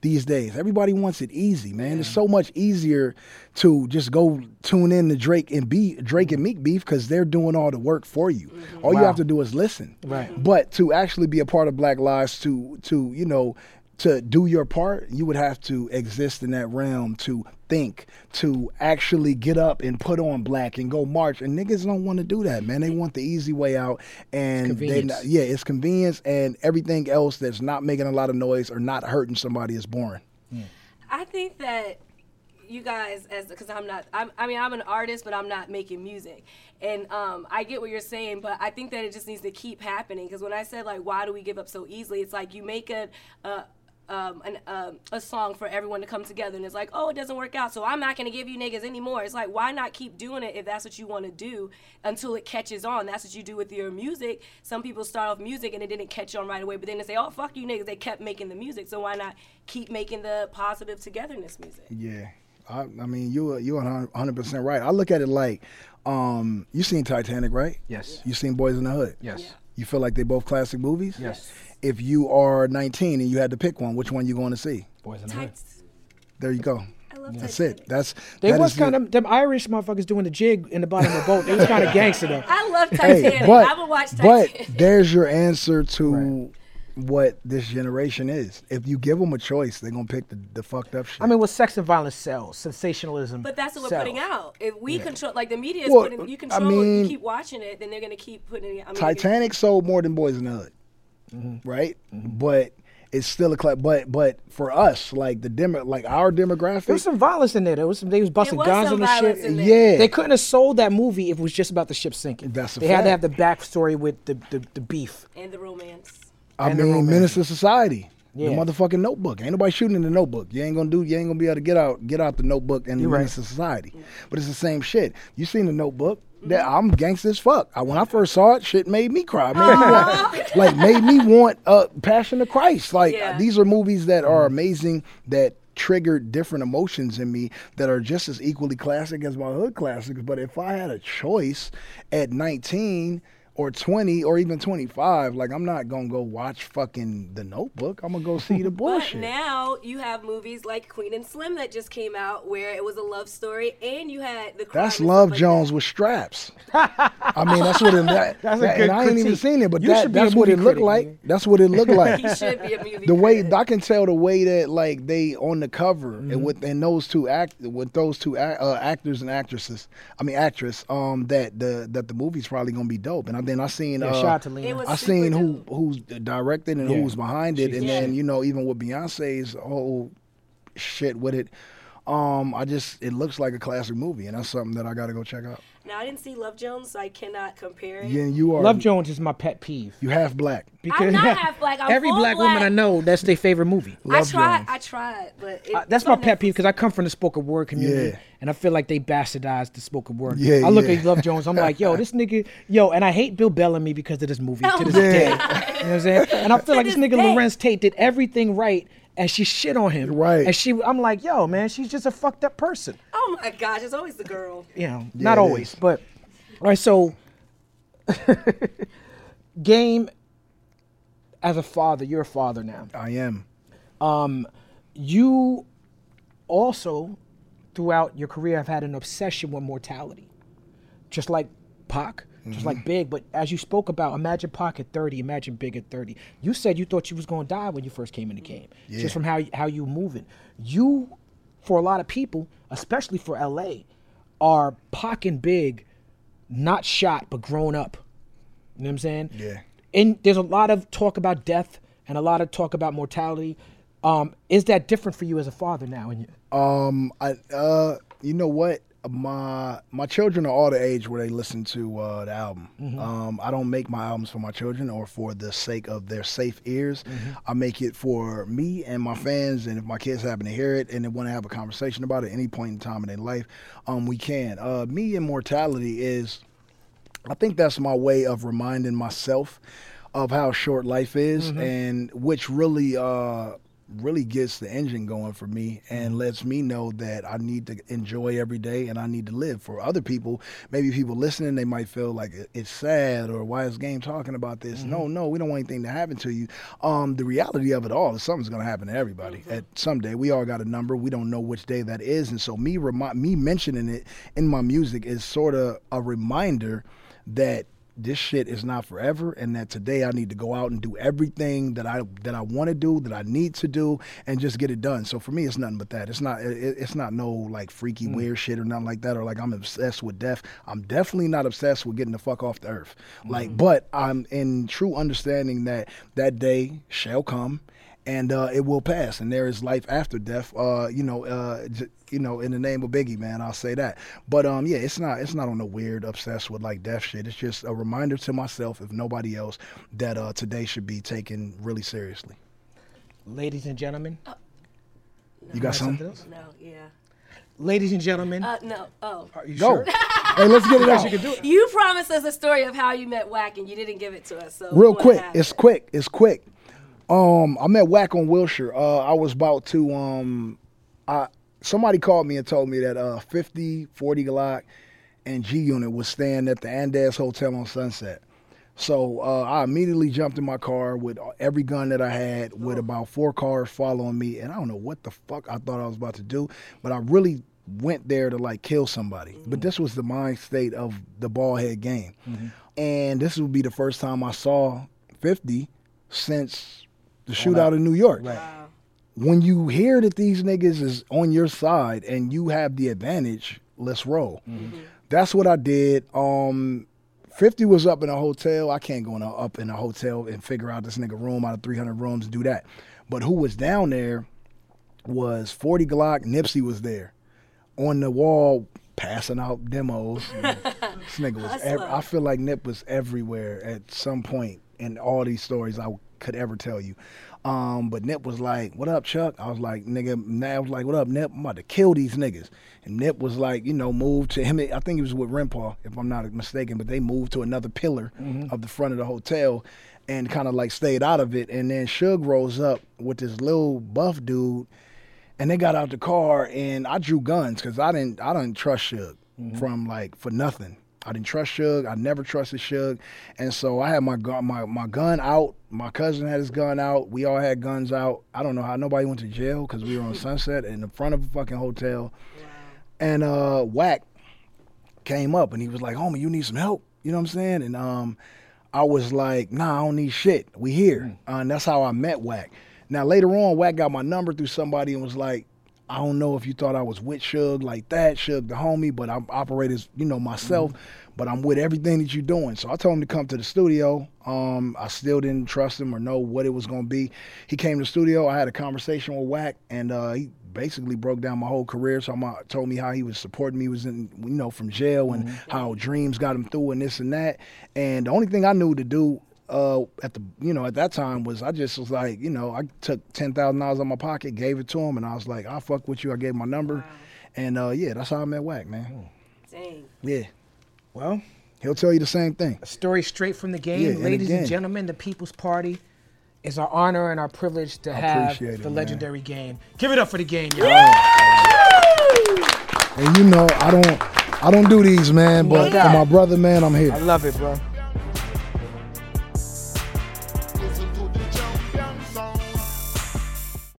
these days. Everybody wants it easy, man. It's so much easier to just go tune in to Drake and be Drake and Meek beef because they're doing all the work for you. Mm-hmm. All you have to do is listen. Right. But to actually be a part of Black Lives, to to you know, to do your part, you would have to exist in that realm to think, to actually get up and put on black and go march. And niggas don't want to do that, man. They want the easy way out, and they convenience. not, yeah, it's convenience, and everything else that's not making a lot of noise or not hurting somebody is boring. I think that you guys, as because I'm not, I'm, I mean, I'm an artist, but I'm not making music, and um, I get what you're saying, but I think that it just needs to keep happening. Because when I said like, why do we give up so easily? It's like you make a. a um, an, um, a song for everyone to come together, and it's like, oh, it doesn't work out, so I'm not gonna give you niggas anymore. It's like, why not keep doing it if that's what you want to do until it catches on? That's what you do with your music. Some people start off music and it didn't catch on right away, but then they say, oh, fuck you niggas. They kept making the music, so why not keep making the positive togetherness music? Yeah, I, I mean, you you are 100 percent right. I look at it like, um, you seen Titanic, right? Yes. You seen Boyz n the Hood? Yes. Yeah. You feel like they both classic movies? Yes. If you are 19 and you had to pick one, which one you going to see? Boyz n the Hood. Tights. There you go. I love Titanic. That's it. That's They that was kind of them Irish motherfuckers doing the jig in the bottom of the boat. They was kind of gangster though. I love Titanic. Hey, but I would watch Titanic. but there's your answer to what this generation is. If you give them a choice, they're gonna pick the, the fucked up shit. I mean, what sex and violence sells, sensationalism. But that's what we're sells. putting out. If we control, like the media is Well, putting, you I control it, mean- you keep watching it, then they're gonna keep putting it. I mean, Titanic sold more than Boyz n the Hood, Mm-hmm. right? But it's still a cla But but for us, like the demo, like our demographic, There was some violence in there. There was some. They was busting was guns on the ship. yeah, They couldn't have sold that movie if it was just about the ship sinking. That's a they had to have the backstory with the, the, the beef. and the romance. I and the mean, romance. Menace to Society. Yeah. The motherfucking notebook. Ain't nobody shooting in the notebook. You ain't gonna do you ain't gonna be able to get out get out the notebook and You're Menace right. to Society. But it's the same shit. You seen the notebook? That I'm gangster as fuck. I, when I first saw it, shit made me cry. Made me want, like made me want uh, Passion of Christ. Like Yeah. these are movies that are amazing that triggered different emotions in me that are just as equally classic as my hood classics. But if I had a choice at 19 or 20 or even 25, like I'm not gonna go watch fucking The Notebook. I'm gonna go see the bullshit But now you have movies like Queen and Slim that just came out where it was a love story, and you had the. That's Love stuff like Jones that. with straps. I mean, that's what it. That, That's a that- good and I ain't even seen it, but You that, should be a that's what it looked critic, like. nigga. That's what it looked like. He should be a movie. the way critic. I can tell the way that like they on the cover Mm-hmm. and with and those two act with those two uh, actors and actresses. I mean actress. Um, that the that the movie's probably gonna be dope. And I then I seen Yeah, uh, shout out to It Lena. I super seen who who's directed and Yeah. who's behind it, She's- and Yeah. then you know even with Beyonce's whole shit with it. Um, I just it looks like a classic movie, and that's something that I got to go check out. Now I didn't see Love Jones, so I cannot compare it. Yeah, you are Love Jones is my pet peeve. You half black. I'm not half black, I'm every full black, woman. I know, that's their favorite movie. I tried. Jones. I tried, but it, Uh, that's my pet peeve because I come from the spoken word community, Yeah. and I feel like they bastardized the spoken word. Yeah, I look yeah. at Love Jones, I'm like, yo, this nigga, yo, and I hate Bill Bellamy because of this movie Oh to this my day. You know what I'm saying? And I feel like this this nigga day. Larenz Tate did everything right, and she shit on him. Right. And she, I'm like, yo, man, she's just a fucked up person. Oh my gosh, it's always the girl. You know, not always, is. but all right. So, game as a father, you're a father now. I am. Um, you also throughout your career have had an obsession with mortality just like Pac, just like Big. But as you spoke about, imagine Pac at 30, imagine Big at 30. You said you thought you was going to die when you first came in the game, Yeah. just from how how you moving. You, for a lot of people, especially for LA, are and Big, not shot but grown up. You know what I'm saying? Yeah. And there's a lot of talk about death and a lot of talk about mortality. Um, is that different for you as a father now? And you, Um, I uh, you know what? My my children are all the age where they listen to uh, the album. Um, I don't make my albums for my children or for the sake of their safe ears. I make it for me and my fans, and if my kids happen to hear it and they want to have a conversation about it at any point in time in their life, um, we can. Uh, me immortality is. I think that's my way of reminding myself of how short life is, and which really, uh, really gets the engine going for me and mm-hmm. lets me know that I need to enjoy every day and I need to live. For other people, maybe people listening, they might feel like it's sad or why is Game talking about this? No, mm-hmm. no, we don't want anything to happen to you. Um, the reality of it all is something's going to happen to everybody mm-hmm. at some day. We all got a number. We don't know which day that is, and so me remi- me mentioning it in my music is sort of a reminder that this shit is not forever and that today I need to go out and do everything that I that I want to do that I need to do and just get it done. So for me it's nothing but that. It's not it, it's not no like freaky mm. weird shit or nothing like that or like I'm obsessed with death. I'm definitely not obsessed with getting the fuck off the earth. Like mm. but I'm in true understanding that that day shall come and uh, it will pass, and there is life after death. Uh, you know, uh, j- you know, in the name of Biggie, man, I'll say that. But um, yeah, it's not, it's not on the weird, obsessed with like death shit. It's just a reminder to myself, if nobody else, that uh, today should be taken really seriously. ladies and gentlemen, You got something something? else? No, yeah. Ladies and gentlemen, Uh, no. Oh. are you Go. sure? hey, let's get it out. You can do it. You promised us a story of how you met Wack, and you didn't give it to us. So Real quick, happened? it's quick, it's quick. Um, I met Wack on Wilshire. Uh, I was about to um, I somebody called me and told me that uh 50, 40 Glock, and G Unit was staying at the Andaz Hotel on Sunset. So uh, I immediately jumped in my car with every gun that I had, with about four cars following me, and I don't know what the fuck I thought I was about to do, but I really went there to like kill somebody. But this was the mind state of the ball head game, and this would be the first time I saw 50 since the shootout in New York when you hear that these niggas is on your side and you have the advantage, let's roll. That's what I did. Um, 50 was up in a hotel. I can't go in a, up in a hotel and figure out this nigga room out of 300 rooms and do that. But who was down there was 40 Glock. Nipsey was there on the wall passing out demos. this nigga was. Ev- I feel like Nip was everywhere at some point in all these stories I could ever tell you. Um, but Nip was like, "What up, Chuck?" I was like, "Nigga," Nav was like, "What up, Nip? I'm about to kill these niggas." And Nip was like, you know, moved to him. I think he was with Rempaw, if I'm not mistaken. But they moved to another pillar of the front of the hotel. And kind of like stayed out of it, and then Suge rose up with this little buff dude, and they got out the car and I drew guns because I didn't I didn't trust Suge from like for nothing. I didn't trust Suge. I never trusted Suge, and so I had my gun, my my gun out. My cousin had his gun out. We all had guns out. I don't know how nobody went to jail because we were on Sunset in the front of a fucking hotel. And uh, Wack came up and he was like, "Homie, you need some help." You know what I'm saying? And um, I was like, "Nah, I don't need shit. We here." Uh, and that's how I met Wack. Now later on, Wack got my number through somebody and was like, I don't know if you thought I was with Suge like that, Suge the homie, but I'm operated, you know, myself. But I'm with everything that you're doing. So I told him to come to the studio. Um, I still didn't trust him or know what it was gonna be. He came to the studio. I had a conversation with Wack, and uh, he basically broke down my whole career. So I told me how he was supporting me, was in, you know, from jail, and how dreams got him through, and this and that. And the only thing I knew to do uh, at the you know at that time was I just was like you know I took ten thousand dollars out of my pocket, gave it to him, and I was like I'll fuck with you. I gave him my number, and uh, yeah, that's how I met Wack, man. Dang. Yeah, Well, he'll tell you the same thing. a story straight from the game, Yeah, ladies and again- gentlemen. The People's Party is our honor and our privilege to I have appreciate it, the man. legendary game. Give it up for the game, y'all. And you know I don't I don't do these, man, but doubt. for my brother, man, I'm here. I love it, bro.